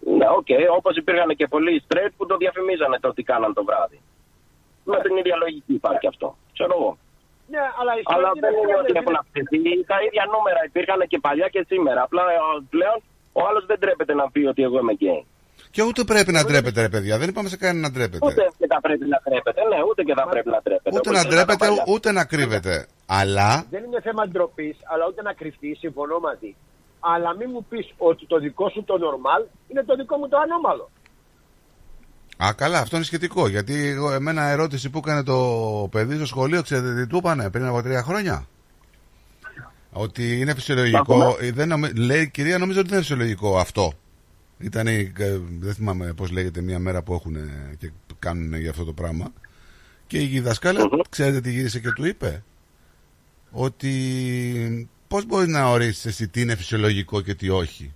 Ναι, οκ, όπως υπήρχαν και πολλοί straight που το διαφημίζανε το τι κάναν το βράδυ. Με την ίδια λογική υπάρχει αυτό. Ξέρω εγώ. Ναι, αλλά η Αλλά straight δεν είναι ότι είναι έχουν αυξηθεί. Τα ίδια νούμερα υπήρχαν και παλιά και σήμερα. Απλά ε, πλέον ο άλλος δεν τρέπεται να πει ότι εγώ είμαι γκέι. Και ούτε πρέπει να ντρέπεται, ρε παιδιά. Δεν είπαμε σε κανένα να ντρέπεται. Ούτε και θα πρέπει να τρέπεται. Ναι, ούτε και θα πρέπει να τρέπεται. Ούτε όπως να ήταν τα ντρέπεται, παλιά. ούτε να κρύβεται. Αλλά Δεν είναι θέμα ντροπής, αλλά ούτε να κρυφτεί, συμφωνώ μαζί. Αλλά μην μου πεις ότι το δικό σου το normal είναι το δικό μου το ανώμαλο. Α, καλά, αυτό είναι σχετικό. Γιατί εγώ, εμένα ερώτηση που έκανε το παιδί στο σχολείο, ξέρετε τι του είπανε πριν από τρία χρόνια; Ότι είναι φυσιολογικό. ε, Δεν νομι... Λέει η κυρία, νομίζω ότι δεν είναι φυσιολογικό αυτό. Ήταν, δεν θυμάμαι πώς λέγεται, μια μέρα που έχουν και κάνουν για αυτό το πράγμα. Και η δασκάλα, ξέρετε τι γύρισε και του είπε; Ότι πώς μπορεί να ορίσεις εσύ τι είναι φυσιολογικό και τι όχι;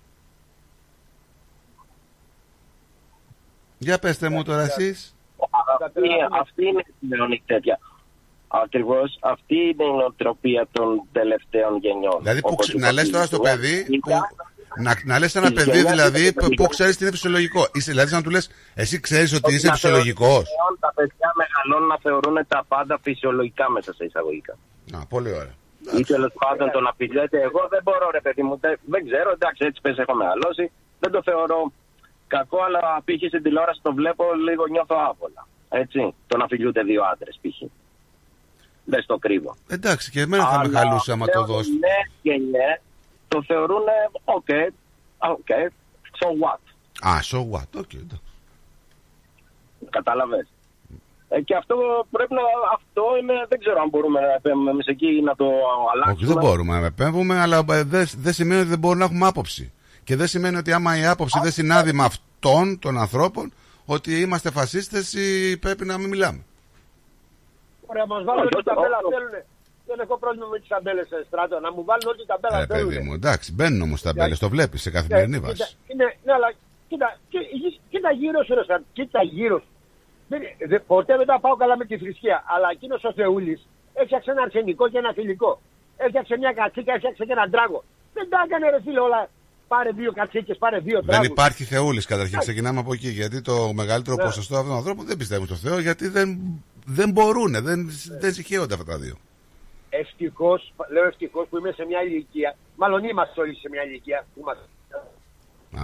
Για πέστε μου τώρα εσείς. Αυτή, αυτή είναι πλέον η τέτοια. Ακριβώς αυτή είναι η νοοτροπία των τελευταίων γενιών. Δηλαδή που, Όπως ξε- είπα να λες πριν. τώρα στο παιδί που, να, να λες ένα Η παιδί γενιά δηλαδή της που, που φυσιολογικός. ξέρεις τι είναι φυσιολογικό. Είσαι, δηλαδή σαν να του λες εσύ ξέρεις ότι είσαι να φυσιολογικός. θεωρούν πλέον Τα παιδιά μεγαλώνουν να θεωρούν τα πάντα φυσιολογικά μέσα σε εισαγωγικά. Α, πολύ ωραία. Ή τέλος πάντων το να πει, λέτε, εγώ δεν μπορώ ρε παιδί μου, δεν, δεν ξέρω, εντάξει έτσι πες έχω μεγαλώσει, δεν το θεωρώ κακό, αλλά π.χ. στην τηλεόραση το βλέπω λίγο νιώθω άβολα. Έτσι, το να φιλιούνται δύο άντρες π.χ. Δεν στο κρύβω. Εντάξει και εμένα θα με Αλλά χαλούσε άμα το πλέον δώσει. οι νέες γενιές το θεωρούν, OK, OK, so what; Α, so what, okay, εντάξει. Κατάλαβες. Ε, και αυτό πρέπει να. Αυτό είναι. Δεν ξέρω αν μπορούμε να επέμβουμε εμείς εκεί ή να το αλλάξουμε. Όχι, δεν μπορούμε να επέμβουμε, αλλά ε, δεν δεν σημαίνει ότι δεν μπορούμε να έχουμε άποψη. Και δεν σημαίνει ότι άμα η άποψη δεν συνάδει με αυτόν των ανθρώπων, ότι είμαστε φασίστες ή πρέπει να μην μιλάμε. Ωραία, μας βάλουν ό,τι ταμπέλα θέλουν. Δεν έχω πρόβλημα με τις ταμπέλες σε στράτο. Να μου βάλουν ό,τι ταμπέλα Ε, θέλουν. παιδί μου, εντάξει, μπαίνουν όμως τα μπέλε, το βλέπεις σε καθημερινή Ναι, βάση. κοίτα, είναι, ναι, αλλά κοίτα, κοί- κοίτα γύρω σου, ρε Στράτο, κοίτα γύρω σου. Δεν, δε, ποτέ δεν τα πάω καλά με τη θρησκεία, αλλά εκείνος ο Θεούλης έφτιαξε ένα αρσενικό και ένα θηλυκό. Έφτιαξε μια κατσίκα, έφτιαξε και ένα τράγο. Δεν τα έκανε ρε φίλε όλα. Πάρε δύο κατσίκες, πάρε δύο Δεν τράγους. υπάρχει Θεούλης καταρχήν. Ξεκινάμε από εκεί. Γιατί το μεγαλύτερο Ναι. ποσοστό αυτών των ανθρώπων δεν πιστεύουν στο Θεό, γιατί δεν, δεν μπορούν, δεν, δεν συγχέονται αυτά τα δύο. Ευτυχώς, λέω ευτυχώς που είμαι σε μια ηλικία, μάλλον είμαστε όλοι σε μια ηλικία που, είμαστε,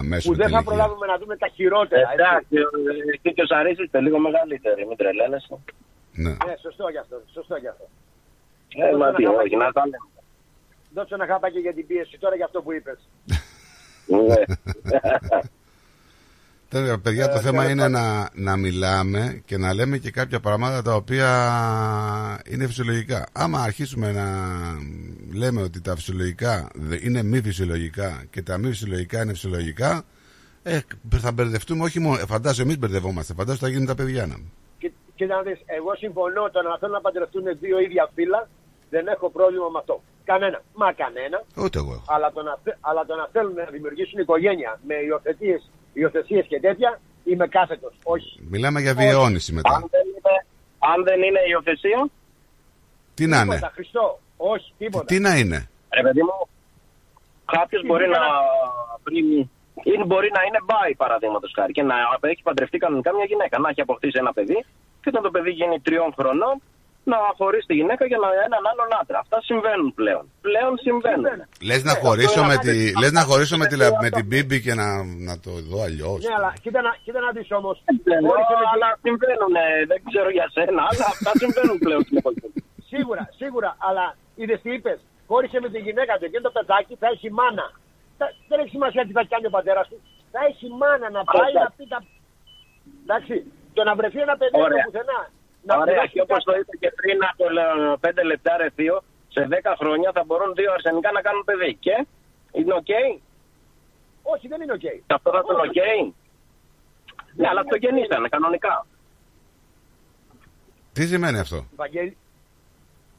Αμέσως που με δεν την θα ηλικία. προλάβουμε να δούμε τα χειρότερα. έτσι. Εντάξει, ε, εσύ και ο Σαρής είστε λίγο μεγαλύτεροι, μην τρελαίνεσαι. Ναι. Ναι, σωστό γι' αυτό. Σωστό γι' αυτό. Ε, μα τι, όχι, να τα λέμε. Δώσε ένα χάπακι για την πίεση τώρα για αυτό που είπες. Ναι. *laughs* Τέλεια, παιδιά, Ε, το θέμα είναι να, να μιλάμε και να λέμε και κάποια πράγματα τα οποία είναι φυσιολογικά. Άμα αρχίσουμε να λέμε ότι τα φυσιολογικά δε- είναι μη φυσιολογικά και τα μη φυσιολογικά είναι φυσιολογικά, ε, θα μπερδευτούμε όχι μόνο. Φαντάζομαι εμείς μπερδευόμαστε. Φαντάζομαι θα γίνουν τα παιδιά να. Και, κοίτα να δεις, εγώ συμφωνώ το να θέλουν να παντρευτούν δύο ίδια φύλλα, δεν έχω πρόβλημα με αυτό. Κανένα. Μα κανένα. Ούτε εγώ έχω. Αλλά το, να, θε- αλλά το να θέλουν να δημιουργήσουν οικογένεια με υιοθετίες, υιοθεσίες και τέτοια, είμαι κάθετος. Όχι. Μιλάμε για διαιώνιση μετά. Αν δεν είναι, αν δεν είναι υιοθεσία, Τι να είναι; Τίποτα, Χριστό. Όχι, τίποτα. Τι να είναι; ρε παιδί μου, κάποιος μπορεί να βρει. ή μπορεί να είναι μπάι παραδείγματος χάρη και να έχει παντρευτεί κανονικά μια γυναίκα, να έχει αποκτήσει ένα παιδί και όταν το παιδί γίνει τριών χρονών να χωρίσει τη γυναίκα για να έναν άλλον άντρα. Αυτά συμβαίνουν πλέον. Πλέον συμβαίνουν. Λες να Ε, χωρίσω, αυτό με, είναι τη, άδικο. λες να χωρίσω με, τη, λα- Αυτό- με την Μπίμπη και να, να το δω αλλιώς. Ναι, αλλά κοίτα να, κοίτα να δεις όμως. ξέρω, χώρισε με τη- αλλά συμβαίνουν. ε, Δεν ξέρω για σένα, αλλά αυτά συμβαίνουν πλέον στην εποχή. Σίγουρα, σίγουρα, αλλά είδες τι είπες. Χώρισε με τη γυναίκα του και το παιδάκι θα έχει μάνα. Θα- Δεν έχει σημασία τι θα κάνει ο πατέρας του. Θα έχει μάνα να πάει Εντάξει. να πει τα. Εντάξει, το να βρεθεί ένα παιδί Ωραία. από πουθενά. Να Ωραία, πληρώσει και όπως κάτι. το είπε και πριν από 5 λεπτά, ρε θείο, σε 10 χρόνια θα μπορούν δύο αρσενικά να κάνουν παιδί. Και είναι οκ; Όχι, δεν είναι οκ. Και αυτό θα ήταν οκ; Ναι, αλλά το γεννήσανε κανονικά. Τι σημαίνει αυτό; Βαγγέλη.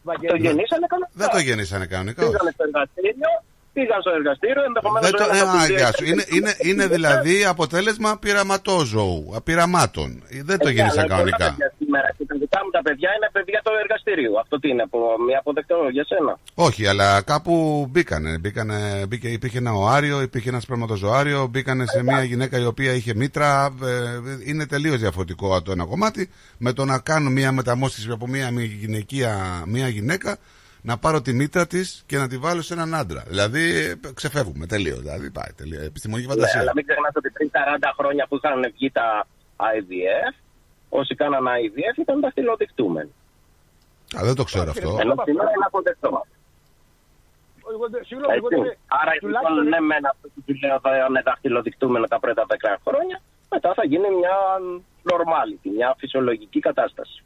Το γεννήσανε κανονικά. Δεν το γεννήσανε κανονικά. όχι. Πήγανε στο εργαστήριο, πήγαν στο εργαστήριο, ενδεχομένως. Δεν το, ε, α, γεια σου. Είναι, είναι, είναι δηλαδή αποτέλεσμα πειραματόζωου, πειραμάτων. Δεν το γέννησαν κανονικά. Σήμερα και τα δικά μου τα παιδιά είναι παιδιά του εργαστηρίου. Αυτό τι είναι, από, μια αποδεκτό για σένα. Όχι, αλλά κάπου μπήκανε. μπήκανε μπήκε, υπήρχε ένα οάριο, υπήρχε ένα σπερματοζωάριο, μπήκανε σε μια γυναίκα η οποία είχε μήτρα. ε, είναι τελείως διαφορετικό το ένα κομμάτι. Με το να κάνουν μια μεταμόσχευση από μια, μη- γυναικεία, μια γυναίκα, να πάρω τη μήτρα της και να τη βάλω σε έναν άντρα. Δηλαδή ε, ξεφεύγουμε τελείως. Δηλαδή πάει τελείω. Επιστημονική Ναι, φαντασία. αλλά μην ξεχνάτε ότι πριν 40 χρόνια που είχαν βγει τα IVF, όσοι κάνανε IVF ήταν δαχτυλοδεικτούμενοι. Α, δεν το ξέρω αυτό. Ενώ σήμερα είναι αποδεκτό. Εγώ δεν- Συγγνώμη, εγώ Έτσι. δεν- Άρα τουλάχιστον- λοιπόν ναι μεν αυτό που σου λέω θα είναι δαχτυλοδεικτούμενο τα πρώτα 10 χρόνια, μετά θα γίνει μια normality, μια φυσιολογική κατάσταση.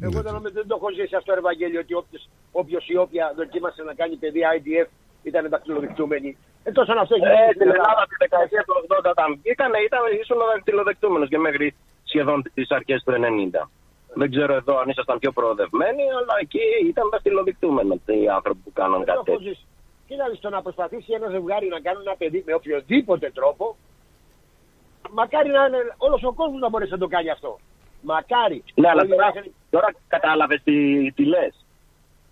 Εγώ δεν, νομίζω- δεν το έχω ζήσει αυτό, ρε Ευαγγέλιο, ότι όποιος, όποιος ή όποια δοκίμασε να κάνει παιδί IDF ήταν δακτυλοδεικτούμενοι. Ε, τόσο αν αυτό έχει Ε, γίνει στην Ελλάδα τη δεκαετία του 80 όταν βγήκανε ήταν ήσουν δακτυλοδεικτούμενος και μέχρι σχεδόν τις αρχές του 90. Δεν ξέρω εδώ αν ήσασταν πιο προοδευμένοι, αλλά εκεί ήταν δακτυλοδεικτούμενοι οι άνθρωποι που κάνουν Δεν το κάτι έχω τέτοιο. ζήσει. Κοίτα, δεις, το να προσπαθήσει ένα ζευγάρι να κάνει ένα παιδί με οποιοδήποτε τρόπο, μακάρι να είναι όλος ο κόσμος να μπορέσει να το κάνει αυτό. Μακάρι. Ναι, αλλά Όλοι τώρα, να έχουν- τώρα κατάλαβες τι, τι λες.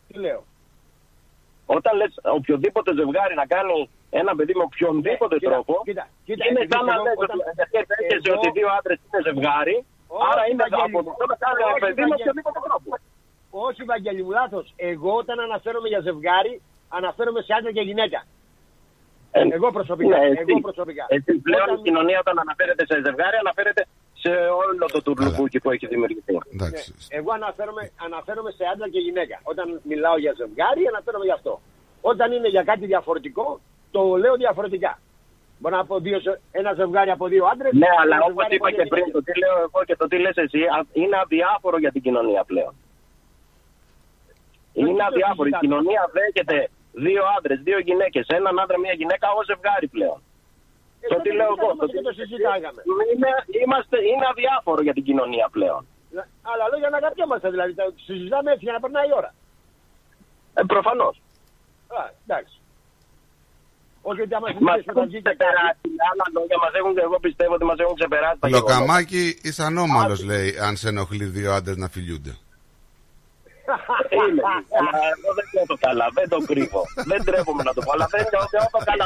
Τι λέω; Όταν λες οποιοδήποτε ζευγάρι να κάνει ένα παιδί με οποιονδήποτε Ναι, κοίτα, τρόπο, κοίτα, κοίτα, είναι επειδή σαν να εγώ λες όταν- ότι γιατί επέρχεσαι εγώ- ότι δύο άντρες είναι ζευγάρι, Όχι, άρα είναι Βαγγέλη μου. αποδεκτό να κάνει ένα Όχι, παιδί με Βαγγέλη. οποιοδήποτε τρόπο. Όχι, Βαγγέλη μου, λάθος. Εγώ όταν αναφέρομαι για ζευγάρι, αναφέρομαι σε άντρα και γυναίκα. Εγώ προσωπικά. Ναι, εγώ εσύ. προσωπικά. Έτσι πλέον Όταν- η κοινωνία όταν αναφέρεται σε ζευγάρι αναφέρεται σε όλο το τουρλουμπούκι που έχει δημιουργηθεί. Ναι, εγώ αναφέρομαι, αναφέρομαι σε άντρα και γυναίκα. Όταν μιλάω για ζευγάρι, αναφέρομαι γι' αυτό. Όταν είναι για κάτι διαφορετικό, το λέω διαφορετικά. Μπορώ να πω δύο, ζε- ένα ζευγάρι από δύο άντρες. Ναι, αλλά όπως είπα και πριν, το τι λέω εγώ και το τι λες εσύ α- είναι αδιάφορο για την κοινωνία πλέον. Είναι αδιάφορο. Η κοινωνία δέχεται δύο άντρες, δύο γυναίκες, έναν άντρα, μία γυναίκα ως ζευγάρι πλέον. Το τι λέω εγώ. Το τι... το συζητάγαμε. Είναι, είμαστε, είναι αδιάφορο για την κοινωνία πλέον. Αλλά λόγια να αγαπιόμαστε δηλαδή. Τα συζητάμε έτσι για να περνάει η ώρα. Ε, Προφανώς. Α, εντάξει. Όχι ότι άμα Μας συζητήσουμε θα έχουν βγει και κάτι. ξεπεράσει. Με άλλα λόγια, μας έχουν, εγώ πιστεύω ότι μας έχουν ξεπεράσει τα γεγονότα. Λοκαμάκι είσαι ανώμαλος, λέει, αν σε ενοχλεί δύο άντρες να φιλιούνται. Είναι. Αλλά εγώ δεν νιώθω καλά, δεν το κρύβω. δεν τρέπομαι να το πω, αλλά δεν νιώθω καλά.